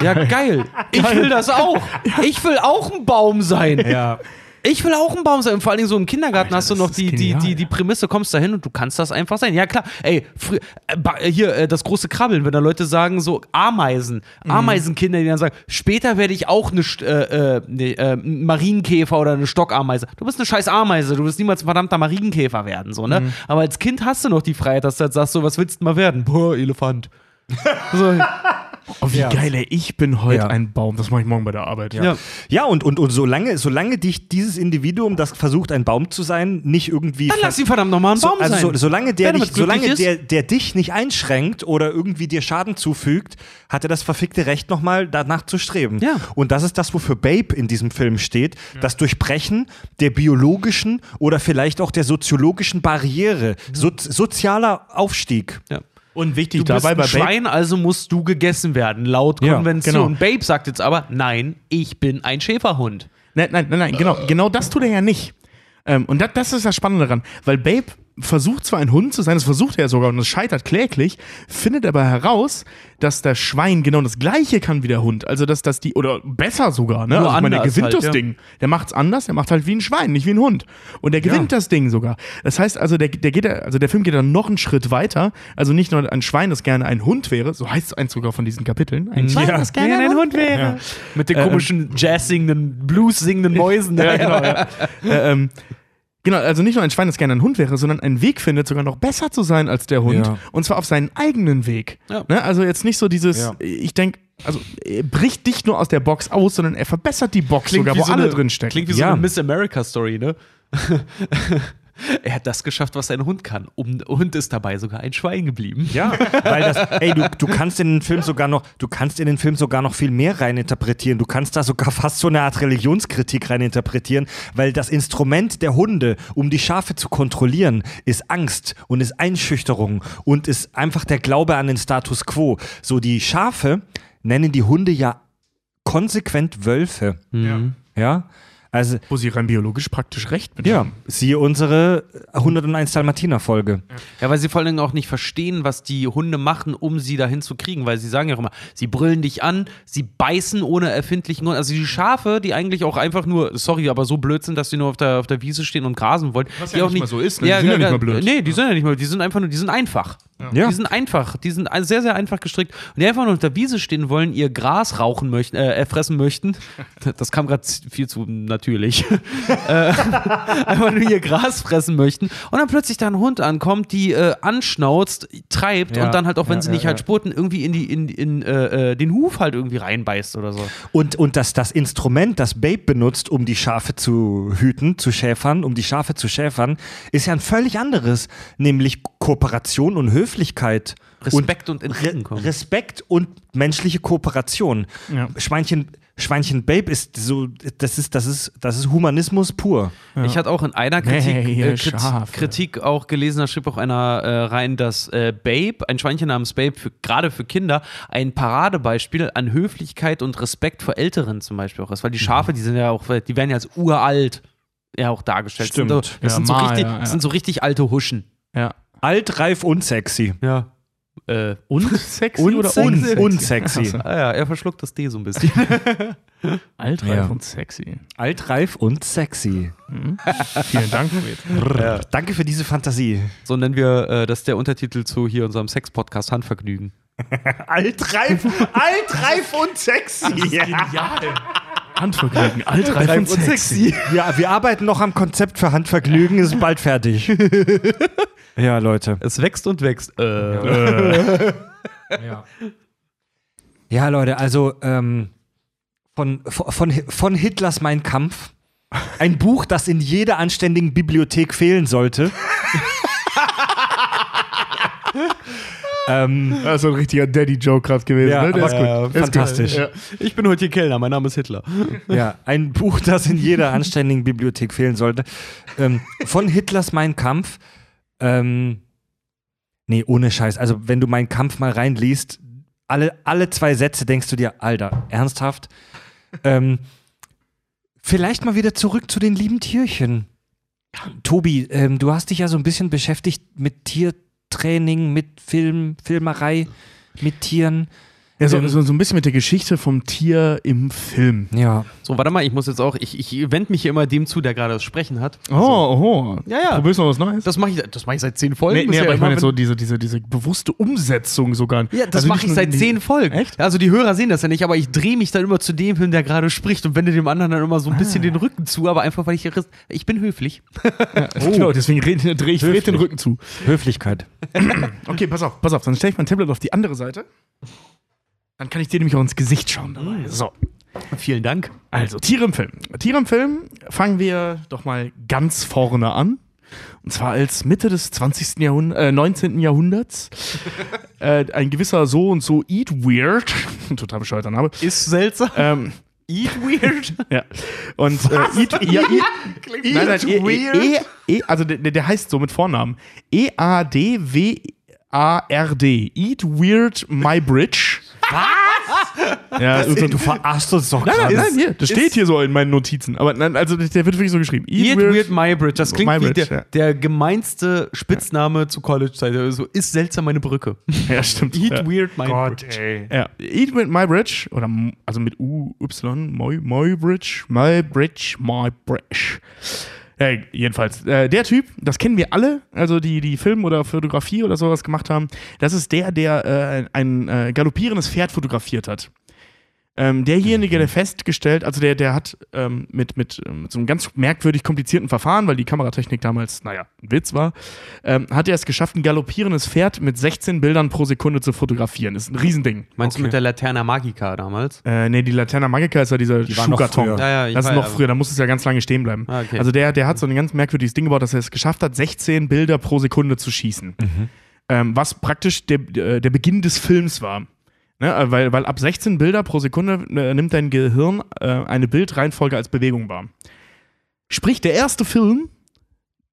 ja geil, ich will das auch. Ich will auch ein Baum sein. Ja. Ich will auch ein Baum sein. Und vor allen Dingen so im Kindergarten hast du noch die, die, genial. die, die Prämisse, kommst da hin und du kannst das einfach sein. Ja, klar. Ey, äh, äh, hier, äh, das große Krabbeln, wenn da Leute sagen, so Ameisen, Mhm. Ameisenkinder, die dann sagen, später werde ich auch eine äh, nee, äh, ein Marienkäfer oder eine Stockameise. Du bist eine scheiß Ameise, du wirst niemals ein verdammter Marienkäfer werden, so, Mhm. ne? Aber als Kind hast du noch die Freiheit, dass du halt sagst, so, was willst du mal werden? Boah, Elefant. so, Oh, wie Ja. geil, ey. Ich bin heute Ja. ein Baum. Das mache ich morgen bei der Arbeit. ja. Ja, und, und, und solange, solange dich dieses Individuum, das versucht, ein Baum zu sein, nicht irgendwie. Dann lass ihn verdammt nochmal ein so, Baum also sein. so, solange der, dich, solange der, der dich nicht einschränkt oder irgendwie dir Schaden zufügt, hat er das verfickte Recht, nochmal danach zu streben. Ja. Und das ist das, wofür Babe in diesem Film steht. Das Durchbrechen der biologischen oder vielleicht auch der soziologischen Barriere. So, sozialer Aufstieg. ja. Und wichtig Du bist dabei ein bei Babe, Schwein, also musst du gegessen werden, laut Ja, Konvention. genau. Babe sagt jetzt aber, nein, ich bin ein Schäferhund. Nein, nein, nein, nein, genau, genau das tut er ja nicht. Ähm, und das, das ist das Spannende daran, weil Babe versucht zwar ein Hund zu sein, das versucht er sogar und es scheitert kläglich, findet aber heraus, dass das Schwein genau das gleiche kann wie der Hund. Also dass das die, oder besser sogar, ne? Nur also ich meine, der gewinnt halt, das ja. Ding. Der macht's anders, der macht halt wie ein Schwein, nicht wie ein Hund. Und der gewinnt das Ding sogar. Das heißt also, der, der geht, also der Film geht dann noch einen Schritt weiter. Also nicht nur ein Schwein, das gerne ein Hund wäre, so heißt eins sogar von diesen Kapiteln. Ein Schwein, das gerne ein Hund wäre. Mit den komischen Jazz-singenden, Blues-singenden Mäusen. Ja, genau, ja. äh, ähm, genau, also nicht nur ein Schwein, das gerne ein Hund wäre, sondern einen Weg findet, sogar noch besser zu sein als der Hund. Ja. Und zwar auf seinen eigenen Weg. Ja. Ne? Also jetzt nicht so dieses, Ja. ich denke, also er bricht nicht nur aus der Box aus, sondern er verbessert die Box sogar, wie wo so alle eine, drin stecken. Klingt wie so eine Miss America-Story, ne? Er hat das geschafft, was ein Hund kann. Um, und ist dabei sogar ein Schwein geblieben. Ja, weil das, ey, du, du kannst in den Film sogar noch, du kannst in den Film sogar noch viel mehr reininterpretieren. Du kannst da sogar fast so eine Art Religionskritik reininterpretieren, weil das Instrument der Hunde, um die Schafe zu kontrollieren, ist Angst und ist Einschüchterung und ist einfach der Glaube an den Status quo. So, die Schafe nennen die Hunde ja konsequent Wölfe. Mhm. Ja. Also, Wo sie rein biologisch praktisch recht mit ja, siehe unsere 101 Dalmatiner-Folge. Ja, weil sie vor allen Dingen auch nicht verstehen, was die Hunde machen, um sie dahin zu kriegen. Weil sie sagen ja auch immer, sie brüllen dich an, sie beißen ohne erfindlichen Grund. Also die Schafe, die eigentlich auch einfach nur, sorry, aber so blöd sind, dass sie nur auf der, auf der Wiese stehen und grasen wollen. Was die ja auch nicht mal so ist, ne? Die sind ja nicht mal blöd. Nee, die sind ja nicht mal, die sind einfach nur, die sind einfach. Ja. Die sind einfach, die sind sehr, sehr einfach gestrickt. Und die einfach nur auf der Wiese stehen wollen, ihr Gras rauchen möchten, äh, fressen möchten. Das kam gerade viel zu natürlich. äh, einfach nur ihr Gras fressen möchten. Und dann plötzlich da ein Hund ankommt, die äh, anschnauzt, treibt Ja. und dann halt auch, wenn Ja, sie ja, nicht halt ja. spurten, irgendwie in, die, in, in äh, äh, den Huf halt irgendwie reinbeißt oder so. Und, und dass das Instrument, das Babe benutzt, um die Schafe zu hüten, zu schäfern, um die Schafe zu schäfern, ist ja ein völlig anderes, nämlich Kooperation und Höflichkeit. Respekt und, Re Entgegenkommen. Respekt und menschliche Kooperation. Ja. Schweinchen, Schweinchen Babe ist so, das ist, das ist, das ist Humanismus pur. Ich hatte auch in einer Kritik, Hey, äh, ihr Krit Schafe. Kritik auch gelesen, da schrieb auch einer äh, rein, dass äh, Babe, ein Schweinchen namens Babe, gerade für Kinder, ein Paradebeispiel an Höflichkeit und Respekt vor Älteren zum Beispiel auch ist. Weil die Schafe, die sind ja auch, die werden ja als uralt ja auch dargestellt. Stimmt. Das sind, so, das Ja, sind, so mal, richtig, ja, ja. das sind so richtig alte Huschen. Ja. Alt, reif und sexy. Ja. Äh, Und sexy Und oder sexy. unsexy? unsexy. ah ja, er verschluckt das D so ein bisschen. Altreif Ja. und sexy. Alt, reif und sexy. Vielen Dank, Fred. Danke für diese Fantasie. so nennen wir, äh, das ist der Untertitel zu hier unserem Sex-Podcast Handvergnügen. Alt, reif, alt, reif und sexy. Genial. Handvergnügen. Altreif und sexy. Ja, wir arbeiten noch am Konzept für Handvergnügen, ist bald fertig. ja, Leute. Es wächst und wächst. Äh. Ja, Leute, also ähm, von, von, von Hitlers Mein Kampf. Ein Buch, das in jeder anständigen Bibliothek fehlen sollte. ähm, Das ist so ein richtiger Daddy-Joke gerade gewesen. Ja, ne? Der aber- ist gut. ja, Der ist fantastisch. Gut. Ich bin heute hier Kellner, mein Name ist Hitler. ja, ein Buch, das in jeder anständigen Bibliothek fehlen sollte. Ähm, von Hitlers Mein Kampf. Ähm, nee, ohne Scheiß. Also, wenn du Mein Kampf mal reinliest, alle, alle zwei Sätze denkst du dir, Alter, ernsthaft? Ähm, vielleicht mal wieder zurück zu den lieben Tierchen. Tobi, ähm, du hast dich ja so ein bisschen beschäftigt mit Tiertraining, mit Film, Filmerei, mit Tieren. Ja, so, Ähm, so, so ein bisschen mit der Geschichte vom Tier im Film. Ja. So, warte mal, ich muss jetzt auch, ich, ich wende mich hier immer dem zu, der gerade das Sprechen hat. Oh, oh. Ja, ja. Probierst du noch was Neues? Das mache ich, das mach ich seit zehn Folgen. Nee, nee, aber ich meine jetzt so diese, diese, diese bewusste Umsetzung sogar. Ja, das Also mache ich seit zehn Folgen. Echt? Also die Hörer sehen das ja nicht, aber ich drehe mich dann immer zu dem hin, der gerade spricht und wende dem anderen dann immer so ein bisschen den Rücken zu, aber einfach, weil ich, ich bin höflich. Genau, deswegen drehe ich Fred den Rücken zu. Höflichkeit. Okay, pass auf, pass auf. Dann stelle ich mein Tablet auf die andere Seite. Dann kann ich dir nämlich auch ins Gesicht schauen dabei. So. Vielen Dank. Also, Tiere im Film. Tiere im Film fangen wir doch mal ganz vorne an. Und zwar als Mitte des 20. Jahrhund äh, 19. Jahrhunderts. äh, ein gewisser so und so Eat Weird, total bescheuerter Name, Ist seltsam. ähm, Eat weird. ja. Und äh, Eat, ja, Eat, nein, nein, e, e, e, e, also der, der heißt so mit Vornamen. E-A-D-W-A-R-D. Eat Weird My Bridge. Was? Ja, Du, du verarschst uns doch Nein, nein, gerade. nein, hier, das steht hier so in meinen Notizen. Aber nein, also der wird wirklich so geschrieben. Eat weird, my bridge. Das klingt My wie Bridge, der, ja. der gemeinste Spitzname zu College-Zeit. So, ist seltsam meine Brücke. Ja, stimmt. Eat ja. weird, my Gott, bridge. ey. Ja. Eat with my bridge oder also mit U Y my, my bridge Ja, jedenfalls äh, der Typ, das kennen wir alle, also die die Film oder Fotografie oder sowas gemacht haben. Das ist der, der äh, ein äh, galoppierendes Pferd fotografiert hat. Ähm, derjenige, der festgestellt, also der, der hat ähm, mit, mit, ähm, mit so einem ganz merkwürdig komplizierten Verfahren, weil die Kameratechnik damals, naja, ein Witz war, ähm, hat er es geschafft, ein galoppierendes Pferd mit 16 Bildern pro Sekunde zu fotografieren. Das ist ein Riesending. Meinst du mit der Laterna Magica damals? Äh, nee, die Laterna Magica ist ja dieser noch Schuhkarton. Ja, ja, das ist noch früher, da muss es ja ganz lange stehen bleiben. Ah, okay. Also der, der hat so ein ganz merkwürdiges Ding gebaut, dass er es geschafft hat, 16 Bilder pro Sekunde zu schießen. Ähm, was praktisch der, der der Beginn des Films war. Ne, äh, weil, weil ab 16 Bilder pro Sekunde äh, nimmt dein Gehirn äh, eine Bildreihenfolge als Bewegung wahr. Sprich, der erste Film,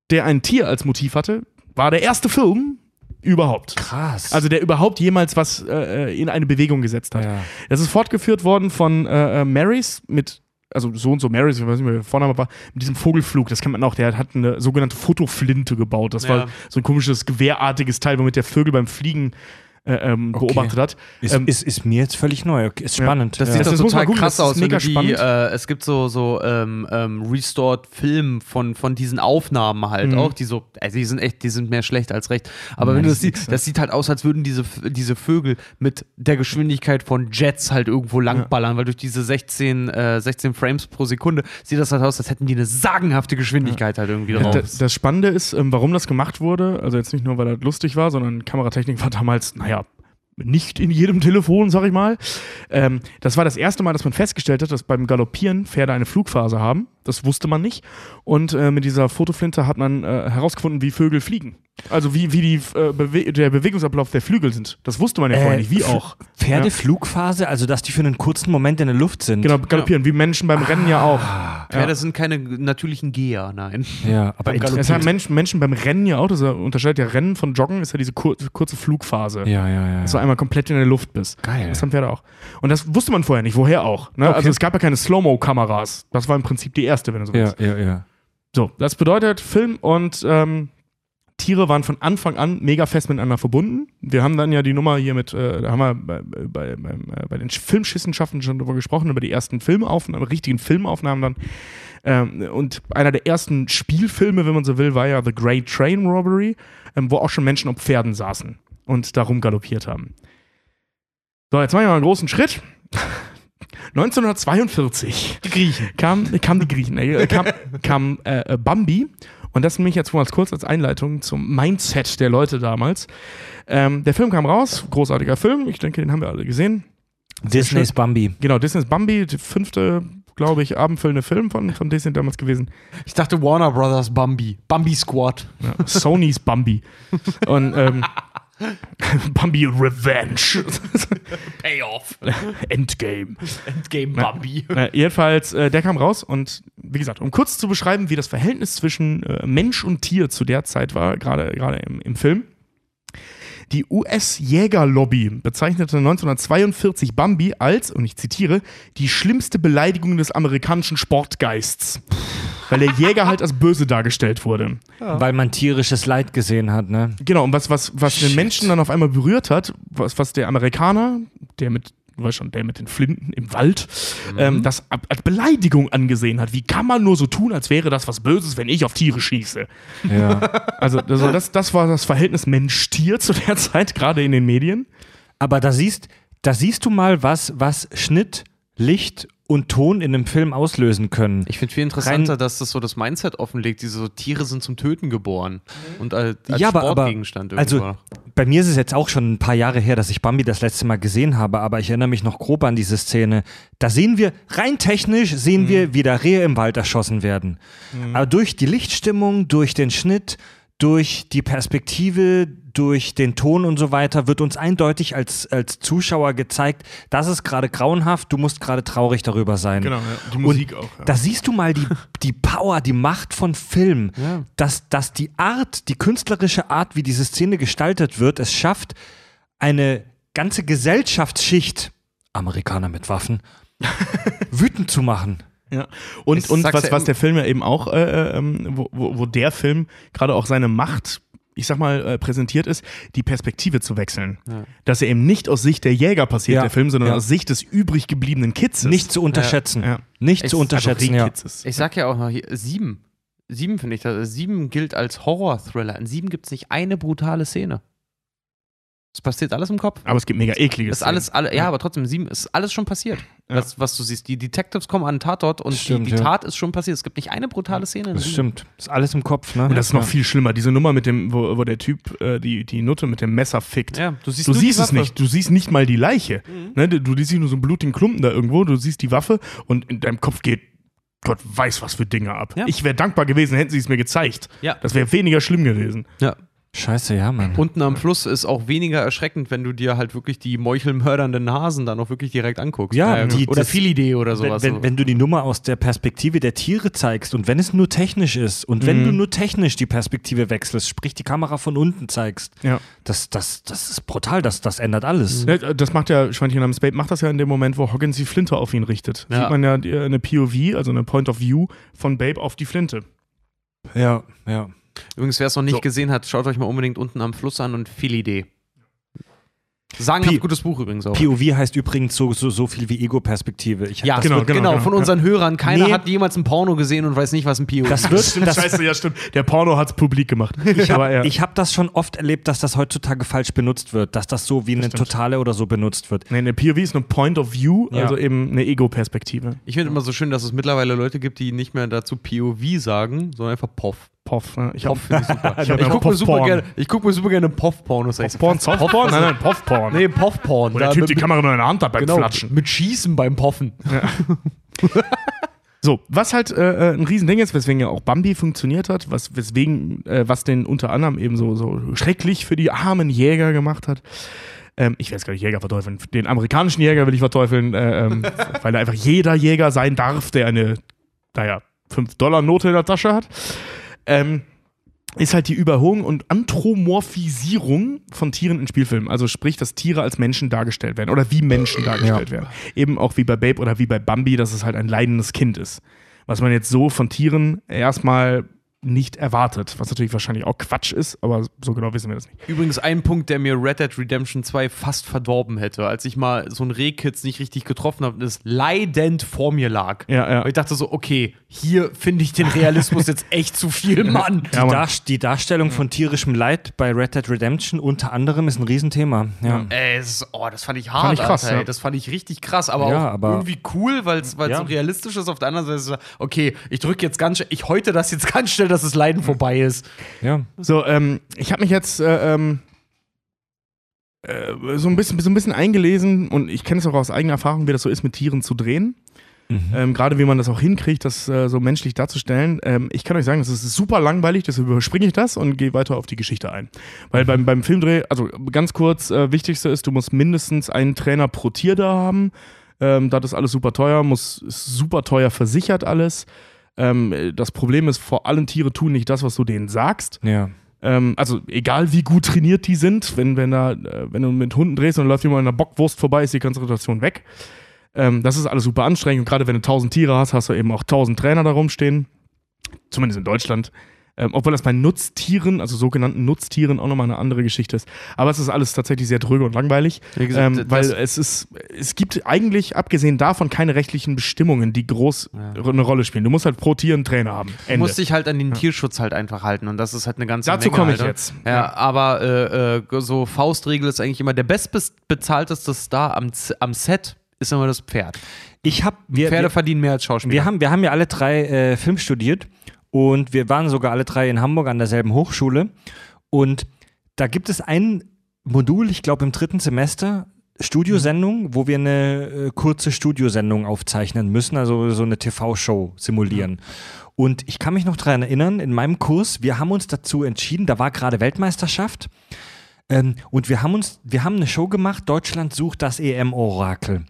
der ein Tier als Motiv hatte, war der erste Film überhaupt. Krass. Also der überhaupt jemals was äh, in eine Bewegung gesetzt hat. Ja. Das ist fortgeführt worden von äh, äh, Marys mit, also so und so Marys, ich weiß nicht mehr, wie der Vorname war, mit diesem Vogelflug. Das kann man auch, der hat eine sogenannte Fotoflinte gebaut. Das Ja. war so ein komisches gewehrartiges Teil, womit der Vögel beim Fliegen äh, ähm, Okay. beobachtet hat. Ist, ähm, ist, ist mir jetzt völlig neu. Ist Ja. spannend. Das ja. sieht Das- doch das muss man total krass aus, mega die, spannend. äh, es gibt so, so ähm, ähm, restored Film von, von diesen Aufnahmen halt Mhm. auch, die so, also die sind echt, die sind mehr schlecht als recht. Aber Ja, wenn du das siehst, das sieht halt aus, als würden diese, diese Vögel mit der Geschwindigkeit von Jets halt irgendwo langballern, weil durch diese 16, äh, 16 Frames pro Sekunde sieht das halt aus, als hätten die eine sagenhafte Geschwindigkeit halt irgendwie drauf. das, das Spannende ist, ähm, warum das gemacht wurde. Also jetzt nicht nur, weil das lustig war, sondern Kameratechnik war damals, naja, nicht in jedem Telefon, sag ich mal. Ähm, das war das erste Mal, dass man festgestellt hat, dass beim Galoppieren Pferde eine Flugphase haben. Das wusste man nicht. Und äh, mit dieser Fotoflinte hat man äh, herausgefunden, wie Vögel fliegen. Also wie, wie die, äh, Bewe der Bewegungsablauf der Flügel sind. Das wusste man ja vorher Äh, nicht. Wie auch. Pferdeflugphase, also dass die für einen kurzen Moment in der Luft sind. Genau, galoppieren, wie Menschen beim Rennen ja auch. Pferde sind keine natürlichen Geher, nein. Ja, aber Das haben interessant. Menschen, Menschen beim Rennen ja auch, das unterscheidet ja Rennen von Joggen, ist ja diese kur kurze Flugphase. Ja, ja, ja. Dass du einmal komplett in der Luft bist. Geil. Das haben Pferde auch. Und das wusste man vorher nicht, woher auch. Ne? Also es gab ja keine Slow-Mo-Kameras. Das war im Prinzip die erste, wenn du so Ja, willst. ja, ja. So, das bedeutet, Film und ähm, Tiere waren von Anfang an mega fest miteinander verbunden. Wir haben dann ja die Nummer hier mit, äh, da haben wir bei, bei, beim, äh, bei den Filmschissenschaften schon drüber gesprochen, über die ersten Filmaufnahmen, richtigen Filmaufnahmen dann. Ähm, und einer der ersten Spielfilme, wenn man so will, war ja The Great Train Robbery, ähm, wo auch schon Menschen auf Pferden saßen und darum galoppiert haben. So, jetzt machen wir mal einen großen Schritt. 1942 Die Griechen. kam, kam die Griechen, äh, kam, kam äh, äh, Bambi. Und das nehme ich jetzt mal als kurz als Einleitung zum Mindset der Leute damals. Ähm, der Film kam raus, großartiger Film. Ich denke, den haben wir alle gesehen. Disneys Bambi. Genau, Disney's Bambi, der fünfte, glaube ich, abendfüllende Film von, von Disney damals gewesen. Ich dachte Warner Brothers Bambi. Bambi Squad. Ja, Sonys Bambi. Und ähm, Bambi Revenge. Payoff. Endgame. Endgame Bambi. Äh, jedenfalls, äh, der kam raus und wie gesagt, um kurz zu beschreiben, wie das Verhältnis zwischen äh, Mensch und Tier zu der Zeit war, gerade im, im Film. Die US-Jägerlobby bezeichnete 1942 Bambi als, und ich zitiere, die schlimmste Beleidigung des amerikanischen Sportgeists. Weil der Jäger halt als böse dargestellt wurde. Weil man tierisches Leid gesehen hat, ne? Genau, und was, was, was den. Menschen dann auf einmal berührt hat, was, was der Amerikaner, der mit, du weißt schon, der mit den Flinten im Wald, ähm, das als Beleidigung angesehen hat. Wie kann man nur so tun, als wäre das was Böses, wenn ich auf Tiere schieße? Ja. Also, also das, das war das Verhältnis Mensch-Tier zu der Zeit, gerade in den Medien. Aber da siehst, da siehst du mal, was, was Schnitt, Licht und Ton in einem Film auslösen können. Ich finde viel interessanter, dass das so das Mindset offenlegt, diese so, Tiere sind zum Töten geboren. Und als, als ja, aber, aber Sportgegenstand irgendwo. also bei mir ist es jetzt auch schon ein paar Jahre her, dass ich Bambi das letzte Mal gesehen habe, aber ich erinnere mich noch grob an diese Szene. Da sehen wir, rein technisch sehen Mhm. wir, wie da Rehe im Wald erschossen werden. Aber durch die Lichtstimmung, durch den Schnitt, durch die Perspektive, durch den Ton und so weiter wird uns eindeutig als, als Zuschauer gezeigt, das ist gerade grauenhaft, du musst gerade traurig darüber sein. Genau, die Und Da siehst du mal die, die Power, die Macht von Film, Ja. dass, dass die Art, die künstlerische Art, wie diese Szene gestaltet wird, es schafft, eine ganze Gesellschaftsschicht, Amerikaner mit Waffen, wütend zu machen. Ja. Und, und was, ja was der Film ja eben auch, äh, ähm, wo, wo, wo der Film gerade auch seine Macht, ich sag mal, äh, präsentiert ist, die Perspektive zu wechseln. Dass er eben nicht aus Sicht der Jäger passiert, Ja. der Film, sondern Ja. aus Sicht des übrig gebliebenen Kids. ist. Nicht zu unterschätzen. Ja. Nicht Ich- zu unterschätzen, also ja. Ich sag ja auch noch hier, sieben. Sieben finde ich das. Sieben gilt als Horror-Thriller. In sieben gibt es nicht eine brutale Szene. Es passiert alles im Kopf. Aber es gibt mega eklige Das ist alles, alle, ja, aber trotzdem, sieben, ist alles schon passiert. Was, was du siehst. Die Detectives kommen an den Tatort und Stimmt, die, die ja. Tat ist schon passiert. Es gibt nicht eine brutale Szene. Das stimmt. Ist alles im Kopf, ne? Und das ist noch Ja. viel schlimmer. Diese Nummer mit dem, wo, wo der Typ äh, die, die Nutte mit dem Messer fickt. Ja, du siehst du siehst es nicht. Du siehst nicht mal die Leiche. Ne? Du, du siehst nur so einen blutigen Klumpen da irgendwo. Du siehst die Waffe und in deinem Kopf geht Gott weiß was für Dinge ab. Ja. Ich wäre dankbar gewesen, hätten sie es mir gezeigt. Ja. Das wäre weniger schlimm gewesen. Ja. Scheiße, ja, Mann. Unten am Fluss ist auch weniger erschreckend, wenn du dir halt wirklich die meuchelmördernden Nasen dann auch wirklich direkt anguckst. Ja, Äh, die- oder das- Filidee oder wenn, sowas. wenn, wenn du die Nummer aus der Perspektive der Tiere zeigst und wenn es nur technisch ist und wenn du nur technisch die Perspektive wechselst, sprich die Kamera von unten zeigst, Ja. das, das, das ist brutal, das, das ändert alles. Ja, Das macht ja, Schweinchen namens Babe macht das ja in dem Moment, wo Hoggins die Flinte auf ihn richtet. Ja. Sieht man ja die- eine POV, also eine Point of View von Babe auf die Flinte. Ja, ja. Übrigens, wer es noch nicht So. gesehen hat, schaut euch mal unbedingt unten am Fluss an und Filidee. Sagenhaft Pi- gutes Buch übrigens auch. POV heißt übrigens so, so, so viel wie Ego-Perspektive. Ja, das, genau, genau, genau, genau, genau, von unseren Hörern. Keiner Nee. hat jemals ein Porno gesehen und weiß nicht, was ein POV das ist. wird, das, Scheiße, ja stimmt. Der Porno hat's publik gemacht. ich habe ja. hab das schon oft erlebt, dass das heutzutage falsch benutzt wird, dass das so wie eine stimmt. Totale oder so benutzt wird. Nee, eine POV ist eine Point of View, Ja. also eben eine Ego-Perspektive. Ich finde immer so schön, dass es mittlerweile Leute gibt, die nicht mehr dazu POV sagen, sondern einfach POV. Poff. Ne? Ich Poff finde ich super. Ich ich ja gucke mir, super Poff-Porn. gerne- ich guck mir super gerne Poff-Pornos. an. Porn, Softporn? Nein, nein, Poff-Porn. Nee, Poff-Porn. Wo der Da Typ mit- die Kamera nur in der Hand hat beim genau, Flatschen. mit Schießen beim Poffen. So, was halt äh, äh, ein Riesending ist, weswegen ja auch Bambi funktioniert hat, was, weswegen, äh, was den unter anderem eben so, so schrecklich für die armen Jäger gemacht hat. Ähm, ich will jetzt gar nicht Jäger verteufeln. Den amerikanischen Jäger will ich verteufeln, äh, ähm, weil er einfach jeder Jäger sein darf, der eine, naja, 5-Dollar-Note in der Tasche hat. Ähm, ist halt die Überholung und Anthropomorphisierung von Tieren in Spielfilmen. Also sprich, dass Tiere als Menschen dargestellt werden oder wie Menschen dargestellt werden. Eben auch wie bei Babe oder wie bei Bambi, dass es halt ein leidendes Kind ist. Was man jetzt so von Tieren erstmal nicht erwartet. Was natürlich wahrscheinlich auch Quatsch ist, aber so genau wissen wir das nicht. Übrigens ein Punkt, der mir Red Dead Redemption 2 fast verdorben hätte, als ich mal so einen Rehkitz nicht richtig getroffen habe und es leidend vor mir lag. Ja, ja. Und ich dachte so, okay, hier finde ich den Realismus jetzt echt zu viel, Mann. Die, Ja, Mann. Dar die Darstellung von tierischem Leid bei Red Dead Redemption unter anderem ist ein Riesenthema. Ja. Ey, es ist, oh, das fand ich hart, Fand ich krass, Alter, ey. ja. Das fand ich richtig krass, aber Ja, auch aber- irgendwie cool, weil es Ja. so realistisch ist. Auf der anderen Seite ist es, okay, ich drücke jetzt ganz schnell, ich heute das jetzt ganz schnell, dass das Leiden vorbei ist. ja. So, ähm, ich habe mich jetzt äh, ähm, äh, so, ein bisschen, so ein bisschen eingelesen und ich kenne es auch aus eigener Erfahrung, wie das so ist, mit Tieren zu drehen. Ähm, Gerade wie man das auch hinkriegt, das äh, so menschlich darzustellen. Ähm, ich kann euch sagen, das ist super langweilig, deshalb überspringe ich das und gehe weiter auf die Geschichte ein. Weil beim, beim Filmdreh, also ganz kurz, äh, wichtigste ist, du musst mindestens einen Trainer pro Tier da haben. Ähm, das ist alles super teuer, muss ist super teuer versichert alles. Ähm, das Problem ist, vor allem Tiere tun nicht das, was du denen sagst. Ja. Ähm, also egal wie gut trainiert die sind, wenn, wenn, da, äh, wenn du mit Hunden drehst und läuft jemand an einer Bockwurst vorbei, ist die Konzentration weg. Ähm, das ist alles super anstrengend. Und gerade wenn du 1000 Tiere hast, hast du eben auch 1000 Trainer da rumstehen. Zumindest in Deutschland. Ähm, obwohl das bei Nutztieren, also sogenannten Nutztieren, auch nochmal eine andere Geschichte ist. Aber es ist alles tatsächlich sehr dröge und langweilig. Gesagt, ähm, weil es ist, es gibt eigentlich, abgesehen davon, keine rechtlichen Bestimmungen, die groß eine Rolle spielen. Du musst halt pro Tier einen Trainer haben. Du Ende. musst dich halt an den Tierschutz halt einfach halten und das ist halt eine ganze Dazu komme ich Alter. jetzt. Ja, aber äh, äh, so Faustregel ist eigentlich immer der bestbezahlteste Star am, am Set ist immer das Pferd. Ich habe wir, Pferde wir, verdienen mehr als Schauspieler. wir haben wir haben ja alle drei äh, Film studiert und wir waren sogar alle drei in Hamburg an derselben Hochschule und da gibt es ein Modul, ich glaube im dritten Semester Studiosendung, wo wir eine äh, kurze Studiosendung aufzeichnen müssen, also so eine TV-Show simulieren. Und ich kann mich noch daran erinnern, in meinem Kurs, wir haben uns dazu entschieden, da war gerade Weltmeisterschaft. Ähm, und wir haben uns, wir haben eine Show gemacht, Deutschland sucht das EM-Orakel.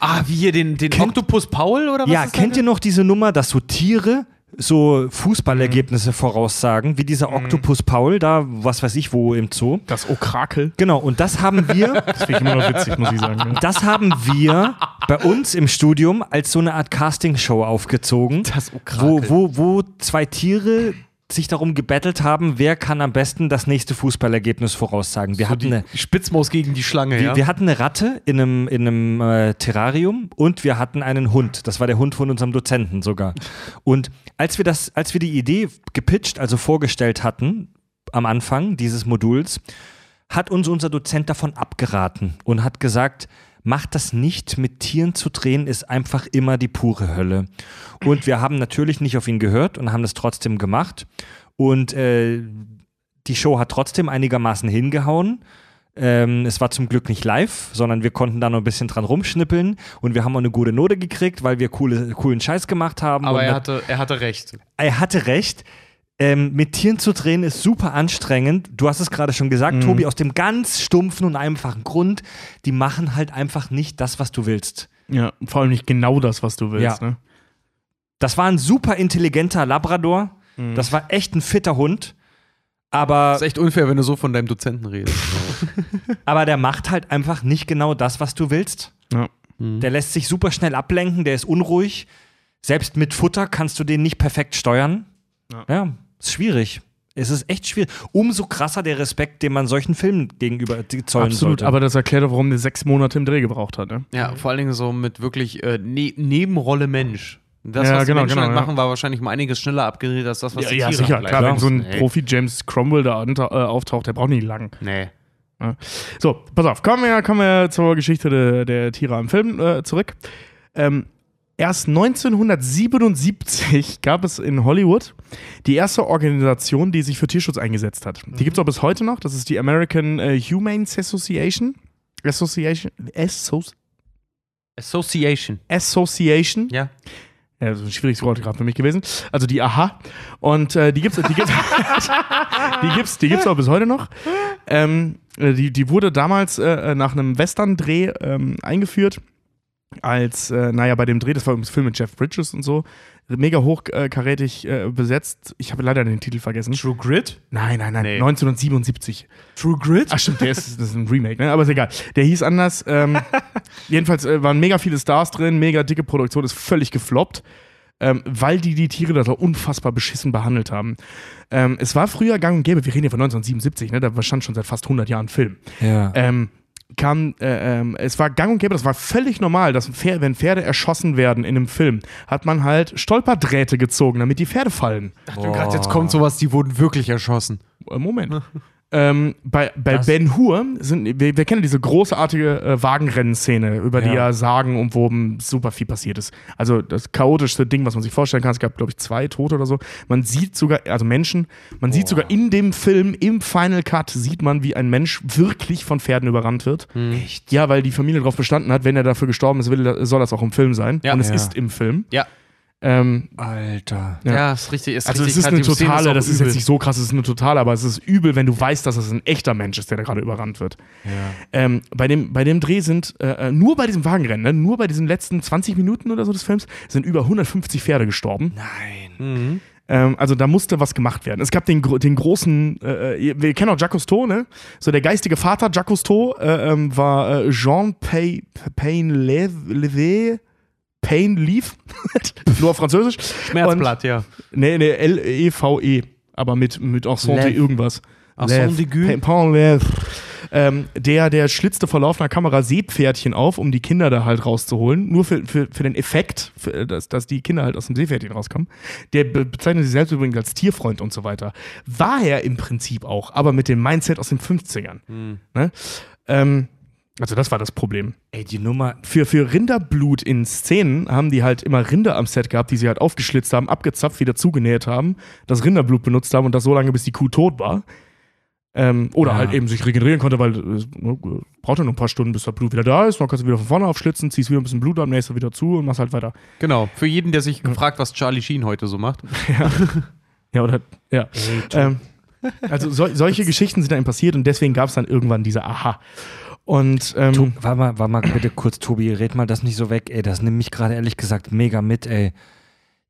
ah, wie hier den, den Oktopus Paul oder was? Ja, kennt ihr noch diese Nummer, dass so Tiere so Fußballergebnisse voraussagen, wie dieser Oktopus Paul, da, was weiß ich wo im Zoo? Das Okrakel. Genau, und das haben wir, Das finde ich immer noch witzig, muss ich sagen. Das haben wir bei uns im Studium als so eine Art Castingshow aufgezogen. Das wo, Okrakel. wo, wo zwei Tiere sich darum gebettelt haben, wer kann am besten das nächste Fußballergebnis voraussagen. Wir so hatten eine Spitzmaus gegen die Schlange, wir, ja? wir hatten eine Ratte in einem, in einem äh, Terrarium und wir hatten einen Hund. Das war der Hund von unserem Dozenten sogar. Und als wir das, als wir die Idee gepitcht, also vorgestellt hatten am Anfang dieses Moduls, hat uns unser Dozent davon abgeraten und hat gesagt, macht das nicht, mit Tieren zu drehen, ist einfach immer die pure Hölle. Und wir haben natürlich nicht auf ihn gehört und haben das trotzdem gemacht. Und äh, die Show hat trotzdem einigermaßen hingehauen. Ähm, es war zum Glück nicht live, sondern wir konnten da noch ein bisschen dran rumschnippeln und wir haben auch eine gute Note gekriegt, weil wir coole, coolen Scheiß gemacht haben. Aber und er hatte, er hatte recht. er hatte recht. Ähm, mit Tieren zu drehen ist super anstrengend. Du hast es gerade schon gesagt, Mhm. Tobi, aus dem ganz stumpfen und einfachen Grund, die machen halt einfach nicht das, was du willst. Ja, vor allem nicht genau das, was du willst. Ja. Ne? Das war ein super intelligenter Labrador. Mhm. Das war echt ein fitter Hund. Aber, Das ist echt unfair, wenn du so von deinem Dozenten redest. aber der macht halt einfach nicht genau das, was du willst. Ja. Der lässt sich super schnell ablenken, der ist unruhig. Selbst mit Futter kannst du den nicht perfekt steuern. Ja. Ja, schwierig. Es ist echt schwierig. Umso krasser der Respekt, den man solchen Filmen gegenüber zollen Absolut, sollte. aber das erklärt auch, warum der sechs Monate im Dreh gebraucht hat. Ne? ja, vor allen Dingen so mit wirklich äh, ne Nebenrolle Mensch. Das, Ja, was genau, die Menschen genau, halt ja. machen, war wahrscheinlich um einiges schneller abgedreht als das, was Ja, die ja Tiere sicher, klar, wenn leisten. so ein Nee. Profi James Cromwell da äh, auftaucht, der braucht nicht lang. Nee. So, pass auf, kommen wir, kommen wir zur Geschichte de, der Tiere am Film äh, zurück. Ähm, erst 1977 gab es in Hollywood die erste Organisation, die sich für Tierschutz eingesetzt hat. Die gibt es auch bis heute noch. Das ist die American äh, Humane Association. Association. Associ Association. Association. Ja. Ja, das ist ein schwieriges Wort gerade für mich gewesen. Also die Aha. Und äh, die gibt's, die gibt's, die gibt's, die gibt's auch bis heute noch. Ähm, äh, die, die wurde damals äh, nach einem Western-Dreh ähm, eingeführt. Als, äh, naja, bei dem Dreh, das war übrigens Film mit Jeff Bridges und so, mega hochkarätig äh, besetzt. Ich habe leider den Titel vergessen. True Grit? Nein, nein, nein, Nee. 1977. True Grit? Ach stimmt, der ist, das ist ein Remake, ne? aber ist egal. Der hieß anders. Ähm, jedenfalls äh, waren mega viele Stars drin, mega dicke Produktion, ist völlig gefloppt, ähm, weil die die Tiere da so unfassbar beschissen behandelt haben. Ähm, es war früher gang und gäbe, wir reden ja von 1977, ne? da stand schon seit fast 100 Jahren Film. ja. Ähm, kam, äh, ähm, es war gang und gäbe, das war völlig normal, dass Pferde, wenn Pferde erschossen werden in einem Film, hat man halt Stolperdrähte gezogen, damit die Pferde fallen. Dachte gerade, jetzt kommt sowas, die wurden wirklich erschossen. Äh, Moment. ähm, bei bei Das- Ben Hur sind, wir, wir kennen diese großartige äh, Wagenrennszene, über die Ja. ja sagen umwoben super viel passiert ist. Also das chaotischste Ding, was man sich vorstellen kann. Es gab, glaube ich, zwei Tote oder so. Man sieht sogar, also Menschen, man sieht sogar in dem Film, im Final Cut, sieht man, wie ein Mensch wirklich von Pferden überrannt wird. Echt? Ja, weil die Familie darauf bestanden hat, wenn er dafür gestorben ist, will, soll das auch im Film sein. Ja. Und es Ja. ist im Film. Ja. Ähm, Alter. Ja. Ja, ist richtig. Ist also richtig es ist eine totale, auch das ist übel. jetzt nicht so krass, es ist eine totale, aber es ist übel, wenn du weißt, dass es ein echter Mensch ist, der da gerade überrannt wird. Ähm, bei, dem, bei dem Dreh sind, äh, äh, nur bei diesem Wagenrennen, ne, nur bei diesen letzten 20 Minuten oder so des Films, sind über 150 Pferde gestorben. Nein. Mhm. Ähm, also da musste was gemacht werden. Es gab den, den großen, äh, äh, wir kennen auch Jacques Cousteau, ne? So der geistige Vater Jacques Cousteau äh, ähm, war äh, Jean Pay, Payne Levé, Payne Leaf, nur auf Französisch. Schmerzblatt, ja. Nee, nee, L-E-V-E, aber mit, mit Lev. irgendwas. Pa- Pain Lev. Ähm, der, der schlitzte vor laufender Kamera Seepferdchen auf, um die Kinder da halt rauszuholen. Nur für, für, für den Effekt, für, dass, dass die Kinder halt aus dem Seepferdchen rauskommen. Der be bezeichnet sich selbst übrigens als Tierfreund und so weiter. War er im Prinzip auch, aber mit dem Mindset aus den 50ern. Ne? Ähm, also das war das Problem Ey, die Nummer. für, für Rinderblut in Szenen haben die halt immer Rinder am Set gehabt, die sie halt aufgeschlitzt haben, abgezapft, wieder zugenäht haben, das Rinderblut benutzt haben und das so lange, bis die Kuh tot war. Ähm, oder Ja. halt eben sich regenerieren konnte, weil es ne, braucht ja nur ein paar Stunden, bis das Blut wieder da ist. Dann kannst du wieder von vorne aufschlitzen, ziehst wieder ein bisschen Blut am nächsten wieder zu und machst halt weiter. Genau. Für jeden, der sich gefragt, was Charlie Sheen heute so macht. Ja, oder ja. Ähm, also sol solche Geschichten sind dann passiert und deswegen gab es dann irgendwann diese Aha. Und ähm, Tu, warte mal, warte mal bitte kurz, Tobi, red mal das nicht so weg, ey. Das nimmt mich gerade ehrlich gesagt mega mit, ey.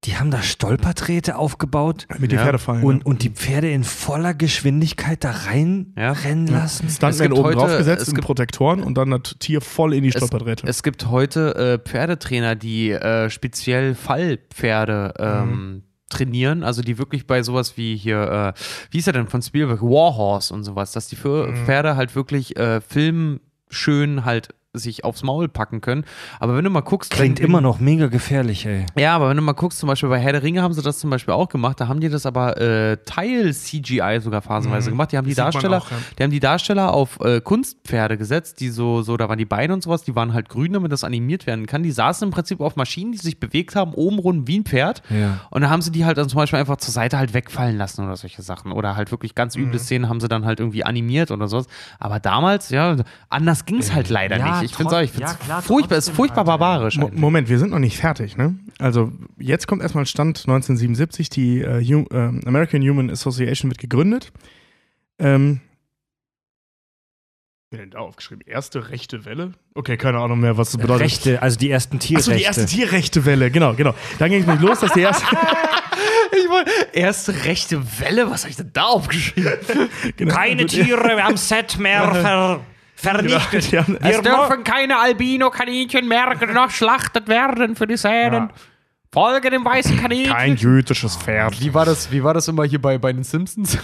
Die haben da Stolperdrähte aufgebaut mit den Ja. Pferdefallen. und, und die Pferde in voller Geschwindigkeit da reinrennen Ja. lassen. Es Stuntman oben heute- drauf gesetzt es in Protektoren und dann das Tier voll in die Es, Stolperdrähte. es gibt heute äh, Pferdetrainer, die äh, speziell Fallpferde ähm, trainieren, also die wirklich bei sowas wie hier, äh, wie ist er denn von Spielberg, Warhorse und sowas, dass die für Pferde halt wirklich äh, filmschön halt sich aufs Maul packen können. Aber wenn du mal guckst. Klingt wenn, immer noch mega gefährlich, ey. Ja, aber wenn du mal guckst, zum Beispiel bei Herr der Ringe haben sie das zum Beispiel auch gemacht. Da haben die das aber äh, Teil-CGI sogar phasenweise gemacht. Die haben die Mhm. Darsteller, auch, ja. die haben die Darsteller auf äh, Kunstpferde gesetzt, die so, so, da waren die Beine und sowas, die waren halt grün, damit das animiert werden kann. Die saßen im Prinzip auf Maschinen, die sich bewegt haben, oben rund wie ein Pferd. Ja. Und dann haben sie die halt dann zum Beispiel einfach zur Seite halt wegfallen lassen oder solche Sachen. Oder halt wirklich ganz üble Mhm. Szenen haben sie dann halt irgendwie animiert oder sowas. Aber damals, ja, anders ging es halt leider Ja, nicht. Ich finde find's ja, klar, furchtbar, ist furchtbar Alter. barbarisch. Mo eigentlich. Moment, wir sind noch nicht fertig, ne? Also jetzt kommt erstmal Stand 1977, die äh, ähm, American Human Association wird gegründet. Ähm, wer denn da aufgeschrieben? Erste rechte Welle? Okay, keine Ahnung mehr, was das bedeutet. Rechte, also die ersten Tierrechte. Achso, die erste tierrechte Welle, genau, genau. Dann ging es nämlich los, dass die erste. Ich wollte, erste rechte Welle, was habe ich denn da aufgeschrieben? genau, Keine also Tiere am Set mehr ver vernichtet. die haben- Es dürfen keine Albino-Kaninchen mehr geschlachtet werden für die Szenen. Folge dem weißen Kaninchen. Kein jüdisches Pferd. Wie war das, wie war das immer hier bei, bei den Simpsons?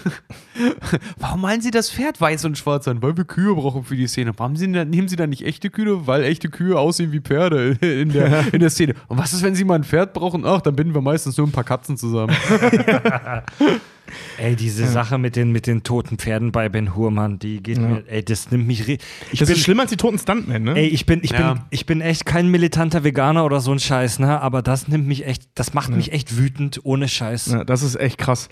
Warum malen sie das Pferd weiß und schwarz an? Weil wir Kühe brauchen für die Szene. Warum sie, nehmen sie dann nicht echte Kühe? Weil echte Kühe aussehen wie Pferde in der, in der Szene. Und was ist, wenn sie mal ein Pferd brauchen? Ach, dann binden wir meistens nur ein paar Katzen zusammen. Ey, diese Sache mit den, mit den toten Pferden bei Ben Hur, Mann, die geht mir, ey, das nimmt mich. Ich Das bin, ist schlimmer als die toten Stuntmen, ne? ey, ich bin, ich Ja. bin, ich bin echt kein militanter Veganer oder so ein Scheiß, ne? Aber das nimmt mich echt, das macht mich echt wütend, ohne Scheiß. Ja, das ist echt krass.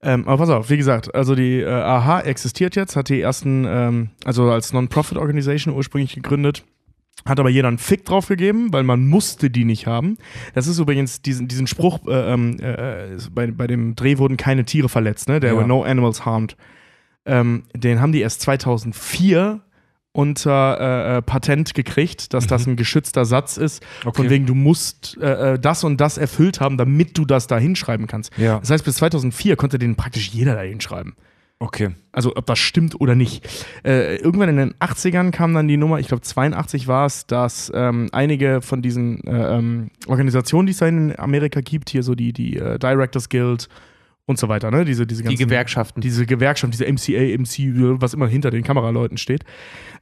Ähm, aber pass auf, wie gesagt, also die äh, AHA existiert jetzt, hat die ersten, ähm, also als Non-Profit-Organisation ursprünglich gegründet, hat aber jeder einen Fick drauf gegeben, weil man musste die nicht haben. Das ist übrigens diesen, diesen Spruch, äh, ähm, äh, bei, bei dem Dreh wurden keine Tiere verletzt, ne? There Ja. were no animals harmed. Ähm, den haben die erst 2004 unter äh, äh, Patent gekriegt, dass das ein geschützter Satz ist, Okay. von wegen du musst äh, äh, das und das erfüllt haben, damit du das da hinschreiben kannst. Ja. Das heißt, bis 2004 konnte den praktisch jeder da hinschreiben. Okay. Also ob das stimmt oder nicht. Äh, irgendwann in den 80ern kam dann die Nummer, ich glaube 82 war es, dass ähm, einige von diesen äh, ähm, Organisationen, die es da in Amerika gibt, hier so die, die äh, Directors Guild und so weiter, ne? Diese, diese Die ganzen, Gewerkschaften. diese Gewerkschaft, diese MCA, MC, was immer hinter den Kameraleuten steht,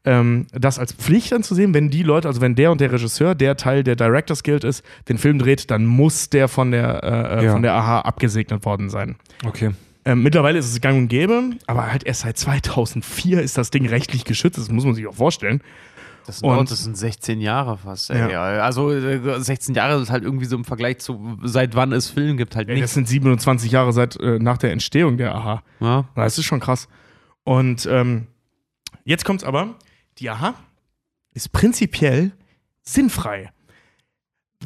ähm, das als Pflicht anzusehen, wenn die Leute, also wenn der und der Regisseur, der Teil der Directors Guild ist, den Film dreht, dann muss der von der, äh, äh, Ja. von der AHA abgesegnet worden sein. Okay. Ähm, mittlerweile ist es gang und gäbe, aber halt erst seit 2004 ist das Ding rechtlich geschützt, das muss man sich auch vorstellen. Das sind, Und- das sind 16 Jahre fast. Ey. Ja. Also äh, 16 Jahre ist halt irgendwie so im Vergleich zu seit wann es Film gibt halt Ey, das sind 27 Jahre seit äh, nach der Entstehung der AHA. Ja. Das ist schon krass. Und ähm, jetzt kommt's aber, die AHA ist prinzipiell sinnfrei,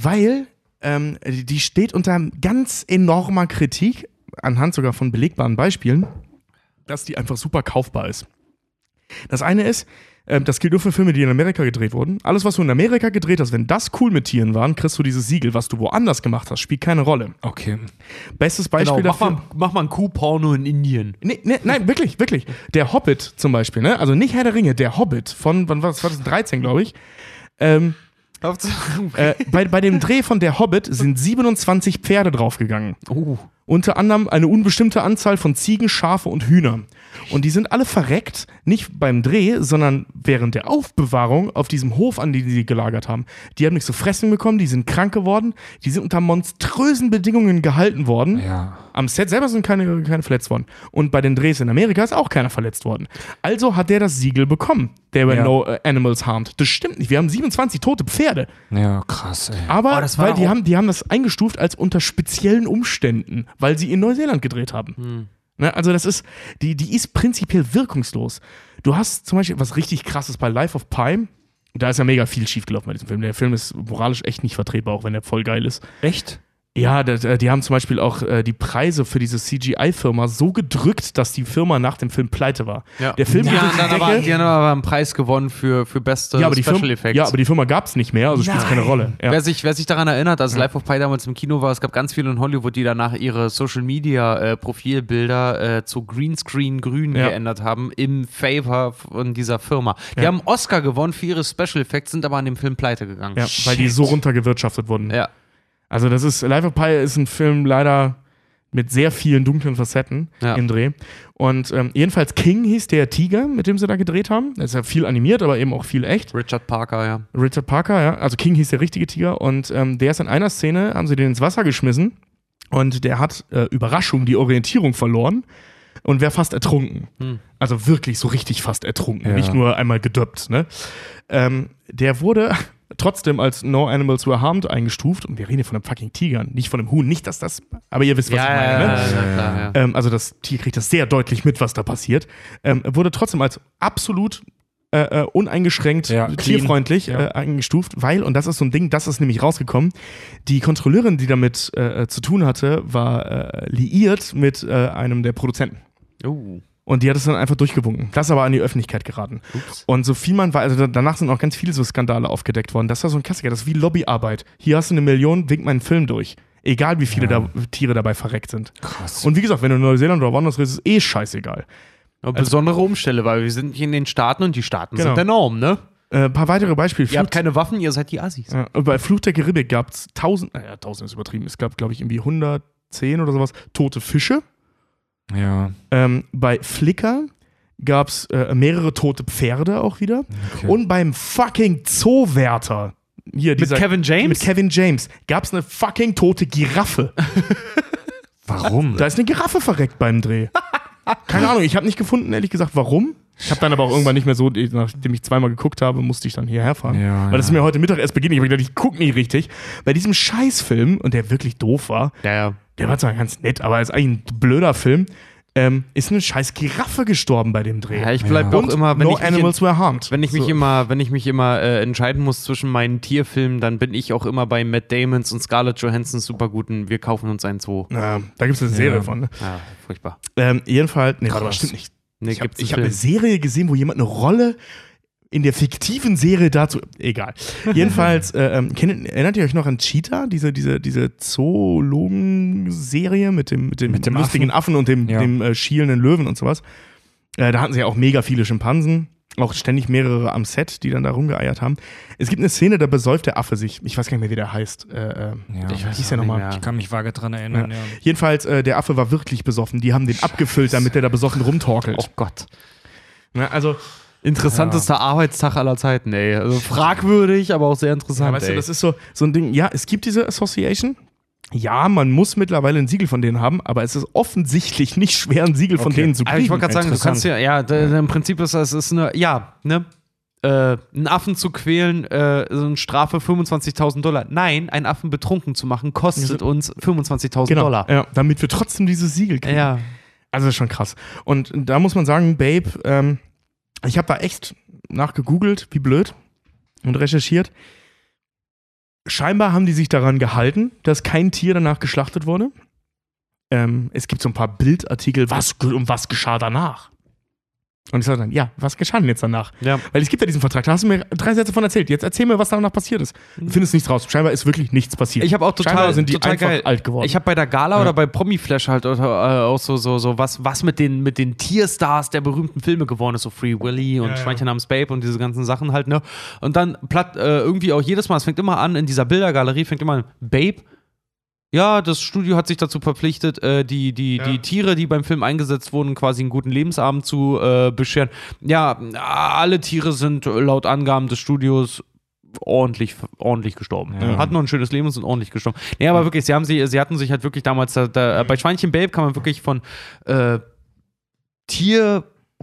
weil ähm, die steht unter ganz enormer Kritik, anhand sogar von belegbaren Beispielen, dass die einfach super kaufbar ist. Das eine ist, ähm, das gilt nur für Filme, die in Amerika gedreht wurden. Alles, was du in Amerika gedreht hast, wenn das cool mit Tieren waren, kriegst du dieses Siegel. Was du woanders gemacht hast, spielt keine Rolle. Okay. Bestes Beispiel Genau, mach, dafür. mal, mach mal ein Kuhporno in Indien. Nee, nee, nein, wirklich, wirklich. Der Hobbit zum Beispiel, ne? Also nicht Herr der Ringe, der Hobbit von, wann war das? 2013, glaube ich. Ähm, äh, bei, bei dem Dreh von Der Hobbit sind 27 Pferde draufgegangen. Oh. Unter anderem eine unbestimmte Anzahl von Ziegen, Schafe und Hühner. Und die sind alle verreckt, nicht beim Dreh, sondern während der Aufbewahrung auf diesem Hof, an den sie gelagert haben. Die haben nichts zu fressen bekommen, die sind krank geworden, die sind unter monströsen Bedingungen gehalten worden. Ja. Am Set selber sind keine, keine verletzt worden. Und bei den Drehs in Amerika ist auch keiner verletzt worden. Also hat der das Siegel bekommen. There were Ja. no äh, animals harmed. Das stimmt nicht. Wir haben 27 tote Pferde. Ja, krass, ey. Aber Oh, das war weil die haben, die haben das eingestuft als unter speziellen Umständen, weil sie in Neuseeland gedreht haben. Hm. Ne, also das ist, die, die ist prinzipiell wirkungslos. Du hast zum Beispiel was richtig krasses bei Life of Pi. Da ist ja mega viel schiefgelaufen bei diesem Film. Der Film ist moralisch echt nicht vertretbar, auch wenn der voll geil ist. Echt? Ja, da- da- die haben zum Beispiel auch äh, die Preise für diese CGI-Firma so gedrückt, dass die Firma nach dem Film pleite war. Ja. Der Film die dann aber, Decke. die haben aber einen Preis gewonnen für, für beste ja, aber die Special Firma, Effects. ja, aber die Firma gab es nicht mehr, also spielt es keine Rolle. Ja. Wer, sich, wer sich daran erinnert, als Life of Pi damals im Kino war, es gab ganz viele in Hollywood, die danach ihre Social Media äh, Profilbilder äh, zu Greenscreen grün Ja. geändert haben im Favor von dieser Firma. Die Ja. haben einen Oscar gewonnen für ihre Special Effects, sind aber an dem Film pleite gegangen. Ja, weil die so runtergewirtschaftet wurden. Ja. Also das ist, Life of Pi ist ein Film leider, mit sehr vielen dunklen Facetten Ja. im Dreh. Und ähm, jedenfalls King hieß der Tiger, mit dem sie da gedreht haben. Das ist ja viel animiert, aber eben auch viel echt. Richard Parker, ja. Richard Parker, ja. Also King hieß der richtige Tiger. Und ähm, der ist in einer Szene, haben sie den ins Wasser geschmissen. Und der hat, äh, Überraschung, die Orientierung verloren und wäre fast ertrunken. Also wirklich so richtig fast ertrunken, Ja. nicht nur einmal gedöppt. Ne? Ähm, der wurde trotzdem als No Animals Were Harmed eingestuft. Und wir reden hier von einem fucking Tiger, nicht von einem Huhn. Nicht, dass das. Aber ihr wisst, was ich meine. Ne? ja, klar, ja. Ähm, also das Tier kriegt das sehr deutlich mit, was da passiert. Ähm, wurde trotzdem als absolut äh, äh, uneingeschränkt Ja, tierfreundlich Ja. äh, eingestuft, weil, und das ist so ein Ding, das ist nämlich rausgekommen, die Kontrolleurin, die damit äh, äh, zu tun hatte, war äh, liiert mit äh, einem der Produzenten. Oh. Und die hat es dann einfach durchgewunken. Das ist aber an die Öffentlichkeit geraten. Und so viel man war, also da- danach sind auch ganz viele so Skandale aufgedeckt worden. Das war so ein Klassiker, das ist wie Lobbyarbeit. Hier hast du eine Million, wink meinen Film durch. Egal wie viele da, Tiere dabei verreckt sind. Krass. Und wie gesagt, wenn du in Neuseeland oder woanders redest, ist eh scheißegal. Aber besondere Umstände, weil wir sind hier in den Staaten und die Staaten Genau. sind der Norm, ne? Ein äh, paar weitere Beispiele. Ihr habt Flut- keine Waffen, ihr seid die Assis. ja, bei Fluch der Karibik gab es tausend, naja, tausend ist übertrieben, es gab, glaube ich, irgendwie 110 oder sowas tote Fische. Ja. Ähm, bei Flickr gab es äh, mehrere tote Pferde auch wieder. Okay. Und beim fucking Zoowärter, hier Mit dieser, Kevin James? mit Kevin James, gab es eine fucking tote Giraffe. Warum? Da ist eine Giraffe verreckt beim Dreh. Keine Ahnung, ich habe nicht gefunden, ehrlich gesagt, warum. Ich habe dann aber auch irgendwann nicht mehr so, nachdem ich zweimal geguckt habe, musste ich dann hierher fahren. Ja, weil das ja. ist mir heute Mittag erst begegnet. Ich habe gedacht, ich gucke nicht richtig. Bei diesem Scheißfilm, und der wirklich doof war, Ja, ja. der war zwar ganz nett, aber ist eigentlich ein blöder Film, ähm, ist eine scheiß Giraffe gestorben bei dem Dreh. Ja, ich bleib Ja. auch immer, wenn no ich Animals were harmed. wenn ich mich So. immer, wenn ich mich immer äh, entscheiden muss zwischen meinen Tierfilmen, dann bin ich auch immer bei Matt Damons und Scarlett Johansons super guten Wir kaufen uns einen Zoo. Ja, da gibt es eine Serie Ja. von. Ne? Ja, furchtbar. Ähm, jedenfalls, nee, Krass. stimmt nicht. Nee, ich habe hab eine. Serie gesehen, wo jemand eine Rolle in der fiktiven Serie dazu. Egal. Jedenfalls, äh, ähm, kennt, erinnert ihr euch noch an Cheetah, diese, diese, diese Zoologen-Serie mit dem, mit dem, Mit dem lustigen Affen, und dem, Ja. dem äh, schielenden Löwen und sowas? Äh, da hatten sie ja auch mega viele Schimpansen. Auch ständig mehrere am Set, die dann da rumgeeiert haben. Es gibt eine Szene, da besäuft der Affe sich. Ich weiß gar nicht mehr, wie der heißt. Äh, äh, Ja. ich weiß hieß ja nochmal. Ich kann mich vage dran erinnern, ja. Jedenfalls, äh, der Affe war wirklich besoffen. Die haben den abgefüllt, damit der da besoffen rumtorkelt. Oh Gott. Ne, also, Interessantester Arbeitstag aller Zeiten, ey. Also fragwürdig, aber auch sehr interessant. Ja, weißt du, ey. das ist so, so ein Ding. Ja, es gibt diese Association. Ja, man muss mittlerweile ein Siegel von denen haben, aber es ist offensichtlich nicht schwer, ein Siegel von Okay. denen zu Aber kriegen. ich wollte gerade sagen, du kannst ja, ja, im Prinzip ist das ist eine, ja, ne? Äh, einen Affen zu quälen, äh, so eine Strafe 25.000 Dollar. Nein, einen Affen betrunken zu machen, kostet uns 25.000 genau, Dollar. ja, damit wir trotzdem dieses Siegel kriegen. Ja. Also das ist schon krass. Und da muss man sagen, Babe, ähm, ich habe da echt nachgegoogelt, wie blöd, und recherchiert. Scheinbar haben die sich daran gehalten, dass kein Tier danach geschlachtet wurde. Ähm, es gibt so ein paar Bildartikel, was, um was geschah danach? Und ich sage dann, ja, was geschah denn jetzt danach? Ja. Weil es gibt ja diesen Vertrag, da hast du mir drei Sätze von erzählt. Jetzt erzähl mir, was danach passiert ist. Du findest nichts raus. Scheinbar ist wirklich nichts passiert. Ich habe auch total, Scheinbar sind die total einfach geil. alt geworden. Ich habe bei der Gala Ja. oder bei Promi Flash halt äh, auch so, so, so was, was mit den, mit den Tierstars der berühmten Filme geworden ist, so Free Willy und ja. Schweinchen namens Babe und diese ganzen Sachen halt, ne? Und dann platt, äh, irgendwie auch jedes Mal, es fängt immer an, in dieser Bildergalerie fängt immer an, Babe. Ja, das Studio hat sich dazu verpflichtet, äh, die, die, Ja. die Tiere, die beim Film eingesetzt wurden, quasi einen guten Lebensabend zu äh, bescheren. Ja, alle Tiere sind laut Angaben des Studios ordentlich, ordentlich gestorben. Ja. Hatten noch ein schönes Leben und sind ordentlich gestorben. Nee, aber wirklich, sie haben sie, sie hatten sich halt wirklich damals, da, da, bei Schweinchen Babe kann man wirklich von äh,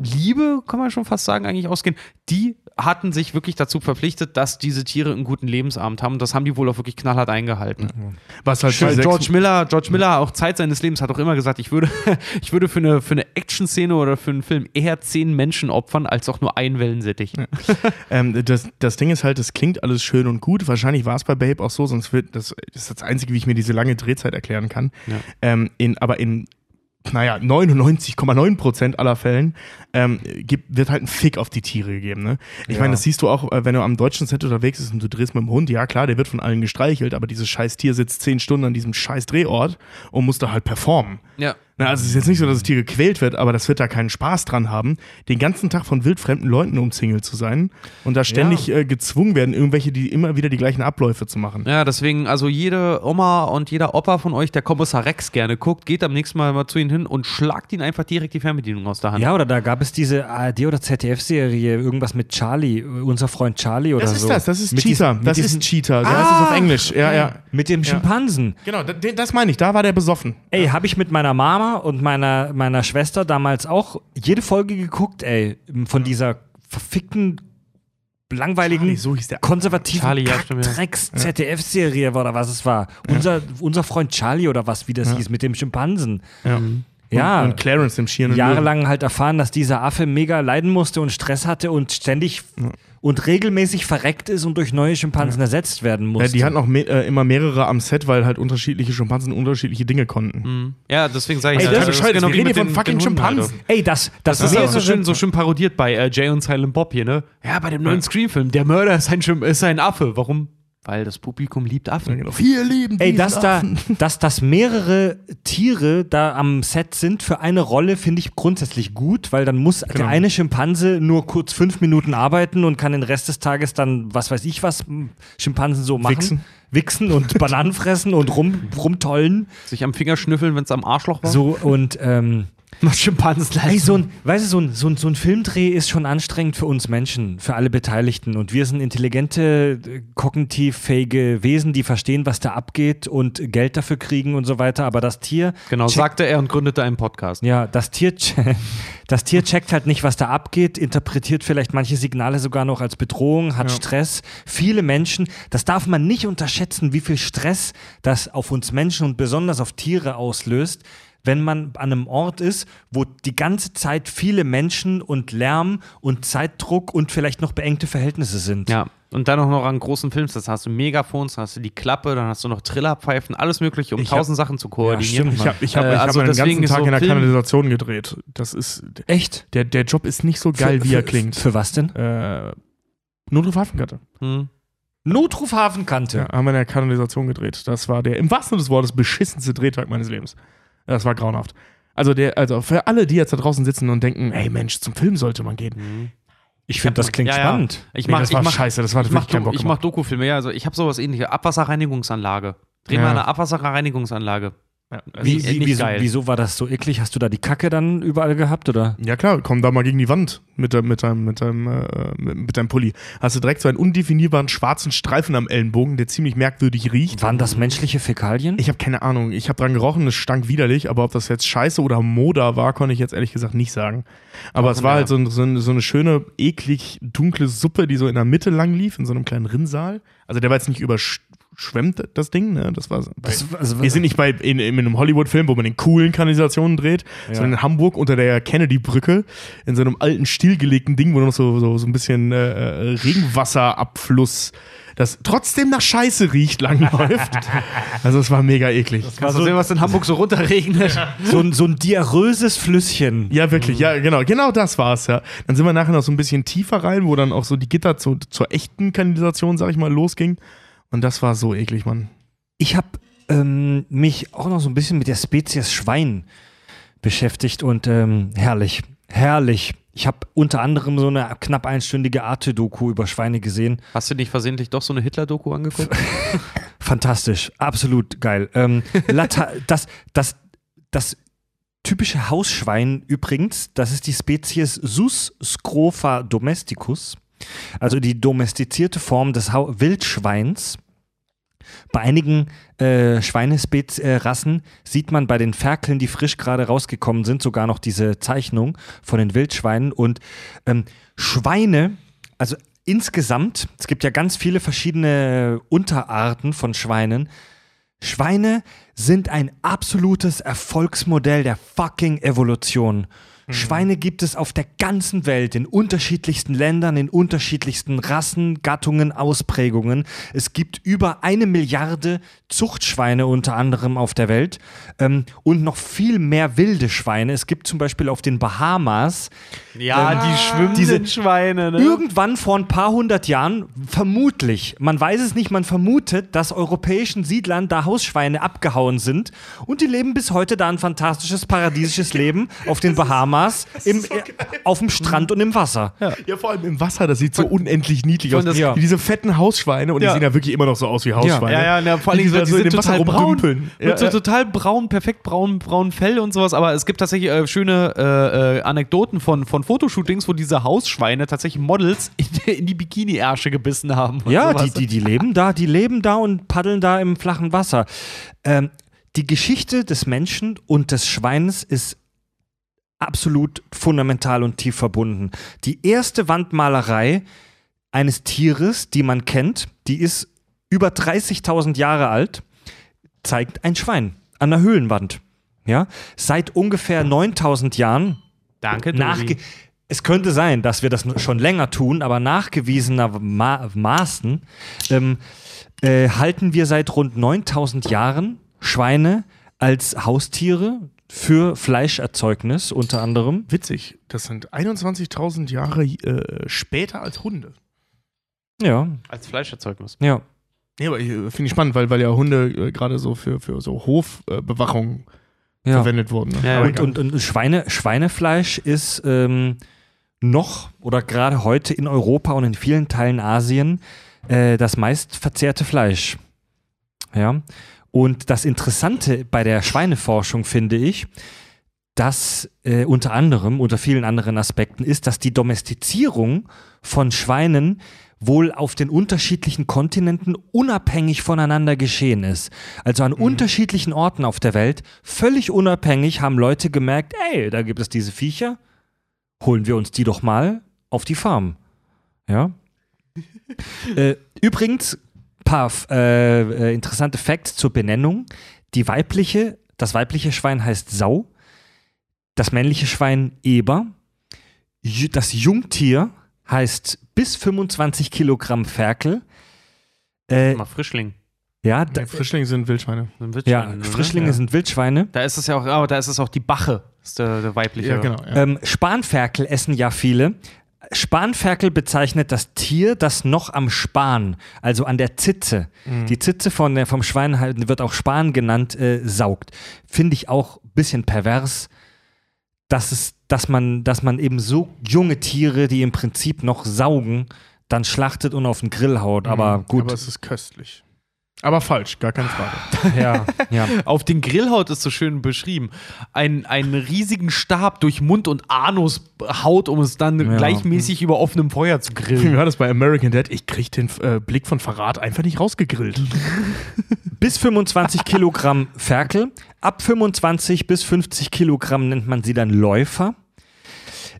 Tierliebe, kann man schon fast sagen, eigentlich ausgehen. Die hatten sich wirklich dazu verpflichtet, dass diese Tiere einen guten Lebensabend haben. Das haben die wohl auch wirklich knallhart eingehalten. was halt Schön, George Miller, George Miller, auch Zeit seines Lebens, hat auch immer gesagt, ich würde, ich würde für eine, für eine Action-Szene oder für einen Film eher zehn Menschen opfern, als auch nur einen Wellensittich. Ähm, das, das Ding ist halt, das klingt alles schön und gut. Wahrscheinlich war es bei Babe auch so, sonst wird das, das ist das Einzige, wie ich mir diese lange Drehzeit erklären kann. Ja. Ähm, in, aber in, naja, 99,9% aller Fällen ähm, gibt, wird halt ein Fick auf die Tiere gegeben. Ne? Ich Ja. meine, das siehst du auch, äh, wenn du am deutschen Set unterwegs bist und du drehst mit dem Hund. Ja, klar, der wird von allen gestreichelt, aber dieses scheiß Tier sitzt zehn Stunden an diesem scheiß Drehort und muss da halt performen. Ja. Na, also es ist jetzt nicht so, dass das Tier gequält wird, aber das wird da keinen Spaß dran haben, den ganzen Tag von wildfremden Leuten umzingelt zu sein und da ständig äh, gezwungen werden, irgendwelche, die immer wieder die gleichen Abläufe zu machen. Ja, deswegen, also jede Oma und jeder Opa von euch, der Kommissar Rex gerne guckt, geht am nächsten Mal mal zu ihm hin und schlagt ihn einfach direkt die Fernbedienung aus der Hand. Ja, oder da gab es diese ARD- oder ZDF-Serie, irgendwas mit Charlie, unser Freund Charlie oder Das ist so. das, das ist Mit Cheetah. diesen- das ist Cheetah. So heißt es auf Englisch. Ja, ja. Mit dem Schimpansen. Genau, das meine ich, da war der besoffen. Ey, habe ich mit meiner Mama und meiner, meiner Schwester damals auch jede Folge geguckt, ey, von dieser verfickten, langweiligen, Charlie, so hieß der. Charlie, konservativen ja, ja. Drecks-ZDF-Serie oder was es war. Unser, unser Freund Charlie oder was, wie das hieß, mit dem Schimpansen. Ja. Ja. Und, und Clarence, dem schierenden Jahrelang halt erfahren, dass dieser Affe mega leiden musste und Stress hatte und ständig und regelmäßig verreckt ist und durch neue Schimpansen ersetzt werden Ja, musste. die hatten auch me äh, immer mehrere am Set, weil halt unterschiedliche Schimpansen unterschiedliche Dinge konnten. Mhm. Ja, deswegen sage ich Ey, ja, das ist ist bescheuert, wir reden von den- fucking. Schimpansen. Ey, das, das, Das ist auch so schön, so schön parodiert bei äh, Jay und Silent Bob hier, ne? Ja, bei dem neuen Scream-Film. Der Mörder ist ein, Schim- ist ein Affe. Warum? Weil das Publikum liebt Affen. Genau. Wir lieben Ey, dass da, Affen. dass, dass mehrere Tiere da am Set sind für eine Rolle, finde ich grundsätzlich gut, weil dann muss der eine Schimpanse nur kurz fünf Minuten arbeiten und kann den Rest des Tages dann, was weiß ich was, Schimpansen so machen. Wichsen. Wichsen und Bananen fressen und rum, rumtollen. Sich am Finger schnüffeln, wenn es am Arschloch war. So und ähm, Schimpansen Ey, so ein, weißt du, so ein, so, ein, so ein Filmdreh ist schon anstrengend für uns Menschen, für alle Beteiligten. Und wir sind intelligente, kognitiv fähige Wesen, die verstehen, was da abgeht und Geld dafür kriegen und so weiter. Aber das Tier. Genau, sagte er und gründete einen Podcast. Ja, das Tier, das Tier checkt halt nicht, was da abgeht, interpretiert vielleicht manche Signale sogar noch als Bedrohung, hat Stress. Viele Menschen, das darf man nicht unterschätzen, wie viel Stress das auf uns Menschen und besonders auf Tiere auslöst, wenn man an einem Ort ist, wo die ganze Zeit viele Menschen und Lärm und Zeitdruck und vielleicht noch beengte Verhältnisse sind. Ja, und dann auch noch an großen Films. Das hast du Megafons, dann hast du die Klappe, dann hast du noch Trillerpfeifen, alles Mögliche, um Ich hab- tausend Sachen zu koordinieren. stimmt, Ich habe ich hab, Äh, ich hab also meinen deswegen ganzen Tag so in der Film- Kanalisation gedreht. Das ist, Echt? der, der Job ist nicht so geil, Für- wie er für- klingt. Für was denn? Äh, Notruf Hafenkarte. Hm. Notruf Hafenkante. Ja, haben wir in der Kanalisation gedreht. Das war der im wahrsten Sinne des Wortes beschissenste Drehtag meines Lebens. Das war grauenhaft. Also, der, also für alle, die jetzt da draußen sitzen und denken, ey Mensch, zum Film sollte man gehen. Ich finde, das klingt Ja, ja. spannend. Ich Nee, mach, das war ich mach, scheiße, das war ich mach, wirklich keinen Bock ich mach gemacht. Dokufilme, ja, also ich habe sowas ähnliches. Abwasserreinigungsanlage. Dreh Ja. mal eine Abwasserreinigungsanlage. Ja, Wie, wie, wieso, wieso war das so eklig? Hast du da die Kacke dann überall gehabt oder? ja klar, komm da mal gegen die Wand mit, deinem- mit, deinem, mit, deinem, äh, mit, mit deinem Pulli. Hast du direkt so einen undefinierbaren schwarzen Streifen am Ellenbogen, der ziemlich merkwürdig riecht. Waren das menschliche Fäkalien? Ich habe keine Ahnung. Ich habe dran gerochen, es stank widerlich, aber ob das jetzt Scheiße oder Moda war, konnte ich jetzt ehrlich gesagt nicht sagen. Aber es war ja. halt so, so, so eine schöne, eklig dunkle Suppe, die so in der Mitte lang lief, in so einem kleinen Rinnsal. Also der war jetzt nicht überschwemmt, das Ding, ne? Das war so. Das- also- wir sind nicht bei in, in einem Hollywood-Film, wo man in coolen Kanalisationen dreht, sondern in Hamburg unter der Kennedy-Brücke, in so einem alten, stillgelegten Ding, wo noch so, so, so ein bisschen äh, äh, Regenwasserabfluss, das trotzdem nach Scheiße riecht, langläuft. also es war mega eklig. Kannst du sehen, was in Hamburg so runterregnet? so, ein, so ein diarröses Flüsschen. Ja, wirklich, ja, genau, genau das war's, ja. Dann sind wir nachher noch so ein bisschen tiefer rein, wo dann auch so die Gitter zu, zur echten Kanalisation, sag ich mal, losging. Und das war so eklig, Mann. Ich habe ähm, mich auch noch so ein bisschen mit der Spezies Schwein beschäftigt und ähm, herrlich, herrlich. Ich habe unter anderem so eine knapp einstündige Arte-Doku über Schweine gesehen. Hast du nicht versehentlich doch so eine Hitler-Doku angeguckt? Fantastisch, absolut geil. Ähm, Lata das, das, das typische Hausschwein übrigens, das ist die Spezies Sus scrofa domesticus, also die domestizierte Form des Hau Wildschweins. Bei einigen äh, Schweinerassen sieht man bei den Ferkeln, die frisch gerade rausgekommen sind, sogar noch diese Zeichnung von den Wildschweinen. Und ähm, Schweine, also insgesamt, es gibt ja ganz viele verschiedene Unterarten von Schweinen. Schweine sind ein absolutes Erfolgsmodell der fucking Evolution. Schweine gibt es auf der ganzen Welt, in unterschiedlichsten Ländern, in unterschiedlichsten Rassen, Gattungen, Ausprägungen. Es gibt über eine Milliarde Zuchtschweine unter anderem auf der Welt ähm, und noch viel mehr wilde Schweine. Es gibt zum Beispiel auf den Bahamas Ja, Ähm, die schwimmenden diese- Schweine, ne? Irgendwann vor ein paar hundert Jahren, vermutlich, man weiß es nicht, man vermutet, dass europäischen Siedlern da Hausschweine abgehauen sind und die leben bis heute da ein fantastisches, paradiesisches Leben auf den Bahamas, im, äh, auf dem Strand und im Wasser. Ja, vor allem im Wasser, das sieht so unendlich niedlich aus. das- Ja. Wie diese fetten Hausschweine und Ja. die sehen ja wirklich immer noch so aus wie Hausschweine. Ja, ja, na, vor allem die so, die so in sind dem Wasser total braun. rumdümpeln. Mit Ja, so ja. total braun, perfekt braun, braunen Fell und sowas. Aber es gibt tatsächlich äh, schöne äh, äh, Anekdoten von, von Fotoshootings, wo diese Hausschweine tatsächlich Models in, in die Bikini-Ärsche gebissen haben. und Ja, sowas. die, die, die leben da, die leben da und paddeln da im flachen Wasser. Ähm, die Geschichte des Menschen und des Schweins ist absolut fundamental und tief verbunden. Die erste Wandmalerei eines Tieres, die man kennt, die ist über 30.000 Jahre alt, zeigt ein Schwein an der Höhlenwand. Ja, seit ungefähr 9000 Jahren Danke, Nachge es könnte sein, dass wir das schon länger tun, aber nachgewiesenermaßen ähm, äh, halten wir seit rund 9000 Jahren Schweine als Haustiere für Fleischerzeugnis unter anderem. Witzig, das sind 21.000 Jahre äh, später als Hunde. Ja, Als Fleischerzeugnis. ja. Nee, aber ich, äh, finde ich spannend, weil, weil ja Hunde äh, gerade so für, für so Hofbewachung ja. verwendet wurden. Ne? Ja, Und, und, und Schweine, Schweinefleisch ist ähm, noch oder gerade heute in Europa und in vielen Teilen Asien äh, das meist verzehrte Fleisch. Ja. Und das Interessante bei der Schweineforschung finde ich, dass äh, unter anderem, unter vielen anderen Aspekten, ist, dass die Domestizierung von Schweinen wohl auf den unterschiedlichen Kontinenten unabhängig voneinander geschehen ist. Also an unterschiedlichen Orten auf der Welt, völlig unabhängig, haben Leute gemerkt, ey, da gibt es diese Viecher, holen wir uns die doch mal auf die Farm. Ja. äh, übrigens, paar äh, äh, interessante Facts zur Benennung. Die weibliche, das weibliche Schwein heißt Sau, das männliche Schwein Eber, das Jungtier heißt bis 25 Kilogramm Ferkel. Äh, Mal Frischling. ja, da, Ja, Frischlinge sind Wildschweine. So ein ja, ne? Frischlinge Ja. sind Wildschweine. Da ist es ja auch, aber da ist es auch die Bache, ist der, der weibliche. Ja, genau. Ja. Ähm, Spanferkel essen ja viele. Spanferkel bezeichnet das Tier, das noch am Span, also an der Zitze, die Zitze von der, vom Schwein halt, wird auch Span genannt, äh, saugt. Finde ich auch ein bisschen pervers, dass, es, dass, man, dass man eben so junge Tiere, die im Prinzip noch saugen, dann schlachtet und auf den Grill haut. Aber gut. Aber es ist köstlich. Aber falsch, gar keine Frage. ja, ja. Auf den Grillhaut ist so schön beschrieben. Ein, einen riesigen Stab durch Mund und Anus haut, um es dann Ja. gleichmäßig über offenem Feuer zu Wie grillen. war das bei American Dad? Ich krieg den äh, Blick von Verrat einfach nicht rausgegrillt. Bis 25 Kilogramm Ferkel. Ab 25 bis 50 Kilogramm nennt man sie dann Läufer.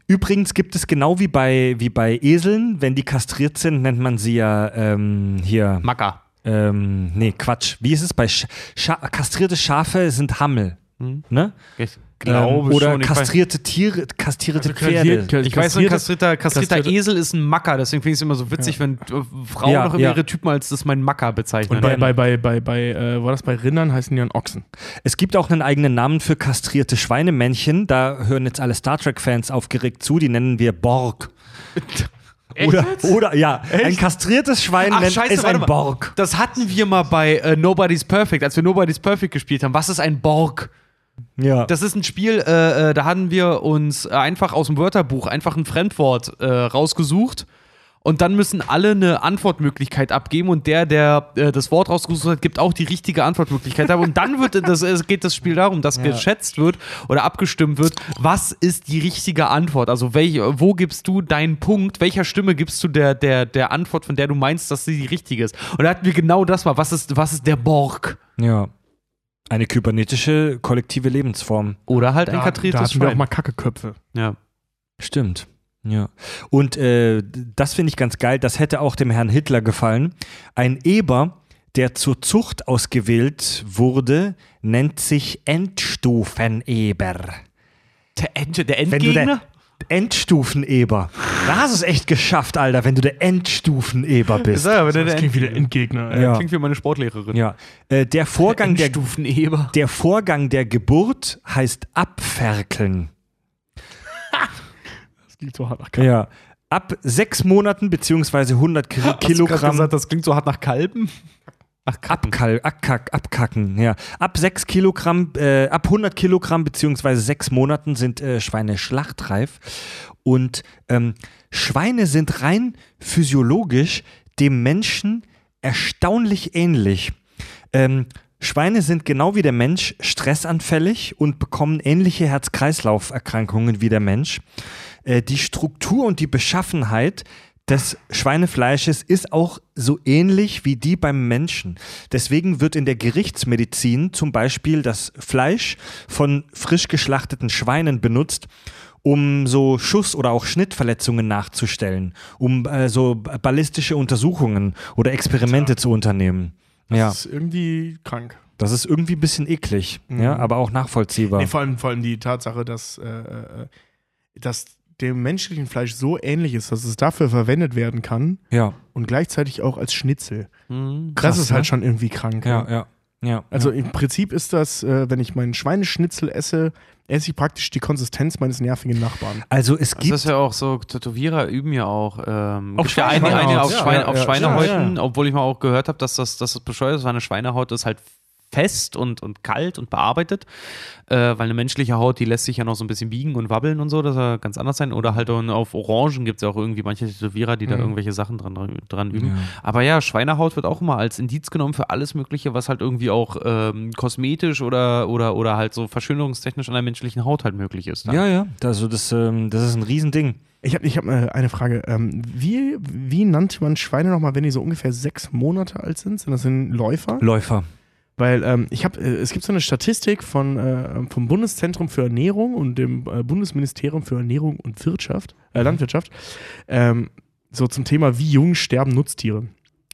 Übrigens gibt es genau wie bei, wie bei Eseln, wenn die kastriert sind, nennt man sie ja ähm, hier. Macker. Ähm, nee, Quatsch. Wie ist es bei Sch Scha kastrierte Schafe sind Hammel. Ne? Ich Ähm, glaube oder schon. Kastrierte Tiere, kastrierte Also Pferde. Ich weiß, ein kastrierte- kastrierter, kastrierter kastrierte- Esel ist ein Macker, deswegen finde ich es immer so witzig, wenn äh, Frauen Ja, noch immer ja. ihre Typen als das mein Macker bezeichnen. Und bei, bei, bei, bei, bei äh, war das bei Rindern heißen die dann Ochsen. Es gibt auch einen eigenen Namen für kastrierte Schweinemännchen. Da hören jetzt alle Star Trek-Fans aufgeregt zu. Die nennen wir Borg. Oder, oder ja, ein kastriertes Schwein Ach, nennt, scheiße, ist ein. Borg. Das hatten wir mal bei äh, Nobody's Perfect, als wir Nobody's Perfect gespielt haben. Was ist ein Borg? Ja. Das ist ein Spiel, äh, äh, da hatten wir uns einfach aus dem Wörterbuch einfach ein Fremdwort äh, rausgesucht. Und dann müssen alle eine Antwortmöglichkeit abgeben und der, der äh, das Wort rausgesucht hat, gibt auch die richtige Antwortmöglichkeit ab. Und dann wird das, es geht das Spiel darum, dass geschätzt wird oder abgestimmt wird, was ist die richtige Antwort? Also welch, wo gibst du deinen Punkt? Welcher Stimme gibst du der, der, der Antwort, von der du meinst, dass sie die richtige ist? Und da hatten wir genau das mal. Was ist, was ist der Borg? ja. Eine kybernetische kollektive Lebensform. Oder halt ein Da, da kastriertes hatten wir auch mal Kackeköpfe. Ja. Stimmt. Ja. Und äh, das finde ich ganz geil. Das hätte auch dem Herrn Hitler gefallen. Ein Eber, der zur Zucht ausgewählt wurde, nennt sich Endstufeneber. Der, End, der Wenn du Endgegner? der Endstufeneber. Da hast du es echt geschafft, Alter, wenn du der Endstufeneber bist. ja, aber der, Das der klingt wie der Endgegner. Ja. klingt wie meine Sportlehrerin. Ja. Äh, der Vorgang der, Stufeneber. der Vorgang der Geburt heißt Abferkeln. Das klingt so hart nach Kampf. Ja. Ab sechs Monaten beziehungsweise 100 Ki Hast Kilogramm gesagt, das klingt so hart nach Kalben? Ach, Kacken. Abkal abkack, abkacken, ja. Ab 6 Kilogramm, äh, ab 100 Kilogramm beziehungsweise sechs Monaten sind äh, Schweine schlachtreif. Und ähm, Schweine sind rein physiologisch dem Menschen erstaunlich ähnlich. Ähm, Schweine sind genau wie der Mensch stressanfällig und bekommen ähnliche Herz-Kreislauf-Erkrankungen wie der Mensch. Äh, die Struktur und die Beschaffenheit des Schweinefleisches ist auch so ähnlich wie die beim Menschen. Deswegen wird in der Gerichtsmedizin zum Beispiel das Fleisch von frisch geschlachteten Schweinen benutzt, um so Schuss- oder auch Schnittverletzungen nachzustellen, um äh, so ballistische Untersuchungen oder Experimente zu unternehmen. Ja, Das ist irgendwie krank. das ist irgendwie ein bisschen eklig, ja, aber auch nachvollziehbar. Nee, vor, allem, vor allem die Tatsache, dass, äh, äh, dass dem menschlichen Fleisch so ähnlich ist, dass es dafür verwendet werden kann ja, und gleichzeitig auch als Schnitzel. Hm. Krass, das ist halt ne? schon irgendwie krank. ja, ja, ja. Also im Prinzip ist das, äh, wenn ich meinen Schweineschnitzel esse, esse ich praktisch die Konsistenz meines nervigen Nachbarn. Also es Das gibt ist ja auch so, Tätowierer üben ja auch. Ähm, Auf ja eine, eine auf, ja, Schweine, ja, auf ja, Schweinehäuten, ja, obwohl ich mal auch gehört habe, dass das, dass das bescheuert ist, weil eine Schweinehaut ist halt fest und, und kalt und bearbeitet, äh, weil eine menschliche Haut, die lässt sich ja noch so ein bisschen biegen und wabbeln und so, das soll ganz anders sein. Oder halt auf Orangen gibt es ja auch irgendwie manche Tätowierer, die da Mhm. irgendwelche Sachen dran, dran üben. Aber ja, Schweinehaut wird auch immer als Indiz genommen für alles Mögliche, was halt irgendwie auch ähm, kosmetisch oder, oder, oder halt so verschönerungstechnisch an der menschlichen Haut halt möglich ist. dann. Ja, ja, also das, ähm, das ist ein Riesending. Ich habe ich hab äh, eine Frage. Ähm, wie, wie nannte man Schweine nochmal, wenn die so ungefähr sechs Monate alt sind? Sind das sind Läufer? Läufer. Weil ähm, ich habe, äh, es gibt so eine Statistik von, äh, vom Bundeszentrum für Ernährung und dem äh, Bundesministerium für Ernährung und Wirtschaft, äh, Landwirtschaft, ähm, so zum Thema, wie jung sterben Nutztiere.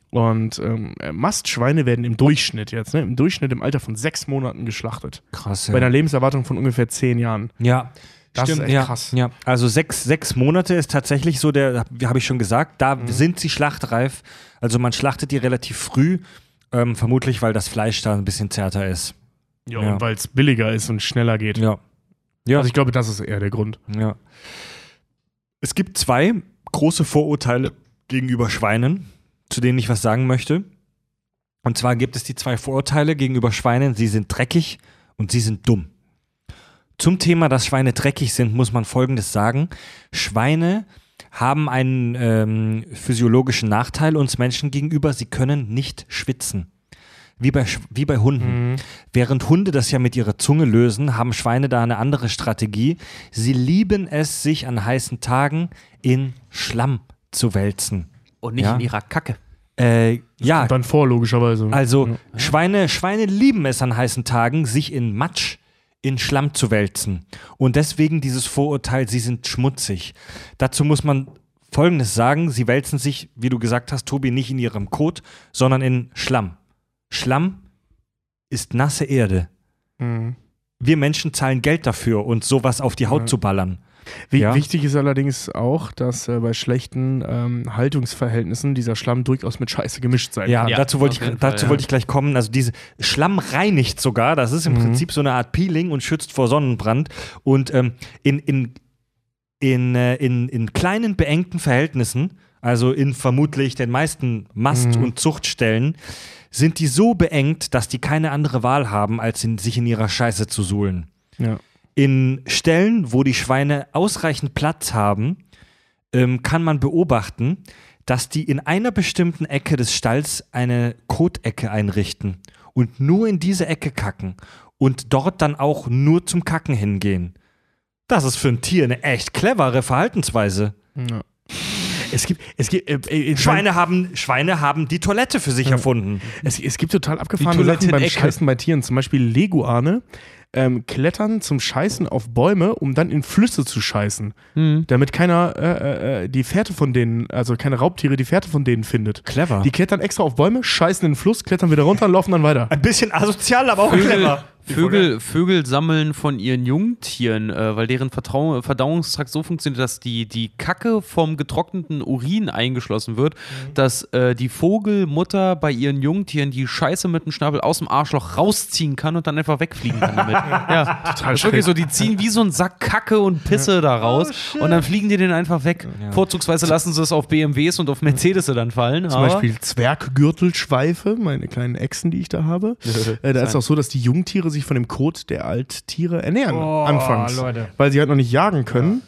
Und ähm, äh, Mastschweine werden im Durchschnitt jetzt, ne, im Durchschnitt im Alter von sechs Monaten geschlachtet. Krass. Bei einer Lebenserwartung von ungefähr zehn Jahren. ja. Das ist echt ja, krass. Ja, also sechs, sechs Monate ist tatsächlich so der, habe ich schon gesagt, da Mhm. sind sie schlachtreif. Also man schlachtet die relativ früh, ähm, vermutlich weil das Fleisch da ein bisschen zärter ist. Ja, Ja. und weil es billiger ist und schneller geht. Ja. Ja. Also ich glaube, das ist eher der Grund. Ja. Es gibt zwei große Vorurteile gegenüber Schweinen, zu denen ich was sagen möchte. Und zwar gibt es die zwei Vorurteile gegenüber Schweinen, sie sind dreckig und sie sind dumm. Zum Thema, dass Schweine dreckig sind, muss man Folgendes sagen. Schweine haben einen ähm, physiologischen Nachteil uns Menschen gegenüber, sie können nicht schwitzen. Wie bei, wie bei Hunden. Während Hunde das ja mit ihrer Zunge lösen, haben Schweine da eine andere Strategie. Sie lieben es, sich an heißen Tagen in Schlamm zu wälzen. Und nicht Ja. in ihrer Kacke. Äh, ja, Und dann vor, logischerweise. also Ja. Schweine, Schweine lieben es an heißen Tagen, sich in Matsch, in Schlamm zu wälzen. Und deswegen dieses Vorurteil, sie sind schmutzig. Dazu muss man Folgendes sagen, sie wälzen sich, wie du gesagt hast, Tobi, nicht in ihrem Kot, sondern in Schlamm. Schlamm ist nasse Erde. Mhm. Wir Menschen zahlen Geld dafür, uns sowas auf die Haut Ja. zu ballern. Wie, Ja. Wichtig ist allerdings auch, dass äh, bei schlechten ähm, Haltungsverhältnissen dieser Schlamm durchaus mit Scheiße gemischt sein Ja, kann. Ja, dazu wollte ich, jeden Fall, dazu ja. wollte ich gleich kommen. Also diese Schlamm reinigt sogar. Das ist im Mhm. Prinzip so eine Art Peeling und schützt vor Sonnenbrand. Und ähm, in, in, in, äh, in, in kleinen beengten Verhältnissen, also in vermutlich den meisten Mast- Mhm. und Zuchtstellen, sind die so beengt, dass die keine andere Wahl haben, als in, sich in ihrer Scheiße zu suhlen. Ja. In Stellen, wo die Schweine ausreichend Platz haben, ähm, kann man beobachten, dass die in einer bestimmten Ecke des Stalls eine Kotecke einrichten und nur in diese Ecke kacken und dort dann auch nur zum Kacken hingehen. Das ist für ein Tier eine echt clevere Verhaltensweise. Ja. Es gibt, es gibt, äh, äh, Schweine haben, Schweine haben die Toilette für sich erfunden. Es, es gibt total abgefahrene Sachen beim. Scheißen bei Tieren. Zum Beispiel Leguane ähm, klettern zum Scheißen auf Bäume, um dann in Flüsse zu scheißen. Hm. Damit keiner äh, äh, die Fährte von denen, also keine Raubtiere die Fährte von denen findet. Clever. Die klettern extra auf Bäume, scheißen in den Fluss, klettern wieder runter und laufen dann weiter. Ein bisschen asozial, aber auch Vögel, clever. Vögel, Vögel sammeln von ihren Jungtieren, äh, weil deren Vertrau Verdauungstrakt so funktioniert, dass die, die Kacke vom getrockneten Urin eingeschlossen wird, Mhm. dass äh, die Vogelmutter bei ihren Jungtieren die Scheiße mit dem Schnabel aus dem Arschloch rausziehen kann und dann einfach wegfliegen kann damit. ja, total ist wirklich so. Die ziehen wie so ein Sack Kacke und Pisse da raus und dann fliegen die den einfach weg. Vorzugsweise lassen sie es auf BMWs und auf Mercedes dann fallen. Zum Beispiel Zwerggürtelschweife, meine kleinen Echsen, die ich da habe. äh, da ist auch so, dass die Jungtiere sich von dem Kot der Alttiere ernähren. Oh, anfangs. Leute. Weil sie halt noch nicht jagen können.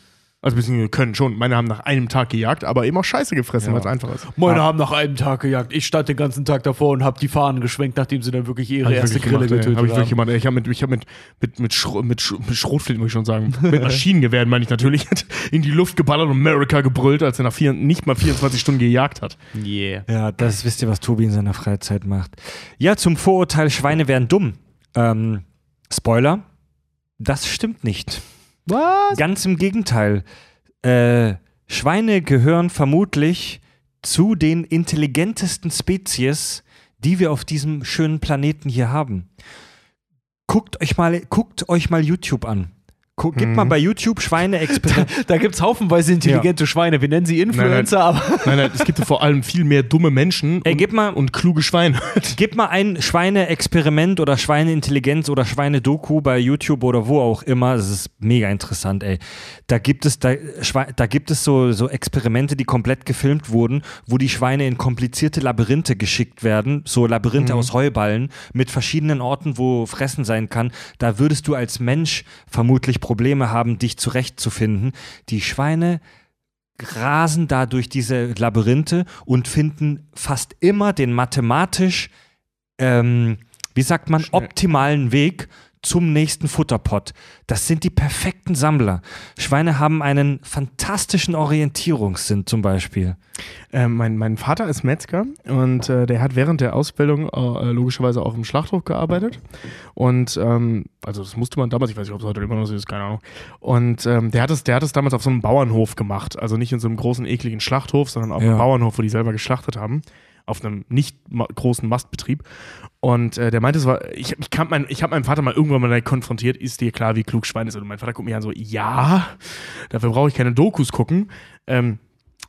Also beziehungsweise können schon. Meine haben nach einem Tag gejagt, aber eben auch Scheiße gefressen, weil es einfach ist. Meine haben nach einem Tag gejagt. Ich stand den ganzen Tag davor und habe die Fahnen geschwenkt, nachdem sie dann wirklich ihre Hab ich erste wirklich Grille gemacht, ey. getötet Hab ich wirklich haben. gemacht. Ich habe mit, ich hab mit, mit, mit, Schro mit, Sch mit Schrotflinten, muss ich schon sagen, mit Maschinengewehren, meine ich natürlich, in die Luft geballert und America gebrüllt, als er nach vier, nicht mal 24 Stunden gejagt hat. Yeah. Ja, das wisst ihr, was Tobi in seiner Freizeit macht. Ja, zum Vorurteil, Schweine wären dumm. Ähm, Spoiler, das stimmt nicht. Was? Ganz im Gegenteil. Äh, Schweine gehören vermutlich zu den intelligentesten Spezies, die wir auf diesem schönen Planeten hier haben. Guckt euch mal, guckt euch mal YouTube an. Guck, Gebt Mhm. mal bei YouTube Schweine-Experiment. Da gibt es haufenweise intelligente Schweine. Wir nennen sie Influencer, aber. Nein, nein, es gibt ja vor allem viel mehr dumme Menschen Ey, und, gib mal, und kluge Schweine. Gib mal ein Schweine-Experiment oder Schweineintelligenz oder Schweine-Doku bei YouTube oder wo auch immer. Das ist mega interessant, ey. Da gibt es, da, da gibt es so, so Experimente, die komplett gefilmt wurden, wo die Schweine in komplizierte Labyrinthe geschickt werden. So Labyrinthe aus Heuballen mit verschiedenen Orten, wo Fressen sein kann. Da würdest du als Mensch vermutlich Probleme haben, dich zurechtzufinden. Die Schweine rasen da durch diese Labyrinthe und finden fast immer den mathematisch, ähm, wie sagt man, Schnell. optimalen Weg zum nächsten Futterpot. Das sind die perfekten Sammler. Schweine haben einen fantastischen Orientierungssinn zum Beispiel. Äh, mein, mein Vater ist Metzger und äh, der hat während der Ausbildung äh, logischerweise auch im Schlachthof gearbeitet. Und ähm, also das musste man damals, ich weiß nicht, ob es heute immer noch so ist, keine Ahnung. Und ähm, der, hat es, der hat es damals auf so einem Bauernhof gemacht. Also nicht in so einem großen, ekligen Schlachthof, sondern auf Ja. einem Bauernhof, wo die selber geschlachtet haben. Auf einem nicht großen Mastbetrieb. Und äh, der meinte, es war, ich, ich, mein, ich habe meinen Vater mal irgendwann mal konfrontiert, ist dir klar, wie klug Schweine sind? Und mein Vater guckt mich an so, ja, dafür brauche ich keine Dokus gucken. Ähm,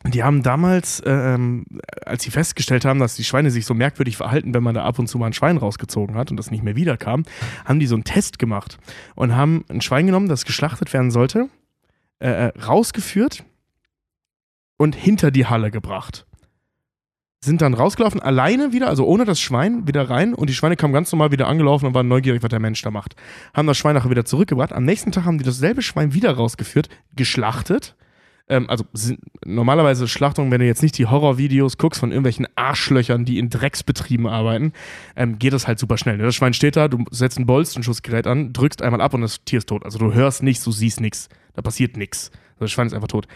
die haben damals, ähm, als sie festgestellt haben, dass die Schweine sich so merkwürdig verhalten, wenn man da ab und zu mal ein Schwein rausgezogen hat und das nicht mehr wiederkam, haben die so einen Test gemacht und haben ein Schwein genommen, das geschlachtet werden sollte, äh, äh, rausgeführt und hinter die Halle gebracht. Sind dann rausgelaufen, alleine wieder, also ohne das Schwein, wieder rein und die Schweine kamen ganz normal wieder angelaufen und waren neugierig, was der Mensch da macht. Haben das Schwein nachher wieder zurückgebracht. Am nächsten Tag haben die dasselbe Schwein wieder rausgeführt, geschlachtet ähm, also normalerweise Schlachtungen, wenn du jetzt nicht die Horrorvideos guckst von irgendwelchen Arschlöchern, die in Drecksbetrieben arbeiten, ähm, geht das halt super schnell. ne? Das Schwein steht da, du setzt ein Bolzenschussgerät an, drückst einmal ab und das Tier ist tot. Also du hörst nichts, du siehst nichts. Da passiert nichts. Das Schwein ist einfach tot.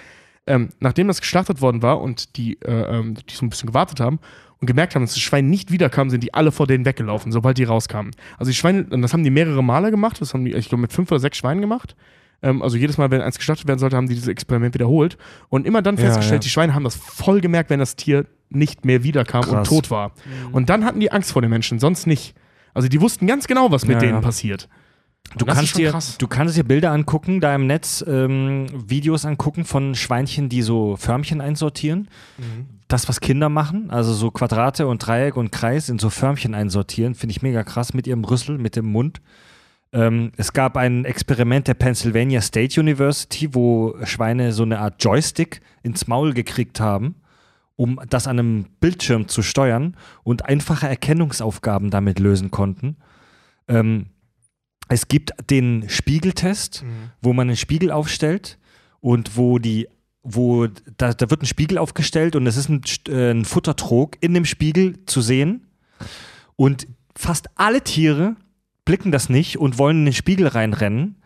Ähm, nachdem das geschlachtet worden war und die, äh, ähm, die so ein bisschen gewartet haben und gemerkt haben, dass das Schwein nicht wiederkam, sind die alle vor denen weggelaufen, sobald die rauskamen. Also die Schweine, und das haben die mehrere Male gemacht, das haben die, ich glaube, mit fünf oder sechs Schweinen gemacht. Ähm, also jedes Mal, wenn eins geschlachtet werden sollte, haben die dieses Experiment wiederholt und immer dann Ja, festgestellt, ja. die Schweine haben das voll gemerkt, wenn das Tier nicht mehr wiederkam und Krass. tot war. Und dann hatten die Angst vor den Menschen, sonst nicht. Also die wussten ganz genau, was mit Ja, denen ja. passiert. Du kannst, dir, krass. du kannst dir Bilder angucken, da im Netz ähm, Videos angucken von Schweinchen, die so Förmchen einsortieren. Das, was Kinder machen, also so Quadrate und Dreieck und Kreis in so Förmchen einsortieren, finde ich mega krass mit ihrem Rüssel, mit dem Mund. Ähm, es gab ein Experiment der Pennsylvania State University, wo Schweine so eine Art Joystick ins Maul gekriegt haben, um das an einem Bildschirm zu steuern und einfache Erkennungsaufgaben damit lösen konnten. Ähm, es gibt den Spiegeltest, wo man einen Spiegel aufstellt und wo die, wo da, da wird ein Spiegel aufgestellt und es ist ein, äh, ein Futtertrog in dem Spiegel zu sehen. Und fast alle Tiere blicken das nicht und wollen in den Spiegel reinrennen.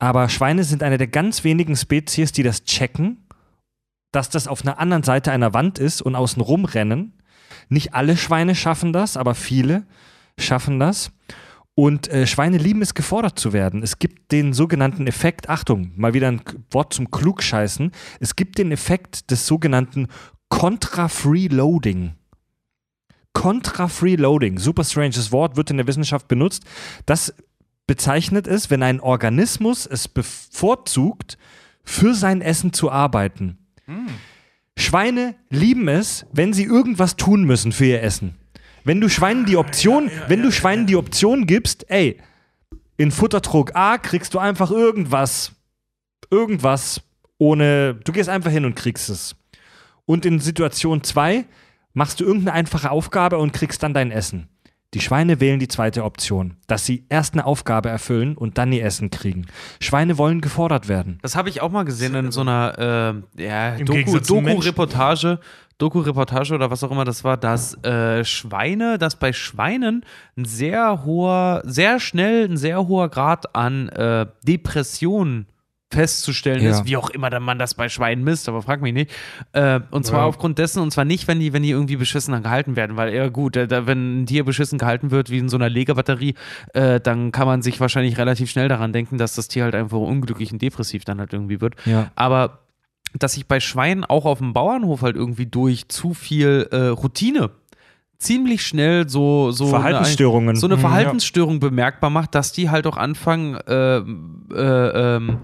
Aber Schweine sind eine der ganz wenigen Spezies, die das checken, dass das auf einer anderen Seite einer Wand ist und außen rumrennen. Nicht alle Schweine schaffen das, aber viele schaffen das. Und äh, Schweine lieben es, gefordert zu werden. Es gibt den sogenannten Effekt, Achtung, mal wieder ein Wort zum Klugscheißen. Es gibt den Effekt des sogenannten Contra-Free-Loading. Contra-Free-Loading, super stranges Wort, wird in der Wissenschaft benutzt. Das bezeichnet es, wenn ein Organismus es bevorzugt, für sein Essen zu arbeiten. Schweine lieben es, wenn sie irgendwas tun müssen für ihr Essen. Wenn du Schweinen die Option, wenn du Schweinen die Option gibst, ey, in Futtertrog A kriegst du einfach irgendwas, irgendwas ohne, du gehst einfach hin und kriegst es. Und in Situation 2 machst du irgendeine einfache Aufgabe und kriegst dann dein Essen. Die Schweine wählen die zweite Option, dass sie erst eine Aufgabe erfüllen und dann ihr Essen kriegen. Schweine wollen gefordert werden. Das habe ich auch mal gesehen in so einer äh, ja, Im Doku- Doku-Reportage. Oder was auch immer das war, dass äh, Schweine, dass bei Schweinen ein sehr hoher, sehr schnell ein sehr hoher Grad an äh, Depressionen festzustellen Ja. ist, wie auch immer dann man das bei Schweinen misst, aber frag mich nicht. Äh, und zwar Ja. aufgrund dessen, und zwar nicht, wenn die, wenn die irgendwie beschissen gehalten werden, weil ja gut, äh, da, wenn ein Tier beschissen gehalten wird, wie in so einer Legebatterie, äh, dann kann man sich wahrscheinlich relativ schnell daran denken, dass das Tier halt einfach unglücklich und depressiv dann halt irgendwie wird. Ja. Aber dass ich bei Schweinen auch auf dem Bauernhof halt irgendwie durch zu viel äh, Routine ziemlich schnell so, so Verhaltensstörungen. Eine, so eine Mhm, Verhaltensstörung bemerkbar macht, dass die halt auch anfangen, äh, äh, ähm,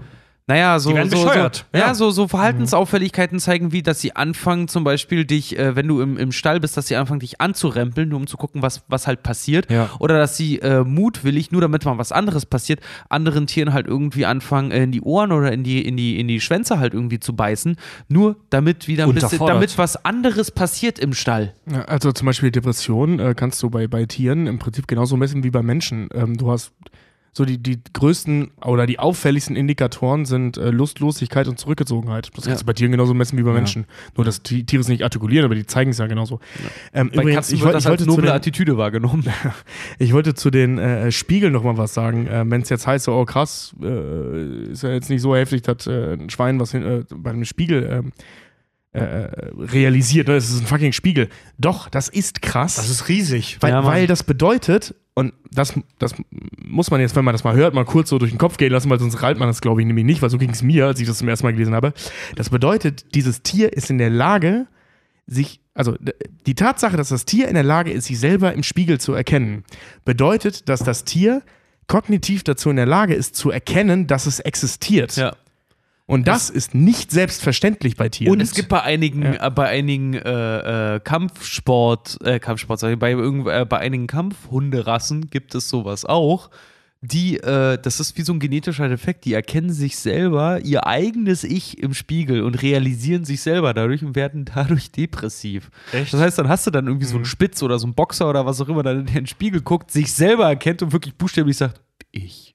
naja, so, so, so, ja. ja. so, so Verhaltensauffälligkeiten zeigen, wie, dass sie anfangen, zum Beispiel dich, äh, wenn du im, im Stall bist, dass sie anfangen, dich anzurempeln, nur um zu gucken, was, was halt passiert. Ja. Oder dass sie äh, mutwillig, nur damit mal was anderes passiert, anderen Tieren halt irgendwie anfangen, äh, in die Ohren oder in die, in die, in die Schwänze halt irgendwie zu beißen, nur damit wieder ein bisschen, damit was anderes passiert im Stall. Ja, Also zum Beispiel Depression äh, kannst du bei, bei Tieren im Prinzip genauso messen wie bei Menschen. Ähm, du hast so die, die größten oder die auffälligsten Indikatoren sind äh, Lustlosigkeit und Zurückgezogenheit. Das kannst Ja. du bei Tieren genauso messen wie bei Menschen. Nur, dass die Tiere es nicht artikulieren, aber die zeigen es ja genauso. Ähm, Bei übrigens, Katzen ich, wird das ich, als noble den, Attitüde wahrgenommen. ich wollte zu den äh, Spiegeln noch mal was sagen. Äh, Wenn es jetzt heißt, so, oh krass, äh, ist ja jetzt nicht so heftig, dass äh, ein Schwein was hin, äh, bei einem Spiegel ähm, äh, realisiert. Ne? Das ist ein fucking Spiegel. Doch, das ist krass. Das ist riesig. Weil, Ja, weil das bedeutet, und das, das muss man jetzt, wenn man das mal hört, mal kurz so durch den Kopf gehen lassen, weil sonst reilt man das, glaube ich, nämlich nicht, weil so ging es mir, als ich das zum ersten Mal gelesen habe. Das bedeutet, dieses Tier ist in der Lage, sich, also die Tatsache, dass das Tier in der Lage ist, sich selber im Spiegel zu erkennen, bedeutet, dass das Tier kognitiv dazu in der Lage ist, zu erkennen, dass es existiert. ja. Und das ist nicht selbstverständlich bei Tieren. Und es gibt bei einigen, Ja. äh, bei einigen äh, äh, Kampfsport, äh, Kampfsport, bei, äh, bei einigen Kampfhunderassen gibt es sowas auch. Die, äh, das ist wie so ein genetischer Defekt, die erkennen sich selber, ihr eigenes Ich im Spiegel und realisieren sich selber dadurch und werden dadurch depressiv. Echt? Das heißt, dann hast du dann irgendwie so Mhm. einen Spitz oder so einen Boxer oder was auch immer, der in den Spiegel guckt, sich selber erkennt und wirklich buchstäblich sagt, ich.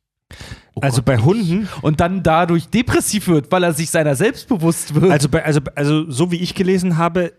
Oh Also Gott, bei. Hunden, Und dann dadurch depressiv wird, weil er sich seiner selbst bewusst wird. also, bei, also, also so wie ich gelesen habe,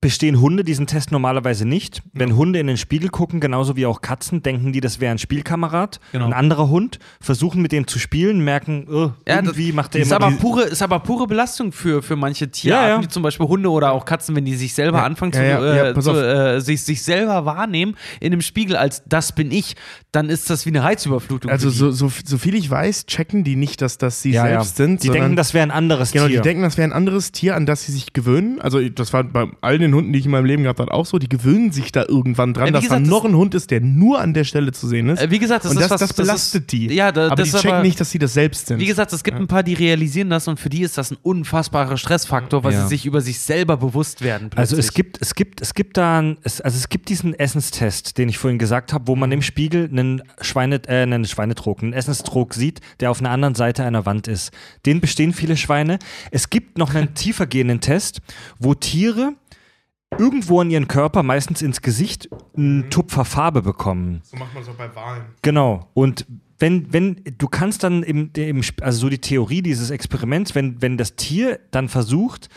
bestehen Hunde diesen Test normalerweise nicht. Wenn Hunde in den Spiegel gucken, genauso wie auch Katzen, denken die, das wäre ein Spielkamerad, Genau. ein anderer Hund, versuchen mit dem zu spielen, merken, oh, Ja, irgendwie macht der ist immer aber pure ist aber pure Belastung für, für manche Tierarten, Ja, ja. wie zum Beispiel Hunde oder auch Katzen, wenn die sich selber anfangen zu, äh, zu äh, sich, sich selber wahrnehmen in dem Spiegel als das bin ich, dann ist das wie eine Reizüberflutung. also so, so, so viel ich weiß, checken die nicht, dass das sie selbst sind. Die denken, das wäre ein anderes Genau, Tier. die denken, das wäre ein anderes Tier, an das sie sich gewöhnen. Also, das war bei all den Hunden, die ich in meinem Leben gehabt habe, auch so. Die gewöhnen sich da irgendwann dran, Ja, wie dass gesagt, da das- noch ein Hund ist, der nur an der Stelle zu sehen ist. Äh, wie gesagt, das und das, was, das das belastet ist, die. Ja, da, aber das die checken aber, nicht, dass sie das selbst sind. Wie gesagt, es gibt ein paar, die realisieren das und für die ist das ein unfassbarer Stressfaktor, weil Ja. sie sich über sich selber bewusst werden. Also es plötzlich. gibt, es gibt, es gibt da, ein, es, also es gibt diesen Essenstest, den ich vorhin gesagt habe, wo man im Spiegel einen Schweine, äh, einen Schweinetrog, einen Essenstrog sieht, der auf einer anderen Seite einer Wand ist. Den bestehen viele Schweine. Es gibt noch einen tiefergehenden Test, wo Tiere irgendwo an ihren Körper, meistens ins Gesicht, einen Tupfer Farbe bekommen. so macht man es auch bei Wahlen. Genau. Und wenn, wenn, du kannst dann im, im, also so die Theorie dieses Experiments, wenn, wenn das Tier dann versucht,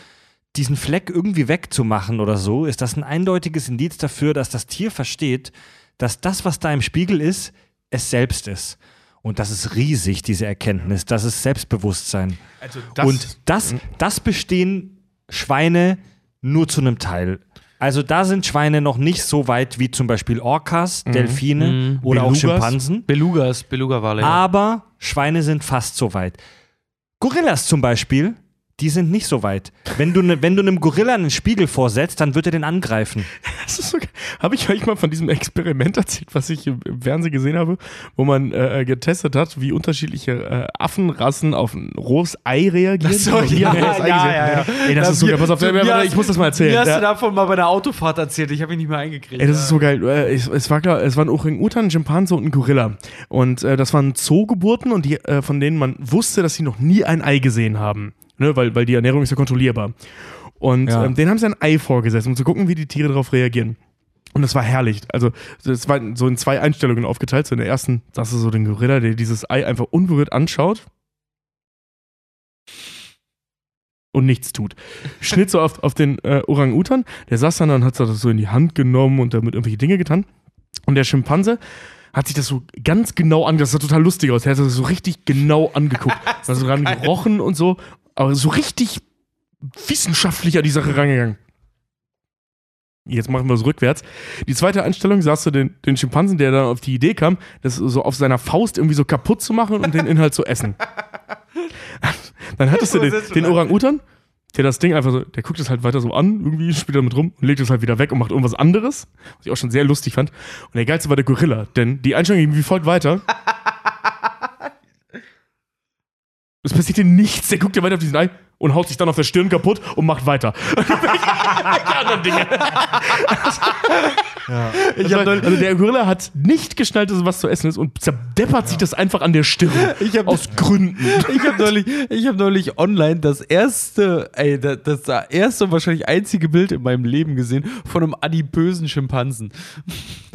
diesen Fleck irgendwie wegzumachen oder so, ist das ein eindeutiges Indiz dafür, dass das Tier versteht, dass das, was da im Spiegel ist, es selbst ist. Und das ist riesig, diese Erkenntnis. Das ist Selbstbewusstsein. Also Und das, das bestehen Schweine nur zu einem Teil. Also da sind Schweine noch nicht so weit wie zum Beispiel Orcas, Delfine Mhm. oder auch Belugas. Schimpansen. Belugas, Beluga-Wale. ja. Aber Schweine sind fast so weit. Gorillas zum Beispiel, die sind nicht so weit. Wenn du, ne, wenn du einem Gorilla einen Spiegel vorsetzt, dann wird er den angreifen. Das ist so geil. Habe ich euch mal von diesem Experiment erzählt, was ich im, im Fernsehen gesehen habe, wo man äh, getestet hat, wie unterschiedliche äh, Affenrassen auf ein rohes Ei reagieren? So, ja, ja, ja, ja. Ey, das Ja, ist so geil. Pass auf, hast- ich muss das mal erzählen. Mir hast Ja. du davon mal bei der Autofahrt erzählt, ich habe ihn nicht mehr eingekriegt. Ey, das ist so geil. Äh, Es, es war klar, es waren Orang-Utan, ein Schimpanse und ein Gorilla. Und äh, das waren Zoogeburten und die, äh, von denen man wusste, dass sie noch nie ein Ei gesehen haben. Ne? Weil, weil die Ernährung ist ja kontrollierbar. Und Ja. ähm, denen haben sie ein Ei vorgesetzt, um zu gucken, wie die Tiere darauf reagieren. Und das war herrlich. Also, es war so in zwei Einstellungen aufgeteilt. So in der ersten saß du so den Gorilla, der dieses Ei einfach unberührt anschaut. Und nichts tut. Schnitt so auf, auf den äh, Orang-Utan. Der saß dann und hat das so in die Hand genommen und damit irgendwelche Dinge getan. Und der Schimpanse hat sich das so ganz genau angeguckt. Das sah total lustig aus. Er hat das so richtig genau angeguckt. Hat so ran gerochen und so. Aber so richtig wissenschaftlich an die Sache rangegangen. Jetzt machen wir es rückwärts. Die zweite Einstellung sahst du den, den Schimpansen, der dann auf die Idee kam, das so auf seiner Faust irgendwie so kaputt zu machen und den Inhalt zu essen. Dann hattest du den, den Orang-Utan, der das Ding einfach so, der guckt es halt weiter so an, irgendwie spielt damit rum und legt es halt wieder weg und macht irgendwas anderes, was ich auch schon sehr lustig fand. Und der geilste war der Gorilla, denn die Einstellung ging wie folgt weiter. Es passiert dir nichts, der guckt dir weiter auf diesen Ei und haut sich dann auf der Stirn kaputt und macht weiter. Die anderen Dinge. Ich hab also der Gorilla hat nicht geschnallt, dass es was zu essen ist und zerdeppert sich das einfach an der Stirn. Ich hab- aus Gründen. Ich habe neulich, ich hab neulich online das erste, ey, das, das erste und wahrscheinlich einzige Bild in meinem Leben gesehen von einem adipösen Schimpansen.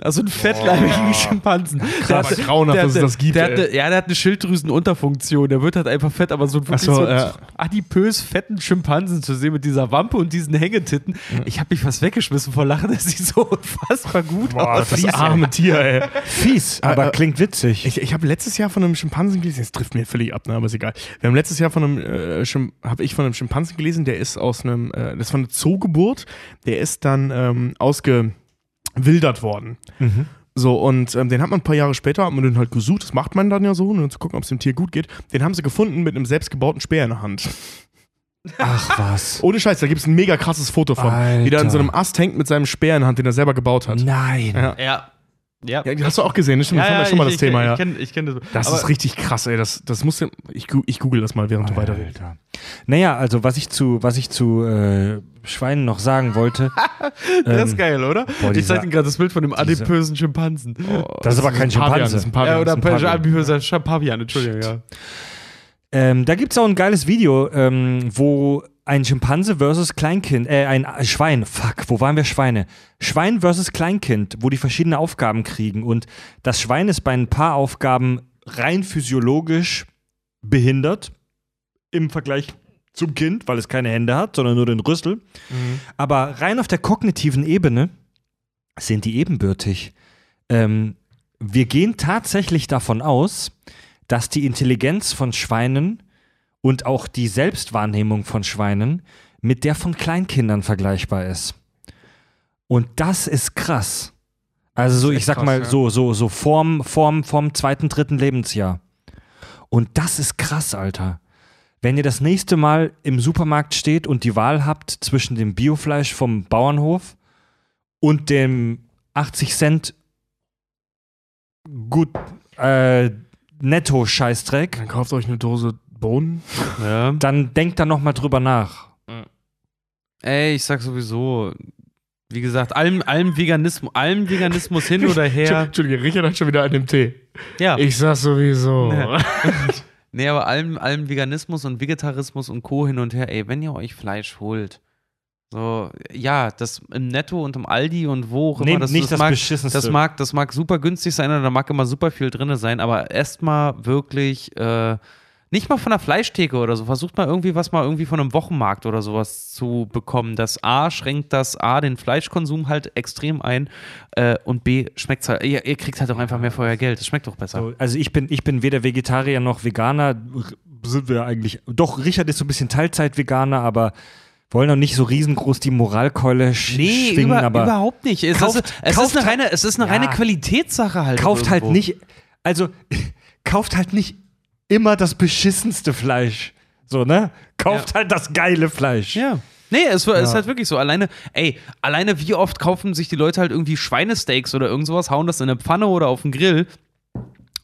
Also einen fettleibigen Schimpansen. Der aber grauenhaft, dass es das gibt, Der hatte, ja, der hat eine Schilddrüsenunterfunktion. Der wird halt einfach fett, aber so, wirklich Ach so, so ja. adipös fetten Schimpansen zu sehen mit dieser Wampe und diesen Hängetitten. Ich habe mich fast weggeschmissen vor Lachen. Das sieht so unfassbar gut Boah, aus. das arme Tier, ey. Fies, aber äh, klingt witzig. Ich, ich habe letztes Jahr von einem Schimpansen gelesen, das trifft mir völlig ab, ne, aber ist egal. Wir haben letztes Jahr von einem, äh, Schim- habe ich von einem Schimpansen gelesen, der ist aus einem, äh, das war eine Zoogeburt, der ist dann ähm, ausgewildert worden. Mhm. So, und ähm, den hat man ein paar Jahre später, hat man den halt gesucht, das macht man dann ja so, um zu gucken, ob es dem Tier gut geht. Den haben sie gefunden mit einem selbstgebauten Speer in der Hand. Ach was. Ohne Scheiß, da gibt es ein mega krasses Foto von, wie der an so einem Ast hängt mit seinem Speer in der Hand, den er selber gebaut hat. Nein. Ja. Ja. Ja. Ja, hast du auch gesehen, das stimmt, das haben wir schon mal das ich, Thema, ich, ja. Ich kenne ich kenn das. Das Aber- ist richtig krass, ey. Das, das musst du, ich, ich google das mal, während du weiterredest. Alter. Naja, also was ich zu, was ich zu äh, Schweinen noch sagen wollte. Der ist ähm, geil, oder? boah, ich dieser- zeig dir gerade das Bild von dem adipösen Schimpansen. Das ist aber kein ein Pavian, Schimpanse. Das ist ein Pavian. Ja, oder ein Pavian. adipöser Champavian, Entschuldigung, ja. Ähm, da gibt es auch ein geiles Video, ähm, wo ein Schimpanse versus Kleinkind, äh, ein Schwein, fuck, wo waren wir Schweine? Schwein versus Kleinkind, wo die verschiedene Aufgaben kriegen. Und das Schwein ist bei ein paar Aufgaben rein physiologisch behindert im Vergleich zum Kind, weil es keine Hände hat, sondern nur den Rüssel. Aber rein auf der kognitiven Ebene sind die ebenbürtig. Ähm, wir gehen tatsächlich davon aus, dass die Intelligenz von Schweinen und auch die Selbstwahrnehmung von Schweinen mit der von Kleinkindern vergleichbar ist. Und das ist krass. Also so, ich sag krass, mal, ja. so, so, so vorm, vorm, vorm zweiten, dritten Lebensjahr. Und das ist krass, Alter. Wenn ihr das nächste Mal im Supermarkt steht und die Wahl habt zwischen dem Biofleisch vom Bauernhof und dem 80 Cent gut äh, Netto-Scheißdreck, Dann kauft euch eine Dose Bohnen. ja. dann denkt da nochmal drüber nach. Ey, ich sag sowieso, wie gesagt, allem, allem Veganismus, allem Veganismus hin oder her. Entschuldige, Richard hat schon wieder einen im Tee. Ja. Ich sag sowieso. Ja. Nee, aber allem, allem Veganismus und Vegetarismus und Co. hin und her, ey, wenn ihr euch Fleisch holt, so, ja, das im Netto und im Aldi und wo auch immer, Nehmt das, nicht das, das mag, Beschissenste. das mag, das mag super günstig sein oder da mag immer super viel drin sein, aber erstmal wirklich, äh, nicht mal von der Fleischtheke oder so, versucht mal irgendwie was mal irgendwie von einem Wochenmarkt oder sowas zu bekommen. Das A schränkt das A den Fleischkonsum halt extrem ein äh, und B schmeckt halt, ihr, ihr kriegt halt auch einfach mehr für euer Geld, das schmeckt doch besser. So, also ich bin, ich bin weder Vegetarier noch Veganer. Sind wir eigentlich. Doch, Richard ist so ein bisschen Teilzeit-Veganer, aber wollen auch nicht so riesengroß die Moralkeule sch Nee, schwingen, über, aber überhaupt nicht. Es, Kauft- ist, es, kauft ist eine halt- reine, es ist eine Ja. reine Qualitätssache halt. kauft halt irgendwo. nicht. Also kauft halt nicht immer das beschissenste Fleisch. So, ne? Kauft halt das geile Fleisch. Ja. Nee, es war- ist halt wirklich so. Alleine, ey, alleine wie oft kaufen sich die Leute halt irgendwie Schweinesteaks oder irgend sowas, hauen das in eine Pfanne oder auf den Grill.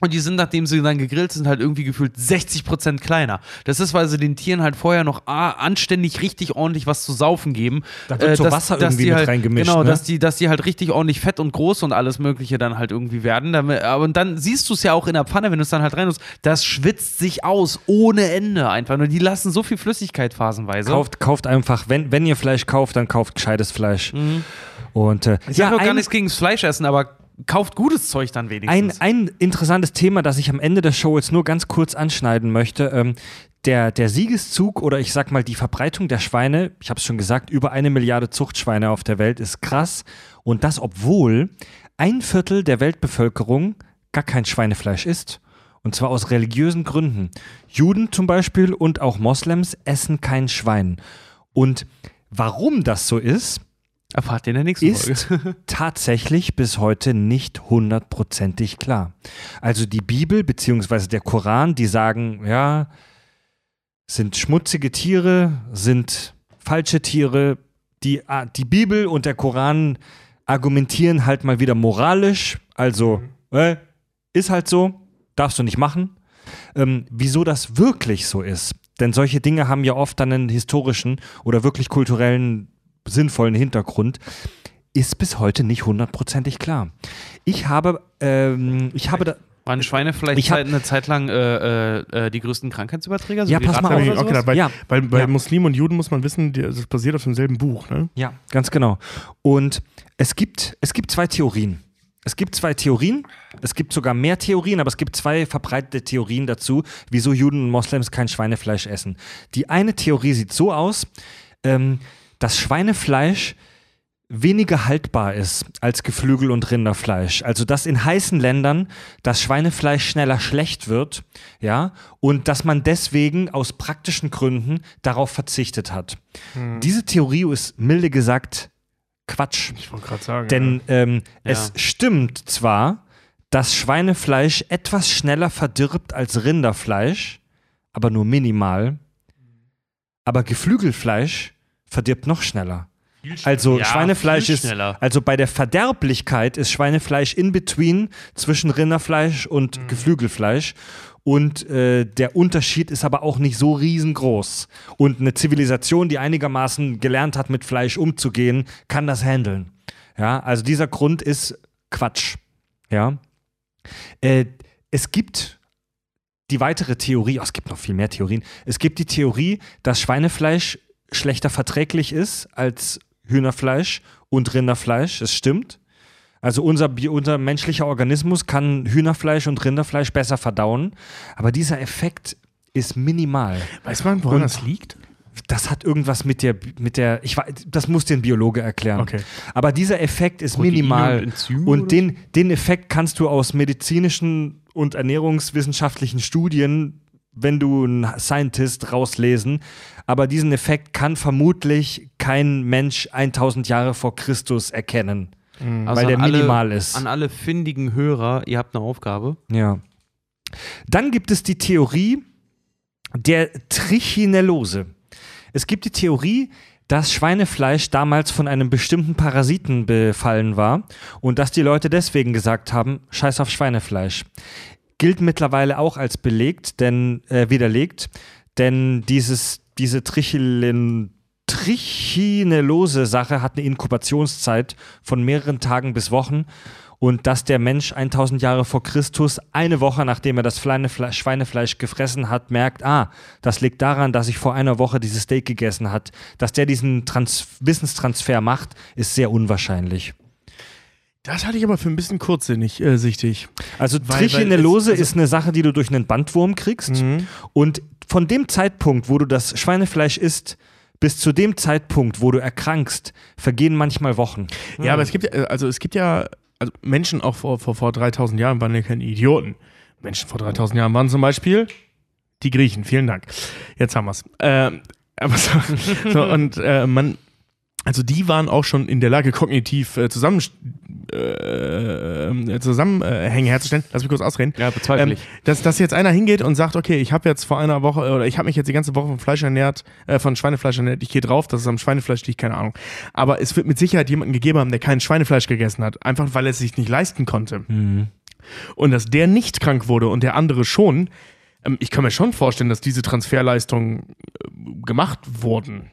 Und die sind, nachdem sie dann gegrillt sind, halt irgendwie gefühlt 60% kleiner. Das ist, weil sie den Tieren halt vorher noch ah, anständig richtig ordentlich was zu saufen geben. Da wird so Wasser irgendwie die mit halt, reingemischt, Genau, ne? dass, die, dass die halt richtig ordentlich fett und groß und alles Mögliche dann halt irgendwie werden. Aber und dann siehst du es ja auch in der Pfanne, wenn du es dann halt rein das schwitzt sich aus ohne Ende einfach. Nur die lassen so viel Flüssigkeit phasenweise. Kauft, kauft einfach, wenn, wenn ihr Fleisch kauft, dann kauft gescheites Fleisch. Und äh, Ich sage auch gar nichts gegen das Fleisch essen, aber kauft gutes Zeug dann Ein, wenigstens. ein interessantes Thema, das ich am Ende der Show jetzt nur ganz kurz anschneiden möchte. Ähm, der, der Siegeszug oder ich sag mal die Verbreitung der Schweine, ich habe es schon gesagt, über eine Milliarde Zuchtschweine auf der Welt ist krass. Und das, obwohl ein Viertel der Weltbevölkerung gar kein Schweinefleisch isst. Und zwar aus religiösen Gründen. Juden zum Beispiel und auch Moslems essen kein Schwein. Und warum das so ist, Erfahrt ihr in der nächsten ist Folge. tatsächlich bis heute nicht hundertprozentig klar. Also die Bibel beziehungsweise der Koran, die sagen, ja, sind schmutzige Tiere, sind falsche Tiere. Die, ah, die Bibel und der Koran argumentieren halt mal wieder moralisch, also äh, ist halt so, darfst du nicht machen. Ähm, wieso das wirklich so ist, denn solche Dinge haben ja oft dann einen historischen oder wirklich kulturellen sinnvollen Hintergrund, ist bis heute nicht hundertprozentig klar. Ich habe, ähm, ich habe da, Waren Schweine vielleicht Ich hab- eine Zeit lang äh, äh, die größten Krankheitsüberträger? So Ja, wie pass mal Ratten auf. Sowas? gedacht, weil, Ja. weil bei Ja. Muslimen und Juden muss man wissen, das basiert auf demselben Buch. Ne? ja, ganz genau. Und es gibt, es gibt zwei Theorien. Es gibt zwei Theorien. Es gibt sogar mehr Theorien, aber es gibt zwei verbreitete Theorien dazu, wieso Juden und Moslems kein Schweinefleisch essen. Die eine Theorie sieht so aus, ähm, dass Schweinefleisch weniger haltbar ist als Geflügel- und Rinderfleisch. Also dass in heißen Ländern das Schweinefleisch schneller schlecht wird, ja, und dass man deswegen aus praktischen Gründen darauf verzichtet hat. Diese Theorie ist milde gesagt Quatsch. Ich wollte gerade sagen. Denn ähm, Ja. es stimmt zwar, dass Schweinefleisch etwas schneller verdirbt als Rinderfleisch, aber nur minimal. Aber Geflügelfleisch verdirbt noch schneller. Also Ja, Schweinefleisch ist, also bei der Verderblichkeit ist Schweinefleisch in between zwischen Rinderfleisch und Mhm. Geflügelfleisch. Und äh, der Unterschied ist aber auch nicht so riesengroß. Und eine Zivilisation, die einigermaßen gelernt hat, mit Fleisch umzugehen, kann das handeln. Ja, also dieser Grund ist Quatsch. Ja. Äh, es gibt die weitere Theorie, oh, es gibt noch viel mehr Theorien. Es gibt die Theorie, dass Schweinefleisch schlechter verträglich ist als Hühnerfleisch und Rinderfleisch. Es stimmt. Also unser, unser menschlicher Organismus kann Hühnerfleisch und Rinderfleisch besser verdauen, aber dieser Effekt ist minimal. Weiß man, woran Und- das liegt? Das hat irgendwas mit der, mit der, ich weiß, das muss dir ein Biologe erklären. Okay. Aber dieser Effekt ist Proteine minimal. und Und den, den Effekt kannst du aus medizinischen und ernährungswissenschaftlichen Studien, wenn du ein Scientist, rauslesen. Aber diesen Effekt kann vermutlich kein Mensch 1000 Jahre vor Christus erkennen, Also weil der an alle- minimal ist. An alle findigen Hörer, ihr habt eine Aufgabe. Ja. Dann gibt es die Theorie der Trichinellose. Es gibt die Theorie, dass Schweinefleisch damals von einem bestimmten Parasiten befallen war und dass die Leute deswegen gesagt haben, scheiß auf Schweinefleisch. Gilt mittlerweile auch als belegt, denn äh, widerlegt, denn dieses, diese Trichin Trichinellose-Sache hat eine Inkubationszeit von mehreren Tagen bis Wochen und dass der Mensch 1000 Jahre vor Christus eine Woche nachdem er das Schweinefleisch gefressen hat, merkt, ah, das liegt daran, dass ich vor einer Woche dieses Steak gegessen hat. Dass der diesen Trans Wissenstransfer macht, ist sehr unwahrscheinlich. Das hatte ich aber für ein bisschen kurzsinnig äh, sichtig. Also Trichinellose es- also- ist eine Sache, die du durch einen Bandwurm kriegst. Mhm. Und von dem Zeitpunkt, wo du das Schweinefleisch isst, bis zu dem Zeitpunkt, wo du erkrankst, vergehen manchmal Wochen. Ja, aber es gibt ja, äh, also es gibt ja, also Menschen auch vor, vor, vor 3000 Jahren waren ja keine Idioten. Menschen vor 3000 Jahren waren zum Beispiel die Griechen. Vielen Dank. Jetzt haben wir's. Ähm, aber so, so und äh, man, Also die waren auch schon in der Lage, kognitiv äh, zusammen, äh, äh, Zusammenhänge herzustellen. Lass mich kurz ausreden. Ja, bezweifle Ähm, ich. dass, dass jetzt einer hingeht und sagt, okay, ich habe jetzt vor einer Woche oder ich habe mich jetzt die ganze Woche von Fleisch ernährt, äh, von Schweinefleisch ernährt, ich gehe drauf, dass es am Schweinefleisch liegt, keine Ahnung. Aber es wird mit Sicherheit jemanden gegeben haben, der kein Schweinefleisch gegessen hat, einfach weil er es sich nicht leisten konnte. Und dass der nicht krank wurde und der andere schon, ähm, ich kann mir schon vorstellen, dass diese Transferleistungen äh, gemacht wurden.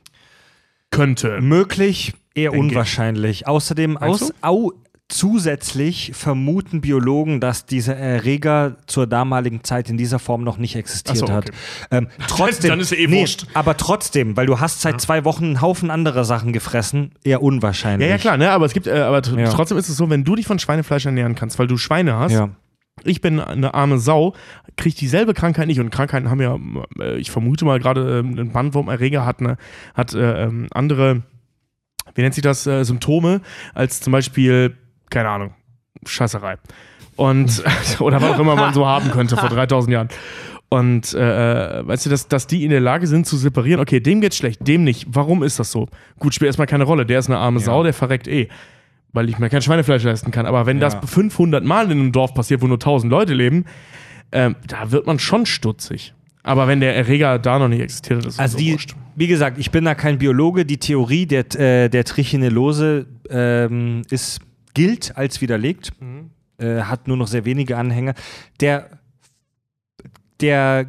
Könnte. Möglich, eher Denke ich. unwahrscheinlich. Außerdem, aus, au, zusätzlich vermuten Biologen, dass dieser Erreger zur damaligen Zeit in dieser Form noch nicht existiert so, hat. okay. Ähm, trotzdem, Dann ist ja eh wurscht. aber trotzdem, weil du hast seit zwei Wochen einen Haufen anderer Sachen gefressen, eher unwahrscheinlich. Ja, ja, klar, ne? aber es gibt, äh, aber Ja. trotzdem ist es so, wenn du dich von Schweinefleisch ernähren kannst, weil du Schweine hast, Ja. Ich bin eine arme Sau, kriege dieselbe Krankheit nicht. Und Krankheiten haben ja, äh, ich vermute mal gerade, ähm, ein Bandwurmerreger hat, eine, hat äh, ähm, andere, wie nennt sich das, äh, Symptome, als zum Beispiel, keine Ahnung, Scheißerei. Und, oder was auch immer man so haben könnte vor 3000 Jahren. Und äh, äh, weißt du, dass, dass die in der Lage sind zu separieren, okay, dem geht's schlecht, dem nicht. Warum ist das so? Gut, spielt erstmal keine Rolle. Der ist eine arme Sau, der verreckt eh. Weil ich mir kein Schweinefleisch leisten kann. Aber wenn das 500 Mal in einem Dorf passiert, wo nur 1000 Leute leben, ähm, da wird man schon stutzig. Aber wenn der Erreger da noch nicht existiert, das ist Also so die, wurscht. wie gesagt, ich bin da kein Biologe. Die Theorie der, äh, der Trichinellose ähm, ist, gilt als widerlegt, äh, hat nur noch sehr wenige Anhänger. Der, der,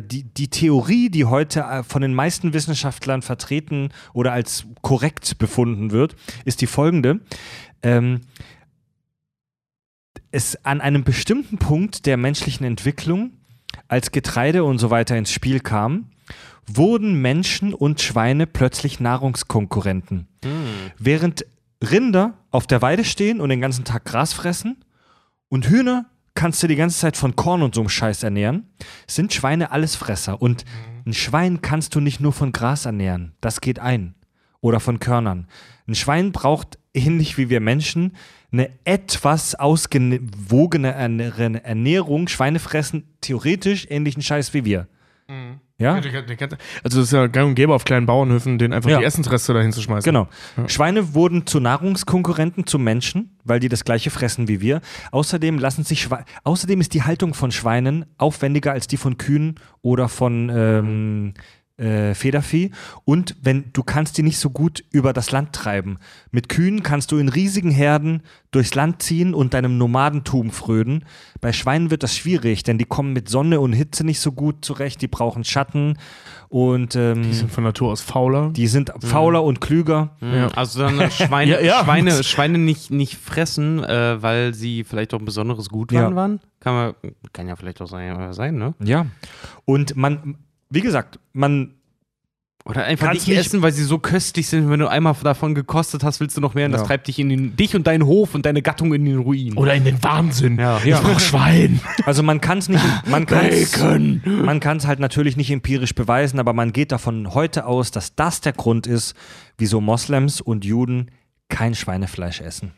die, die Theorie, die heute äh, von den meisten Wissenschaftlern vertreten oder als korrekt befunden wird, ist die folgende. Ähm, es an einem bestimmten Punkt der menschlichen Entwicklung, als Getreide und so weiter ins Spiel kam, wurden Menschen und Schweine plötzlich Nahrungskonkurrenten. Während Rinder auf der Weide stehen und den ganzen Tag Gras fressen und Hühner kannst du die ganze Zeit von Korn und so einem Scheiß ernähren, sind Schweine Allesfresser. Und ein Schwein kannst du nicht nur von Gras ernähren. Das geht ein. Oder von Körnern. Ein Schwein braucht, ähnlich wie wir Menschen, eine etwas ausgewogene Ernä- Ernährung. Schweine fressen theoretisch ähnlichen Scheiß wie wir. Ja? Also das ist ja gang und gäbe auf kleinen Bauernhöfen, den einfach Ja. die Essensreste dahin zu schmeißen. Genau. Schweine wurden zu Nahrungskonkurrenten zu Menschen, weil die das gleiche fressen wie wir. Außerdem lassen sich Schwe Außerdem ist die Haltung von Schweinen aufwendiger als die von Kühen oder von ähm, äh, Federvieh. Und wenn du kannst die nicht so gut über das Land treiben. Mit Kühen kannst du in riesigen Herden durchs Land ziehen und deinem Nomadentum frönen. Bei Schweinen wird das schwierig, denn die kommen mit Sonne und Hitze nicht so gut zurecht. Die brauchen Schatten und ähm, Die sind von Natur aus fauler. die sind fauler und klüger. Ja. Also dann Schweine, Ja, ja. Schweine, Schweine nicht, nicht fressen, äh, weil sie vielleicht auch ein besonderes Ja. waren. Kann, man, kann ja vielleicht auch sein, sein ne? Ja. Und man, wie gesagt, man, Oder einfach nicht nicht- essen, weil sie so köstlich sind. Wenn du einmal davon gekostet hast, willst du noch mehr. Und das Ja. treibt dich in den, dich und deinen Hof und deine Gattung in den Ruin. Oder in den Wahnsinn. Ja. Ich brauch Schwein. also man kann es nicht, man kann man kann es halt natürlich nicht empirisch beweisen, aber man geht davon heute aus, dass das der Grund ist, wieso Moslems und Juden kein Schweinefleisch essen.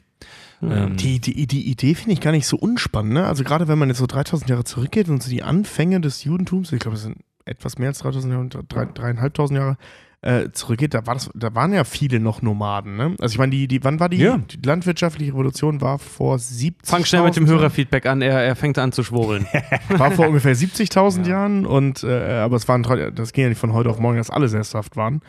Ähm, Die, die, die Idee finde ich gar nicht so unspannend. Ne? Also gerade wenn man jetzt so 3000 Jahre zurückgeht und so die Anfänge des Judentums, ich glaube, es sind etwas mehr als 3000 Jahre, drei, dreieinhalbtausend Jahre äh, zurückgeht, da, war das, da waren ja viele noch Nomaden. Ne? Also ich meine, die, die, wann war die, Ja. die landwirtschaftliche Revolution? War vor 70 Fang schnell mit dem Hörerfeedback an. Er, er fängt an zu schwurbeln. War vor ungefähr 70.000 Jahren und äh, aber es waren das ging ja nicht von heute auf morgen, dass alle sesshaft waren.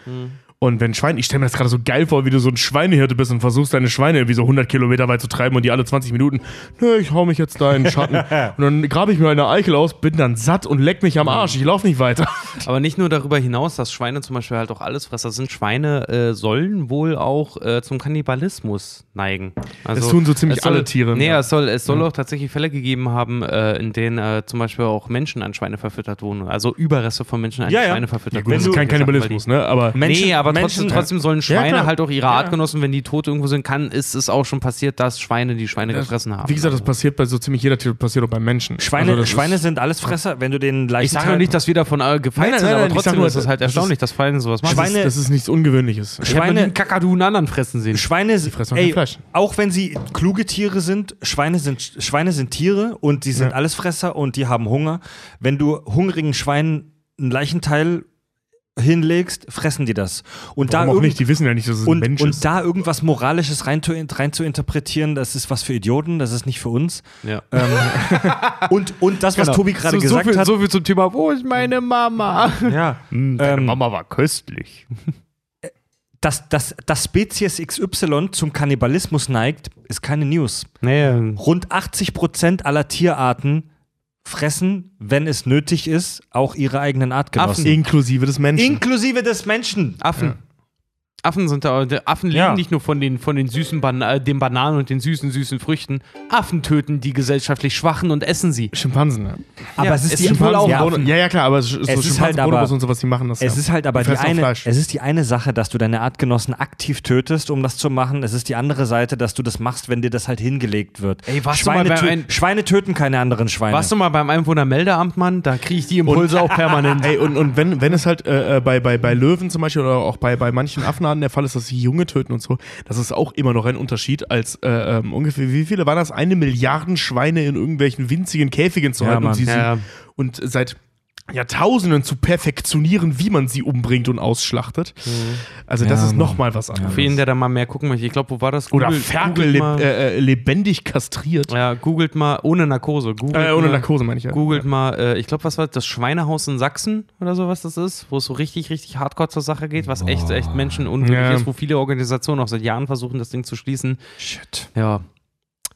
Und wenn Schwein, ich stelle mir das gerade so geil vor, wie du so ein Schweinehirte bist und versuchst deine Schweine irgendwie so 100 Kilometer weit zu treiben und die alle 20 Minuten, nö, ich hau mich jetzt da in den Schatten und dann grabe ich mir eine Eichel aus, bin dann satt und leck mich am Arsch, ich laufe nicht weiter. Aber nicht nur darüber hinaus, dass Schweine zum Beispiel halt auch Allesfresser sind. Schweine äh, sollen wohl auch äh, zum Kannibalismus neigen. Also, Das tun so ziemlich soll, alle Tiere, Nee, ja. es soll, es soll auch tatsächlich Fälle gegeben haben, äh, in denen äh, zum Beispiel auch Menschen an Schweine verfüttert wurden. Also Überreste von Menschen an Ja, ja. Schweine verfüttert wurden. das ist kein Kannibalismus, ne? Aber Menschen- nee, aber Menschen- trotzdem, trotzdem sollen Schweine klar. halt auch ihre Artgenossen, wenn die tot irgendwo sind, kann, ist es auch schon passiert, dass Schweine die Schweine gefressen haben. wie gesagt, das Also. passiert bei so ziemlich jeder Tier, passiert auch beim Menschen. Schweine, Also das Schweine sind Allesfresser, wenn du den leicht ich sage nicht, dass wir davon äh, gefeit nein, sind, nein, aber nein, ich sag trotzdem nur, ist es halt das ist- erstaunlich, dass Schweine sowas machen. Schweine- das ist nichts Ungewöhnliches. ich Schweine- einen Kakadu einen anderen fressen sehen. Schweine, fressen auch ey, Fleisch. auch wenn sie kluge Tiere sind, Schweine sind, Schweine sind Tiere und die sind Ja. Allesfresser und die haben Hunger. Wenn du hungrigen Schweinen einen Leichenteil hinlegst, fressen die das. Und Warum da auch nicht? Die wissen ja nicht, dass es ein und, Mensch und ist. da irgendwas Moralisches rein, zu- rein zu interpretieren, das ist was für Idioten, das ist nicht für uns. Ja. Und, und das, was Tobi gerade Genau. so, gesagt so viel, hat. So viel zum Thema, wo ist meine Mama? ja, Deine ähm, Mama war köstlich. dass, dass, dass Spezies XY zum Kannibalismus neigt, ist keine News. Nee, Rund 80 Prozent aller Tierarten fressen, wenn es nötig ist, auch ihre eigenen Artgenossen. Inklusive des Menschen. Inklusive des Menschen. Affen. Affen sind da, Affen leben Ja. nicht nur von den, von den süßen Ban äh, den Bananen und den süßen, süßen Früchten. Affen töten die gesellschaftlich Schwachen und essen sie. Schimpansen, ja. aber Ja, es ist es die wohl auch ja, Affen. Ja, ja, klar, aber so ist Schimpansen, halt aber- und sowas, die machen das Es ja. ist halt aber Die eine, Fleisch. es ist die eine Sache, dass du deine Artgenossen aktiv tötest, um das zu machen. Es ist die andere Seite, dass du das machst, wenn dir das halt hingelegt wird. Ey, warst du Schweine, mal bei tö ein- Schweine töten keine anderen Schweine. Warst du mal beim Einwohnermeldeamt, Mann? Da kriege ich die Impulse auch permanent. Ey, und, und wenn, wenn es halt äh, äh, bei, bei, bei Löwen zum Beispiel oder auch bei, bei manchen Affenarten der Fall ist, dass sie Junge töten und so, das ist auch immer noch ein Unterschied, als äh, ähm, ungefähr, wie viele waren das? Eine Milliarden Schweine in irgendwelchen winzigen Käfigen zu Ja, halten und, Mann. sie, Ja. und seit Jahrtausenden zu perfektionieren, wie man sie umbringt und ausschlachtet. Also das Ja, ist nochmal was anderes. Für jeden, der da mal mehr gucken möchte. Ich glaube, wo war das? Oder Google- Ferkel googelt leb, äh, äh, lebendig kastriert. Ja, googelt mal, ohne Narkose. Googelt Äh, ohne mal, Narkose meine ich ja. Googelt mal, äh, ich glaube, was war das? das Schweinehaus in Sachsen oder so, was das ist, wo es so richtig, richtig hardcore zur Sache geht, was echt, echt menschenunwürdig Ja. ist, wo viele Organisationen auch seit Jahren versuchen, das Ding zu schließen. Shit. Ja.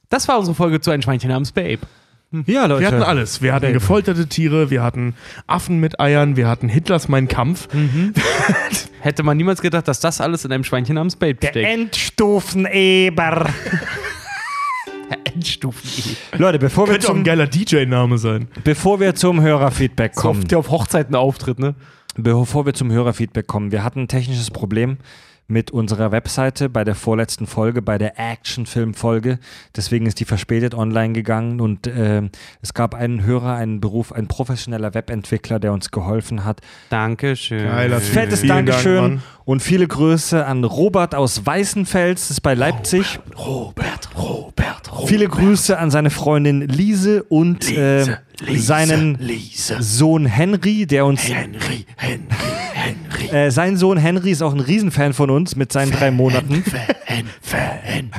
Das war unsere Folge zu ein Schweinchen namens Babe. Ja, Leute. Wir hatten alles. Wir hatten gefolterte Tiere, wir hatten Affen mit Eiern, wir hatten Hitlers Mein Kampf. Hätte man niemals gedacht, dass das alles in einem Schweinchen namens Babe Der steckt. Endstufeneber. Endstufen. Leute, bevor wir, Könnte auch ein zum, geiler DJ-Name sein. bevor wir zum Hörerfeedback kommen, der auf Hochzeiten auftritt, ne? bevor wir zum Hörerfeedback kommen, wir hatten ein technisches Problem mit unserer Webseite bei der vorletzten Folge, bei der Actionfilm-Folge. Deswegen ist die verspätet online gegangen und ähm, es gab einen Hörer, einen Beruf, ein professioneller Webentwickler, der uns geholfen hat. Dankeschön. Geiler. Fettes Vielen Dank, Dankeschön Mann. und viele Grüße an Robert aus Weißenfels, das ist bei Leipzig. Robert, Robert, Robert. Viele Grüße an seine Freundin Lise und äh, seinen Lise. Sohn Henry, der uns. Henry, Henry, Henry. Äh, sein Sohn Henry ist auch ein Riesenfan von uns mit seinen drei Monaten. Fan, Fan.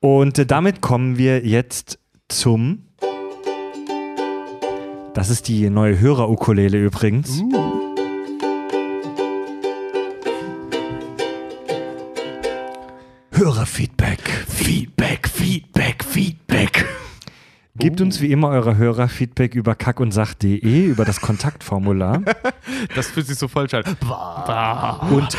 Und äh, damit kommen wir jetzt zum. Das ist die neue Hörer-Ukulele übrigens. Hörerfeedback. Feedback, Feedback, Feedback. Gebt uns wie immer eure Hörerfeedback über kackundsach.de, über das Kontaktformular. Das fühlt sich so falsch an. Und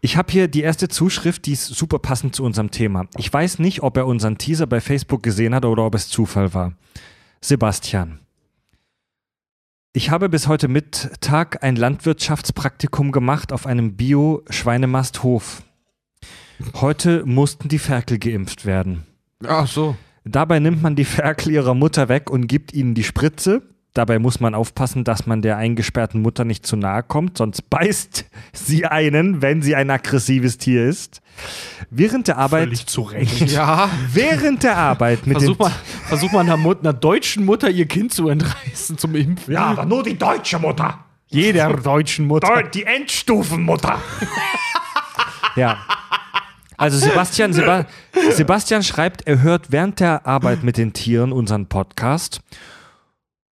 ich habe hier die erste Zuschrift, die ist super passend zu unserem Thema. Ich weiß nicht, ob er unseren Teaser bei Facebook gesehen hat oder ob es Zufall war. Sebastian. Ich habe bis heute Mittag ein Landwirtschaftspraktikum gemacht auf einem Bio-Schweinemasthof. Heute mussten die Ferkel geimpft werden. Ach so. Dabei nimmt man die Ferkel ihrer Mutter weg und gibt ihnen die Spritze. Dabei muss man aufpassen, dass man der eingesperrten Mutter nicht zu nahe kommt, sonst beißt sie einen, wenn sie ein aggressives Tier ist. Während der Arbeit, Völlig zu Recht. Ja. während der Arbeit mit Versuch dem mal, versuch mal einer, Mut, einer deutschen Mutter ihr Kind zu entreißen zum Impfen. Ja, aber nur die deutsche Mutter. Jeder deutschen Mutter. Deu- Die Endstufenmutter. Ja. Also Sebastian, Seba Sebastian schreibt, er hört während der Arbeit mit den Tieren unseren Podcast.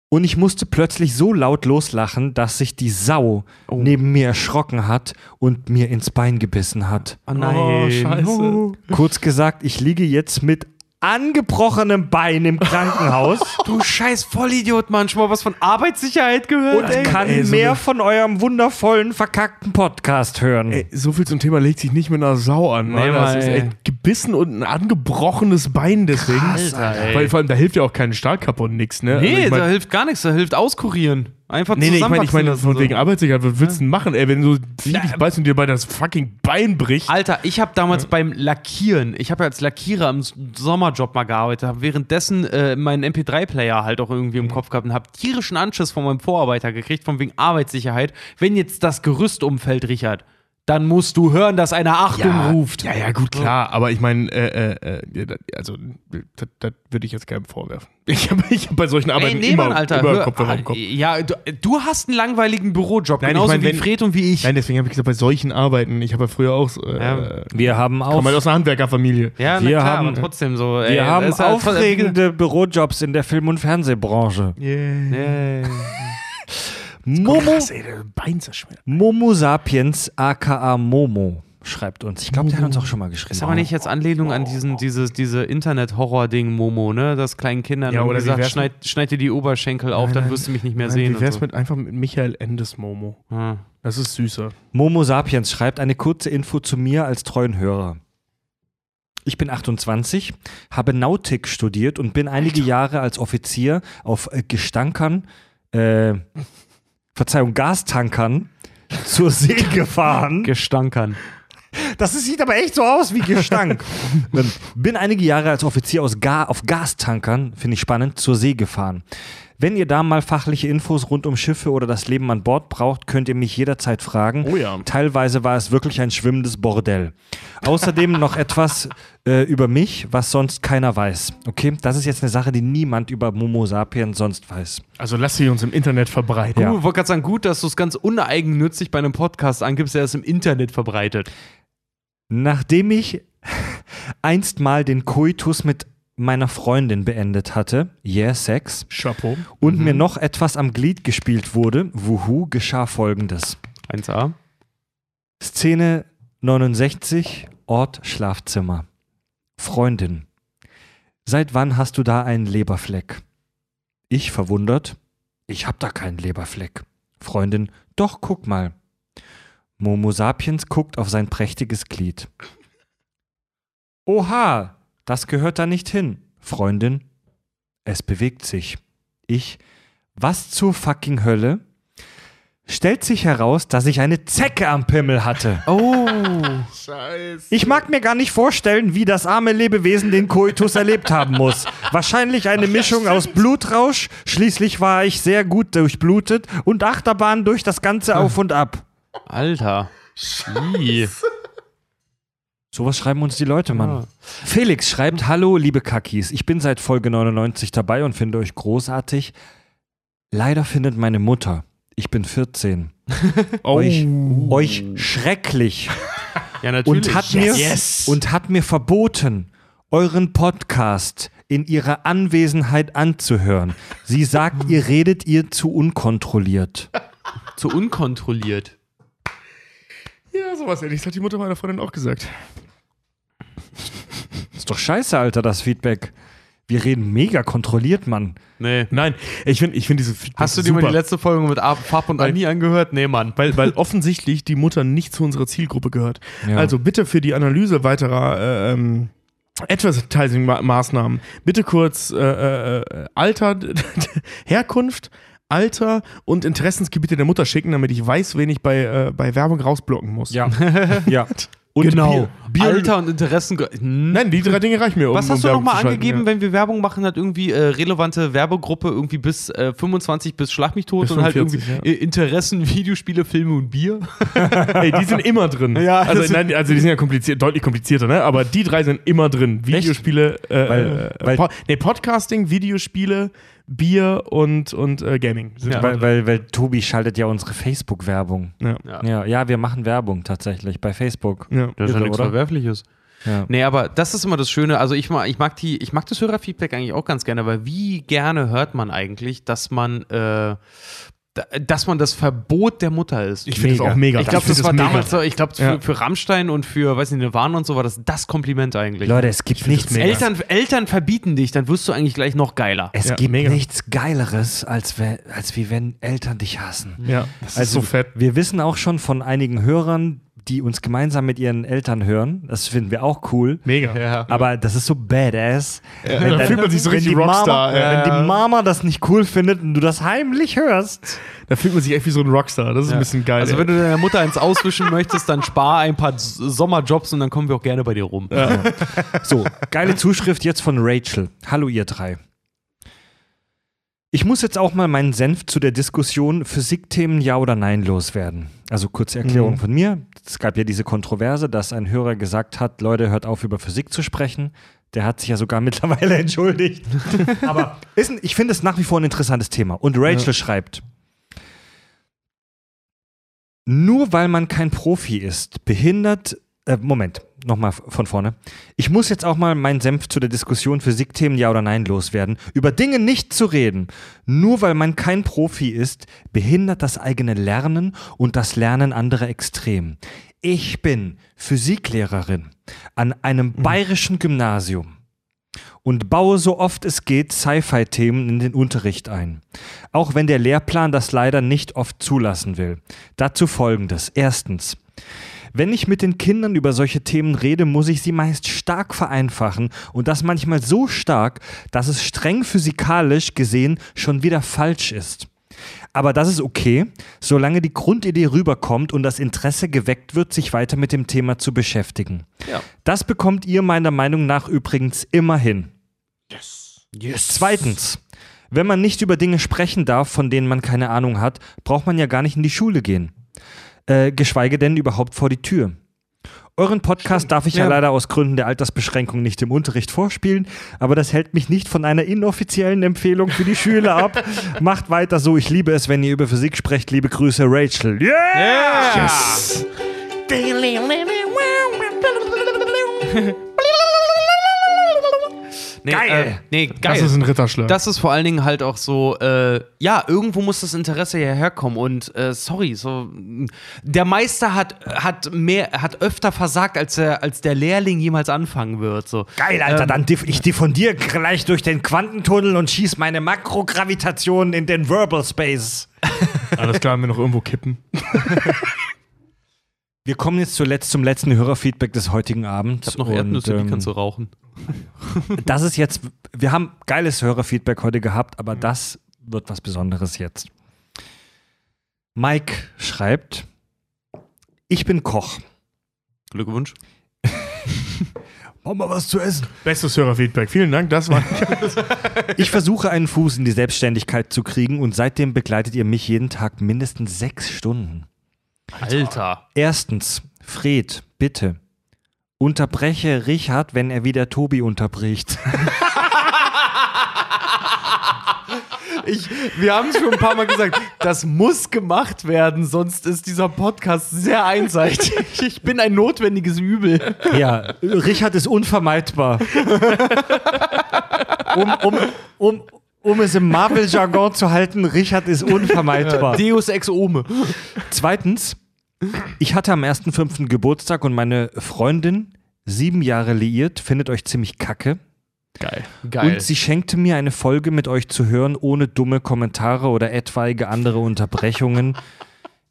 Und ich musste plötzlich so laut loslachen, dass sich die Sau Oh. neben mir erschrocken hat und mir ins Bein gebissen hat. Oh nein. Oh, scheiße. Kurz gesagt, ich liege jetzt mit angebrochenem Bein im Krankenhaus Du scheiß Vollidiot, Mann. Schon mal was von Arbeitssicherheit gehört, und ey? kann ey, so mehr von eurem wundervollen, verkackten Podcast hören. Ey, so viel zum Thema legt sich nicht mit einer Sau an. Nee, Mann. das Mann, ist ey. echt gebissen und ein angebrochenes Bein deswegen. Alter, ey. Weil vor allem, da hilft ja auch kein Stahlkappe und nix, ne? Nee, Also ich mein- da hilft gar nichts. Da hilft auskurieren. Einfach Nee, nee, ich meine, ich meine, zusammenwachsen von lassen, wegen so. Arbeitssicherheit, was willst du denn machen, ey, wenn du dich beißt und dir bei das fucking Bein bricht? Alter, ich habe damals beim Lackieren, ich habe ja als Lackierer im Sommerjob mal gearbeitet, habe währenddessen äh, meinen MP3-Player halt auch irgendwie im Kopf gehabt und habe tierischen Anschiss von meinem Vorarbeiter gekriegt, von wegen Arbeitssicherheit. Wenn jetzt das Gerüst umfällt, Richard, dann musst du hören, dass einer Achtung ruft. Ja, ja, gut, klar. Aber ich meine, äh, äh, äh, ja, also, das, das würde ich jetzt keinem vorwerfen. Ich habe ich hab bei solchen Ey, Arbeiten nee, immer, Mann, Alter. immer hör, ah, Kopf. ja, du, du hast einen langweiligen Bürojob, Nein, ich genauso mein, wie wenn- Fred und wie ich. Nein, deswegen habe ich gesagt, bei solchen Arbeiten, ich habe ja früher auch, äh, Ja. Wir haben auch komme halt aus einer Handwerkerfamilie. ja, na wir klar, haben- aber trotzdem so. Wir ey, haben das ist halt- aufregende Bürojobs in der Film- und Fernsehbranche. Nee. Momo, Krass, ey, der Bein zerschmettert. Momo Sapiens, aka Momo, schreibt uns. Ich glaube, der hat uns auch schon mal geschrieben. Ist aber nicht jetzt Anlehnung an diesen, dieses, diese Internet-Horror-Ding, Momo, ne? Das kleinen Kindern Ja, oder wie gesagt, wär's schneid, schneid dir die Oberschenkel auf, Nein, dann nein. wirst du mich nicht mehr Nein, sehen. Wie wär's und so. mit einfach mit Michael Endes Momo? Ah. Das ist süßer. Momo Sapiens schreibt eine kurze Info zu mir als treuen Hörer. Ich bin 28, habe Nautik studiert und bin einige Jahre als Offizier auf Gestankern, äh, Verzeihung, Gastankern zur See gefahren. Gestankern. Das sieht aber echt so aus wie Gestank. Bin einige Jahre als Offizier aus Ga auf Gastankern, finde ich spannend, zur See gefahren. Wenn ihr da mal fachliche Infos rund um Schiffe oder das Leben an Bord braucht, könnt ihr mich jederzeit fragen. Oh ja. Teilweise war es wirklich ein schwimmendes Bordell. Außerdem noch etwas äh, über mich, was sonst keiner weiß. Okay, das ist jetzt eine Sache, die niemand über Momo Sapien sonst weiß. Also lass sie uns im Internet verbreiten. Ja. Gut, ich wollte gerade sagen, gut, dass du es ganz uneigennützig bei einem Podcast angibst, der es im Internet verbreitet. Nachdem ich einst mal den Koitus mit meiner Freundin beendet hatte, yeah, Sex, Chapeau. und mir noch etwas am Glied gespielt wurde, wuhu, geschah folgendes. 1a. Szene 69, Ort Schlafzimmer. Freundin. Seit wann hast du da einen Leberfleck? Ich verwundert. Ich hab da keinen Leberfleck. Freundin. Doch, guck mal. Momo Sapiens guckt auf sein prächtiges Glied. Oha, das gehört da nicht hin. Freundin. Es bewegt sich. Ich. Was zur fucking Hölle? Stellt sich heraus, dass ich eine Zecke am Pimmel hatte. Oh. Scheiße. Ich mag mir gar nicht vorstellen, wie das arme Lebewesen den Koitus erlebt haben muss. Wahrscheinlich eine Mischung aus Blutrausch, schließlich war ich sehr gut durchblutet und Achterbahn durch das Ganze auf und ab. Alter. Ih. Sowas schreiben uns die Leute, Mann. Ja. Felix schreibt, hallo liebe Kakis, ich bin seit Folge 99 dabei und finde euch großartig. Leider findet meine Mutter, ich bin 14, Oh. euch, euch schrecklich Ja, natürlich. und hat, mir, Yes. und hat mir verboten, euren Podcast in ihrer Anwesenheit anzuhören. Sie sagt, ihr redet ihr zu unkontrolliert. zu unkontrolliert. Ja, sowas ähnliches hat die Mutter meiner Freundin auch gesagt. Ist doch scheiße, Alter, das Feedback. Wir reden mega kontrolliert, Mann. Nee. Nein, ich finde ich find diese Feedback Hast du dir super, mal die letzte Folge mit Fab und Weil- Anni angehört? Nee, Mann. weil, weil offensichtlich die Mutter nicht zu unserer Zielgruppe gehört. Ja. Also bitte für die Analyse weiterer äh, ähm, Advertising-Maßnahmen, bitte kurz äh, äh, Alter, Herkunft, Alter und Interessensgebiete der Mutter schicken, damit ich weiß, wen ich bei, äh, bei Werbung rausblocken muss. Ja. ja. Und genau. Bier, Bier, Alter und Interessen. Hm. Nein, die drei Dinge reichen mir. Um, Was um hast du Werbung nochmal angegeben, ja. wenn wir Werbung machen, hat irgendwie äh, relevante Werbegruppe irgendwie bis äh, 25 bis Schlag mich tot Bis und halt 45, irgendwie äh, Interessen, Videospiele, Filme und Bier. Ey, die sind immer drin. Ja, also, nein, also die sind ja kompliziert, deutlich komplizierter, ne? Aber die drei sind immer drin. Videospiele, äh, Weil- äh, weil- po nee, Podcasting, Videospiele, Bier und, und äh, Gaming. Sind Ja. Weil, weil, weil Tobi schaltet ja unsere Facebook-Werbung. ja. Ja. Ja, ja, wir machen Werbung tatsächlich bei Facebook. Ja. Das ist ja nichts oder? Verwerfliches. Ja. Nee, aber das ist immer das Schöne. Also ich mag, ich mag die, ich mag das Hörerfeedback eigentlich auch ganz gerne, weil wie gerne hört man eigentlich, dass man, äh, dass man das Verbot der Mutter ist. Ich finde das Mega. auch mega. Ich glaube, find das war mega. damals so, ich glaube, für, Ja. für Rammstein und für, weiß nicht, Nirvana und so war das das Kompliment eigentlich. Leute, es gibt nichts, das mega. Eltern, Eltern verbieten dich, dann wirst du eigentlich gleich noch geiler. es Ja, gibt mega. nichts Geileres, als, we- als wie wenn Eltern dich hassen. Ja, das Also, ist so fett. Wir wissen auch schon von einigen Hörern, die uns gemeinsam mit ihren Eltern hören. Das finden wir auch cool. Mega. Ja. Aber das ist so badass. Wenn da dann- fühlt man sich so richtig die Rockstar, Mama, ja. Wenn die Mama das nicht cool findet und du das heimlich hörst. Da fühlt man sich echt wie so ein Rockstar. Das ist ein bisschen geil. Also ey. wenn du deiner Mutter eins auswischen möchtest, dann spar ein paar Sommerjobs und dann kommen wir auch gerne bei dir rum. So, geile Zuschrift jetzt von Rachel. Hallo ihr drei. Ich muss jetzt auch mal meinen Senf zu der Diskussion Physikthemen ja oder nein loswerden. Also kurze Erklärung Mhm. von mir. Es gab ja diese Kontroverse, dass ein Hörer gesagt hat, Leute, hört auf über Physik zu sprechen. Der hat sich ja sogar mittlerweile entschuldigt. Aber ein, ich finde es nach wie vor ein interessantes Thema. Und Rachel schreibt, nur weil man kein Profi ist, behindert. Äh, Moment, nochmal von vorne. Ich muss jetzt auch mal meinen Senf zu der Diskussion Physikthemen Ja oder Nein loswerden. Über Dinge nicht zu reden, nur weil man kein Profi ist, behindert das eigene Lernen und das Lernen anderer extrem. Ich bin Physiklehrerin an einem bayerischen Gymnasium und baue so oft es geht Sci-Fi-Themen in den Unterricht ein. Auch wenn der Lehrplan das leider nicht oft zulassen will. Dazu folgendes. Erstens. Wenn ich mit den Kindern über solche Themen rede, muss ich sie meist stark vereinfachen und das manchmal so stark, dass es streng physikalisch gesehen schon wieder falsch ist. Aber das ist okay, solange die Grundidee rüberkommt und das Interesse geweckt wird, sich weiter mit dem Thema zu beschäftigen. Ja. Das bekommt ihr meiner Meinung nach übrigens immer hin. Yes. Zweitens, wenn man nicht über Dinge sprechen darf, von denen man keine Ahnung hat, braucht man ja gar nicht in die Schule gehen. Äh, geschweige denn überhaupt vor die Tür. Euren Podcast darf ich ja. Ja. leider aus Gründen der Altersbeschränkung nicht im Unterricht vorspielen, aber das hält mich nicht von einer inoffiziellen Empfehlung für die Schüler ab. Macht weiter so, ich liebe es, wenn ihr über Physik sprecht. Liebe Grüße, Rachel. Yeah! Yes. Nee, Geil. Äh, nee, geil. Das ist ein Ritterschlag. Das ist vor allen Dingen halt auch so, äh, ja, irgendwo muss das Interesse ja herkommen und äh, sorry, so der Meister hat, hat mehr, hat öfter versagt, als der, als der Lehrling jemals anfangen wird. So. Geil, Alter, dann diff ich diffundiere gleich durch den Quantentunnel und schieß meine Makrogravitation in den Verbal Space. Alles klar, haben wir noch irgendwo kippen. Wir kommen jetzt zuletzt zum letzten Hörerfeedback des heutigen Abends. Ich hab noch und, Erdnüsse, die ähm, kannst du rauchen. Das ist jetzt, wir haben geiles Hörerfeedback heute gehabt, aber Mhm. das wird was Besonderes jetzt. Mike schreibt, ich bin Koch. Glückwunsch. Mach mal was zu essen. Bestes Hörerfeedback. Vielen Dank, das war. Ich versuche einen Fuß in die Selbstständigkeit zu kriegen und seitdem begleitet ihr mich jeden Tag mindestens sechs Stunden. Alter. Erstens, Fred, bitte. Unterbreche Richard, wenn er wieder Tobi unterbricht. Ich, wir haben es schon ein paar Mal gesagt, das muss gemacht werden, sonst ist dieser Podcast sehr einseitig. Ich bin ein notwendiges Übel. Ja, Richard ist unvermeidbar. Um, um, um, um es im Marvel-Jargon zu halten, Richard ist unvermeidbar. Deus ex ome. Zweitens, ich hatte am 1.5. Geburtstag und meine Freundin, sieben Jahre liiert, findet euch ziemlich kacke. Geil. Geil. Und sie schenkte mir eine Folge mit euch zu hören, ohne dumme Kommentare oder etwaige andere Unterbrechungen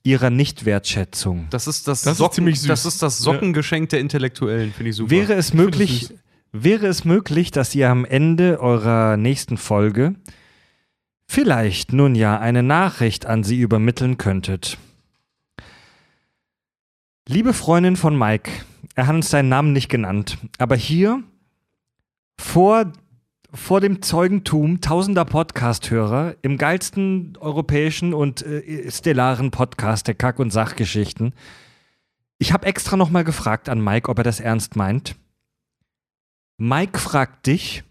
ihrer Nichtwertschätzung. das ist das, Das ist Socken, ziemlich süß. Das ist das Sockengeschenk der Intellektuellen, finde ich super. Wäre es möglich, wäre es möglich, dass ihr am Ende eurer nächsten Folge vielleicht nun ja eine Nachricht an sie übermitteln könntet? Liebe Freundin von Mike, er hat uns seinen Namen nicht genannt, aber hier vor, vor dem Zeugentum tausender Podcast-Hörer im geilsten europäischen und äh, stellaren Podcast der Kack- und Sachgeschichten. Ich habe extra nochmal gefragt an Mike, ob er das ernst meint. Mike fragt dich,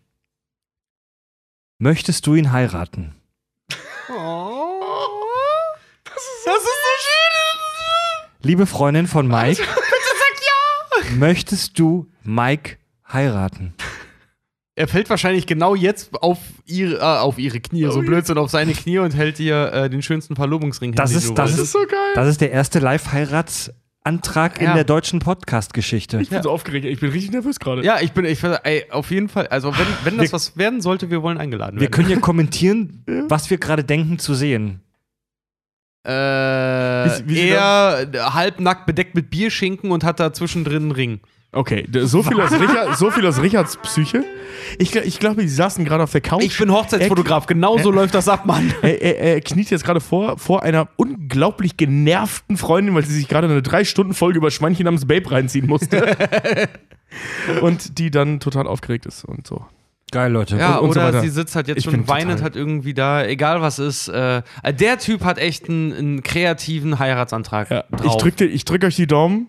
möchtest du ihn heiraten? das ist so schön. Liebe Freundin von Mike, möchtest du Mike heiraten? Er fällt wahrscheinlich genau jetzt auf ihre, äh, auf ihre Knie, so Blödsinn, auf seine Knie und hält ihr äh, den schönsten Verlobungsring Das hin, ist- den du das wolltest. ist- so geil. Das ist der erste Live-Heiratsantrag in Ja. der deutschen Podcast-Geschichte. ich bin so aufgeregt. Ich bin richtig nervös gerade. Ja, ich bin, ich ey, auf jeden Fall, also wenn, wenn das Wir- was werden sollte, wir wollen eingeladen Wir werden. können ja kommentieren, was wir gerade denken zu sehen. Äh, Wie- wie sie er halbnackt bedeckt mit Bierschinken und hat da zwischendrin einen Ring. Okay, so viel, aus Richard, so viel aus Richards Psyche. Ich, ich glaube, die saßen gerade auf der Couch. Ich bin Hochzeitsfotograf, genau so läuft das ab, Mann. er, er, er kniet jetzt gerade vor, vor einer unglaublich genervten Freundin, weil sie sich gerade eine drei Stunden Folge über Schweinchen namens Babe reinziehen musste. und die dann total aufgeregt ist und so. Geil, Leute. Ja, und so oder weiter. sie sitzt halt jetzt Ich schon weinend halt irgendwie da, egal was ist. Äh, der Typ hat echt einen, einen kreativen Heiratsantrag Ja, drauf. ich drücke ich drück euch die Daumen.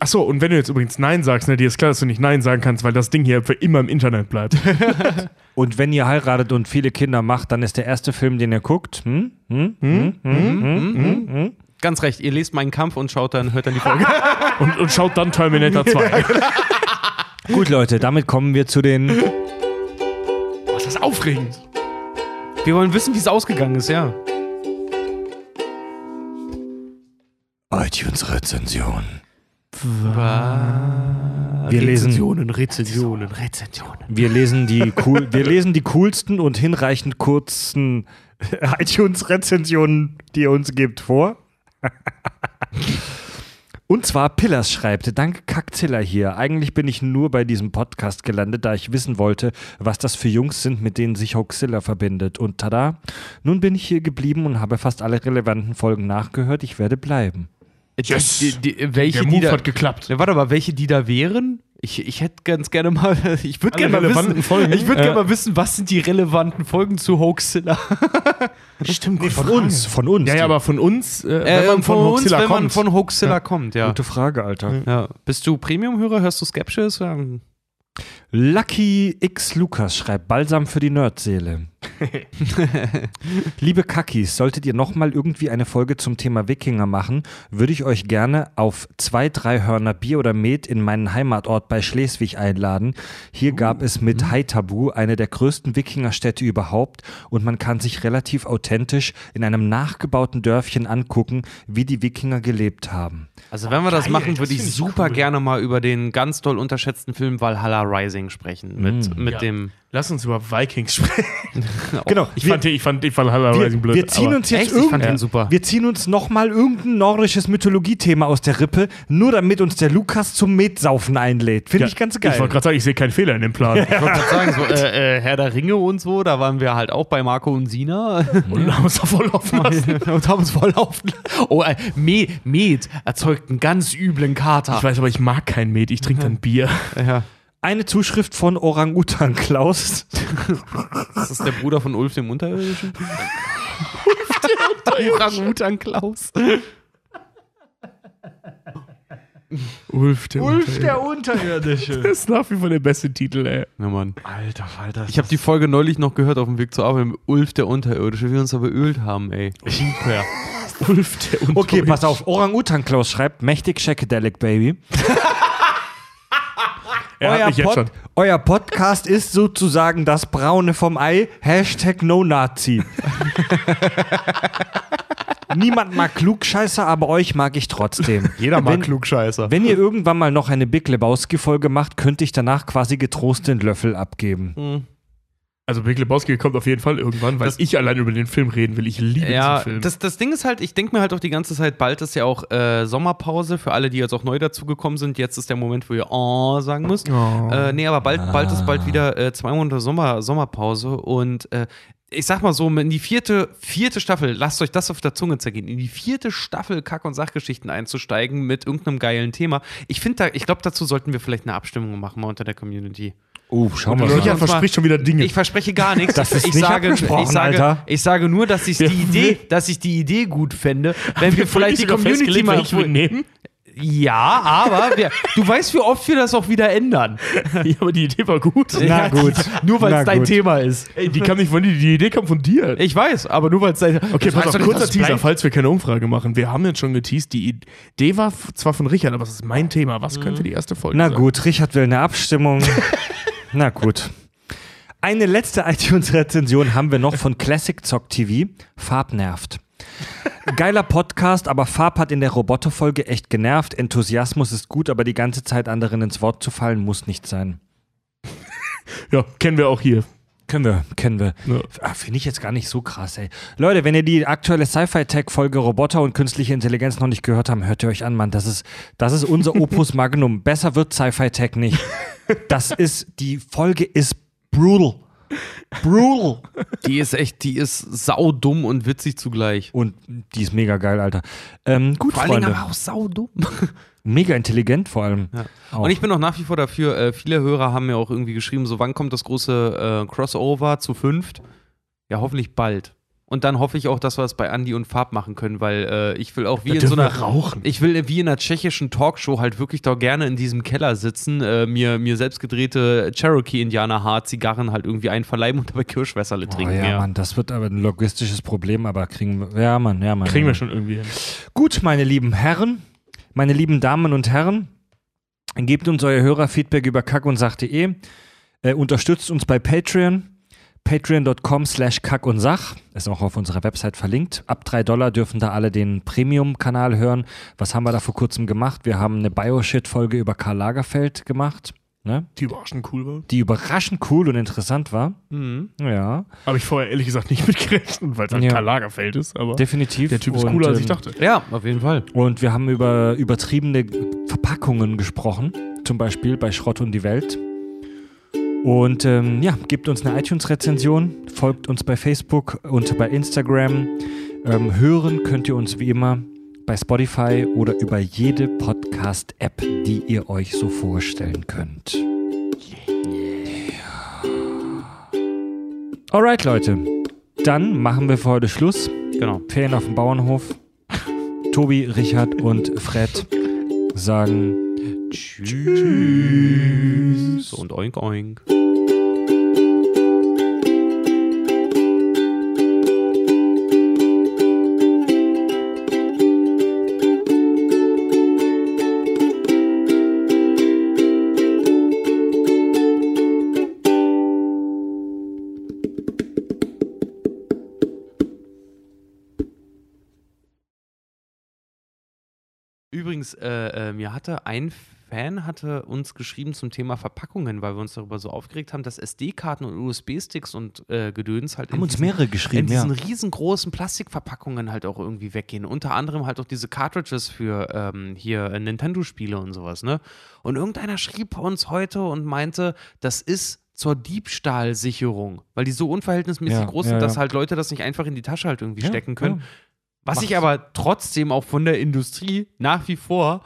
Achso, und wenn du jetzt übrigens Nein sagst, ne, dir ist klar, dass du nicht Nein sagen kannst, weil das Ding hier für immer im Internet bleibt. Und wenn ihr heiratet und viele Kinder macht, dann ist der erste Film, den ihr guckt. Hm? Hm? Hm? Hm? Hm? Hm? Hm? Ganz recht, ihr lest meinen Kampf und schaut dann, hört dann die Folge. und, und schaut dann Terminator 2. Gut, Leute, damit kommen wir zu den. Boah, ist das aufregend. Wir wollen wissen, wie es ausgegangen ist, ja. iTunes-Rezension. Wir lesen- Rezensionen, Rezensionen, Rezensionen. Wir lesen die cool, wir lesen die coolsten und hinreichend kurzen iTunes-Rezensionen, die ihr uns gibt, vor. Und zwar Pillars schreibt, danke Kackzilla hier. Eigentlich bin ich nur bei diesem Podcast gelandet, da ich wissen wollte, was das für Jungs sind, mit denen sich Hoaxilla verbindet. Und tada, nun bin ich hier geblieben und habe fast alle relevanten Folgen nachgehört. Ich werde bleiben. Yes. Die, die, welche, Der die Move da, hat geklappt. Ja, warte mal, welche die da wären? Ich, ich hätte ganz gerne mal, ich würde gerne mal wissen, Folgen? ich würde Äh. gerne mal wissen, was sind die relevanten Folgen zu Hoaxilla? Stimmt, Von uns, von uns. Ja, ja, aber von uns, äh, wenn Äh, man von, uns, Hoaxilla wenn man kommt. von Hoaxilla kommt, ja. Gute Frage, Alter. ja. Bist du Premium-Hörer? Hörst du Skepsis? Ja. Lucky X Lukas schreibt Balsam für die Nerdseele. Liebe Kackis, solltet ihr nochmal irgendwie eine Folge zum Thema Wikinger machen, würde ich euch gerne auf zwei, drei Hörner Bier oder Met in meinen Heimatort bei Schleswig einladen. Hier gab es mit Haitabu eine der größten Wikingerstädte überhaupt und man kann sich relativ authentisch in einem nachgebauten Dörfchen angucken, wie die Wikinger gelebt haben. Also wenn wir das Geil, machen, würde ich super cool. gerne mal über den ganz toll unterschätzten Film Valhalla Rising sprechen. Mit, mit Ja. dem. Lass uns über Vikings sprechen. Genau, Ich fand, ich fand, ich fand Valhalla wir, Rising blöd. wir ziehen uns jetzt Echt? Ich fand irgend- den super. Wir ziehen uns nochmal irgendein nordisches Mythologiethema aus der Rippe, nur damit uns der Lukas zum Metsaufen einlädt. Finde Ja, ich ganz geil. Ich wollte gerade sagen, ich sehe keinen Fehler in dem Plan. Ich wollte gerade sagen, so, äh, äh, Herr der Ringe und so, da waren wir halt auch bei Marco und Sina Und haben uns da voll laufen lassen. und haben uns voll laufen. Oh, äh, Me Met erzeugt einen ganz üblen Kater. Ich weiß aber, ich mag kein Met, ich trinke dann Bier. ja. Eine Zuschrift von Orang-Utan Klaus. Das ist der Bruder von Ulf dem Unterirdischen. Orang-Utan Klaus. Ulf, der Unterirdische. Das ist nach wie vor der beste Titel, ey. Ja, Mann. Alter, Alter. Ich habe die Folge neulich noch gehört auf dem Weg zur Arbeit mit Ulf der Unterirdische, wie wir uns da beölt haben, ey. Super. Ulf, der Okay, pass auf. Orang-Utan Klaus schreibt, mächtig Shakedelic Baby. Er hat euer, mich jetzt schon. Pod, euer Podcast ist sozusagen das Braune vom Ei. Hashtag No Nazi. Niemand mag Klugscheißer, aber euch mag ich trotzdem. Jeder mag Wenn- Klugscheißer. Wenn ihr irgendwann mal noch eine Big Lebowski-Folge macht, könnte ich danach quasi getrost den Löffel abgeben. Also Big Lebowski kommt auf jeden Fall irgendwann, weil Das- ich allein über den Film reden will. Ich liebe Ja, diesen Film. das, das Ding ist halt, ich denke mir halt auch die ganze Zeit, bald ist ja auch äh, Sommerpause für alle, die jetzt auch neu dazugekommen sind. Jetzt ist der Moment, wo ihr oh sagen müsst. Oh. Äh, nee, aber bald, bald ist bald wieder äh, zwei Monate Sommer, Sommerpause und äh, ich sag mal so, in die vierte, vierte Staffel, lasst euch das auf der Zunge zergehen, in die vierte Staffel Kack- und Sachgeschichten einzusteigen mit irgendeinem geilen Thema. Ich finde da, ich glaube, dazu sollten wir vielleicht eine Abstimmung machen mal unter der Community. Oh, wir wir mal. Richard verspricht schon wieder Dinge. Ich verspreche gar nichts. Das ist ich nicht sage, ich sage, Alter. Ich sage nur, dass ich die Idee, dass ich die Idee gut fände, wenn wir vielleicht die Community mal wir nehmen. Ja, aber wir, du weißt, wie oft wir das auch wieder ändern. Ja, aber die Idee war gut. Na gut. Nur weil Na es dein gut. Thema ist. Ey, die kam nicht von dir, die Idee kam von dir. Ich weiß, aber nur weil es dein Okay, Das pass auf, kurzer Teaser, bleibt. falls wir keine Umfrage machen. Wir haben jetzt schon geteased, die Idee war zwar von Richard, aber es ist mein Thema. Was könnte die erste Folge Na sein? gut, Richard will eine Abstimmung. Na gut. Eine letzte iTunes-Rezension haben wir noch von Classic Zock TV. Farb nervt. Geiler Podcast, aber Farb hat in der Roboterfolge echt genervt. Enthusiasmus ist gut, aber die ganze Zeit anderen ins Wort zu fallen, muss nicht sein. Ja, kennen wir auch hier. Können wir, kennen wir. Ja. Ah, Finde ich jetzt gar nicht so krass, ey. Leute, wenn ihr die aktuelle Sci-Fi-Tech-Folge Roboter und künstliche Intelligenz noch nicht gehört habt, hört ihr euch an, Mann. Das ist, das ist unser Opus Magnum. Besser wird Sci-Fi-Tech nicht. Das ist, die Folge ist brutal. Brutal. Die ist echt, die ist saudumm und witzig zugleich. Und die ist mega geil, Alter. Ähm, gut, Vor allen Dingen Freunde. aber auch saudumm. Mega intelligent vor allem. Ja. Und ich bin auch nach wie vor dafür, äh, viele Hörer haben mir auch irgendwie geschrieben, so wann kommt das große äh, Crossover zu fünft? Ja, hoffentlich bald. Und dann hoffe ich auch, dass wir es bei Andy und Farb machen können, weil äh, ich will auch wie Da in so einer rauchen. Ich will wie in einer tschechischen Talkshow halt wirklich da gerne in diesem Keller sitzen, äh, mir, mir selbst gedrehte Cherokee-Indianer-Haar-Zigarren halt irgendwie einverleiben und dabei Kirschwässerle Oh, trinken. ja, Mann, das wird aber ein logistisches Problem, aber kriegen wir. Ja, Mann, ja, Mann. Kriegen ja, wir schon irgendwie hin. Gut, meine lieben Herren, meine lieben Damen und Herren, gebt uns euer Hörerfeedback über kack und sach.de. Äh, unterstützt uns bei Patreon. Patreon.com slash kack und sach. Ist auch auf unserer Website verlinkt. Ab drei Dollar dürfen da alle den Premium-Kanal hören. Was haben wir da vor kurzem gemacht? Wir haben eine Bioshit-Folge über Karl Lagerfeld gemacht, ne? Die überraschend cool war. die überraschend cool und interessant war. Mhm. Ja, Habe ich vorher ehrlich gesagt nicht mit gerechnet, weil es halt Ja. Karl Lagerfeld ist, aber definitiv. der Typ ist Und, cooler, als ähm, ich dachte. Ja, auf jeden Fall. Und wir haben über übertriebene Verpackungen gesprochen, zum Beispiel bei Schrott und die Welt. Und ähm, ja, gebt uns eine iTunes-Rezension, folgt uns bei Facebook und bei Instagram. Ähm, hören könnt ihr uns wie immer bei Spotify oder über jede Podcast-App, die ihr euch so vorstellen könnt. Alright, Leute. Dann machen wir für heute Schluss. Genau. Ferien auf dem Bauernhof. Tobi, Richard und Fred sagen Tschüss. Und oink oink. Übrigens, äh, äh, mir hatte ein Fan hatte uns geschrieben zum Thema Verpackungen, weil wir uns darüber so aufgeregt haben, dass SD-Karten und USB-Sticks und äh, Gedöns halt Haben in uns diesen, mehrere in geschrieben, diesen ja. riesengroßen Plastikverpackungen halt auch irgendwie weggehen. Unter anderem halt auch diese Cartridges für ähm, hier äh, Nintendo-Spiele und sowas, ne? Und irgendeiner schrieb uns heute und meinte, das ist zur Diebstahlsicherung, weil die so unverhältnismäßig Ja, groß ja, sind, dass ja. halt Leute das nicht einfach in die Tasche halt irgendwie stecken können. Was Macht- ich aber trotzdem auch von der Industrie nach wie vor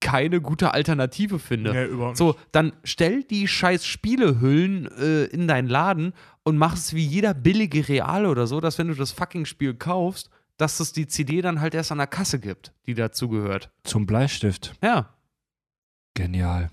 keine gute Alternative finde. Ja, überhaupt So, dann stell die scheiß Spielehüllen äh, in deinen Laden und mach es wie jeder billige Real oder so, dass wenn du das fucking Spiel kaufst, dass es die CD dann halt erst an der Kasse gibt, die dazugehört. Zum Bleistift. Ja. Genial.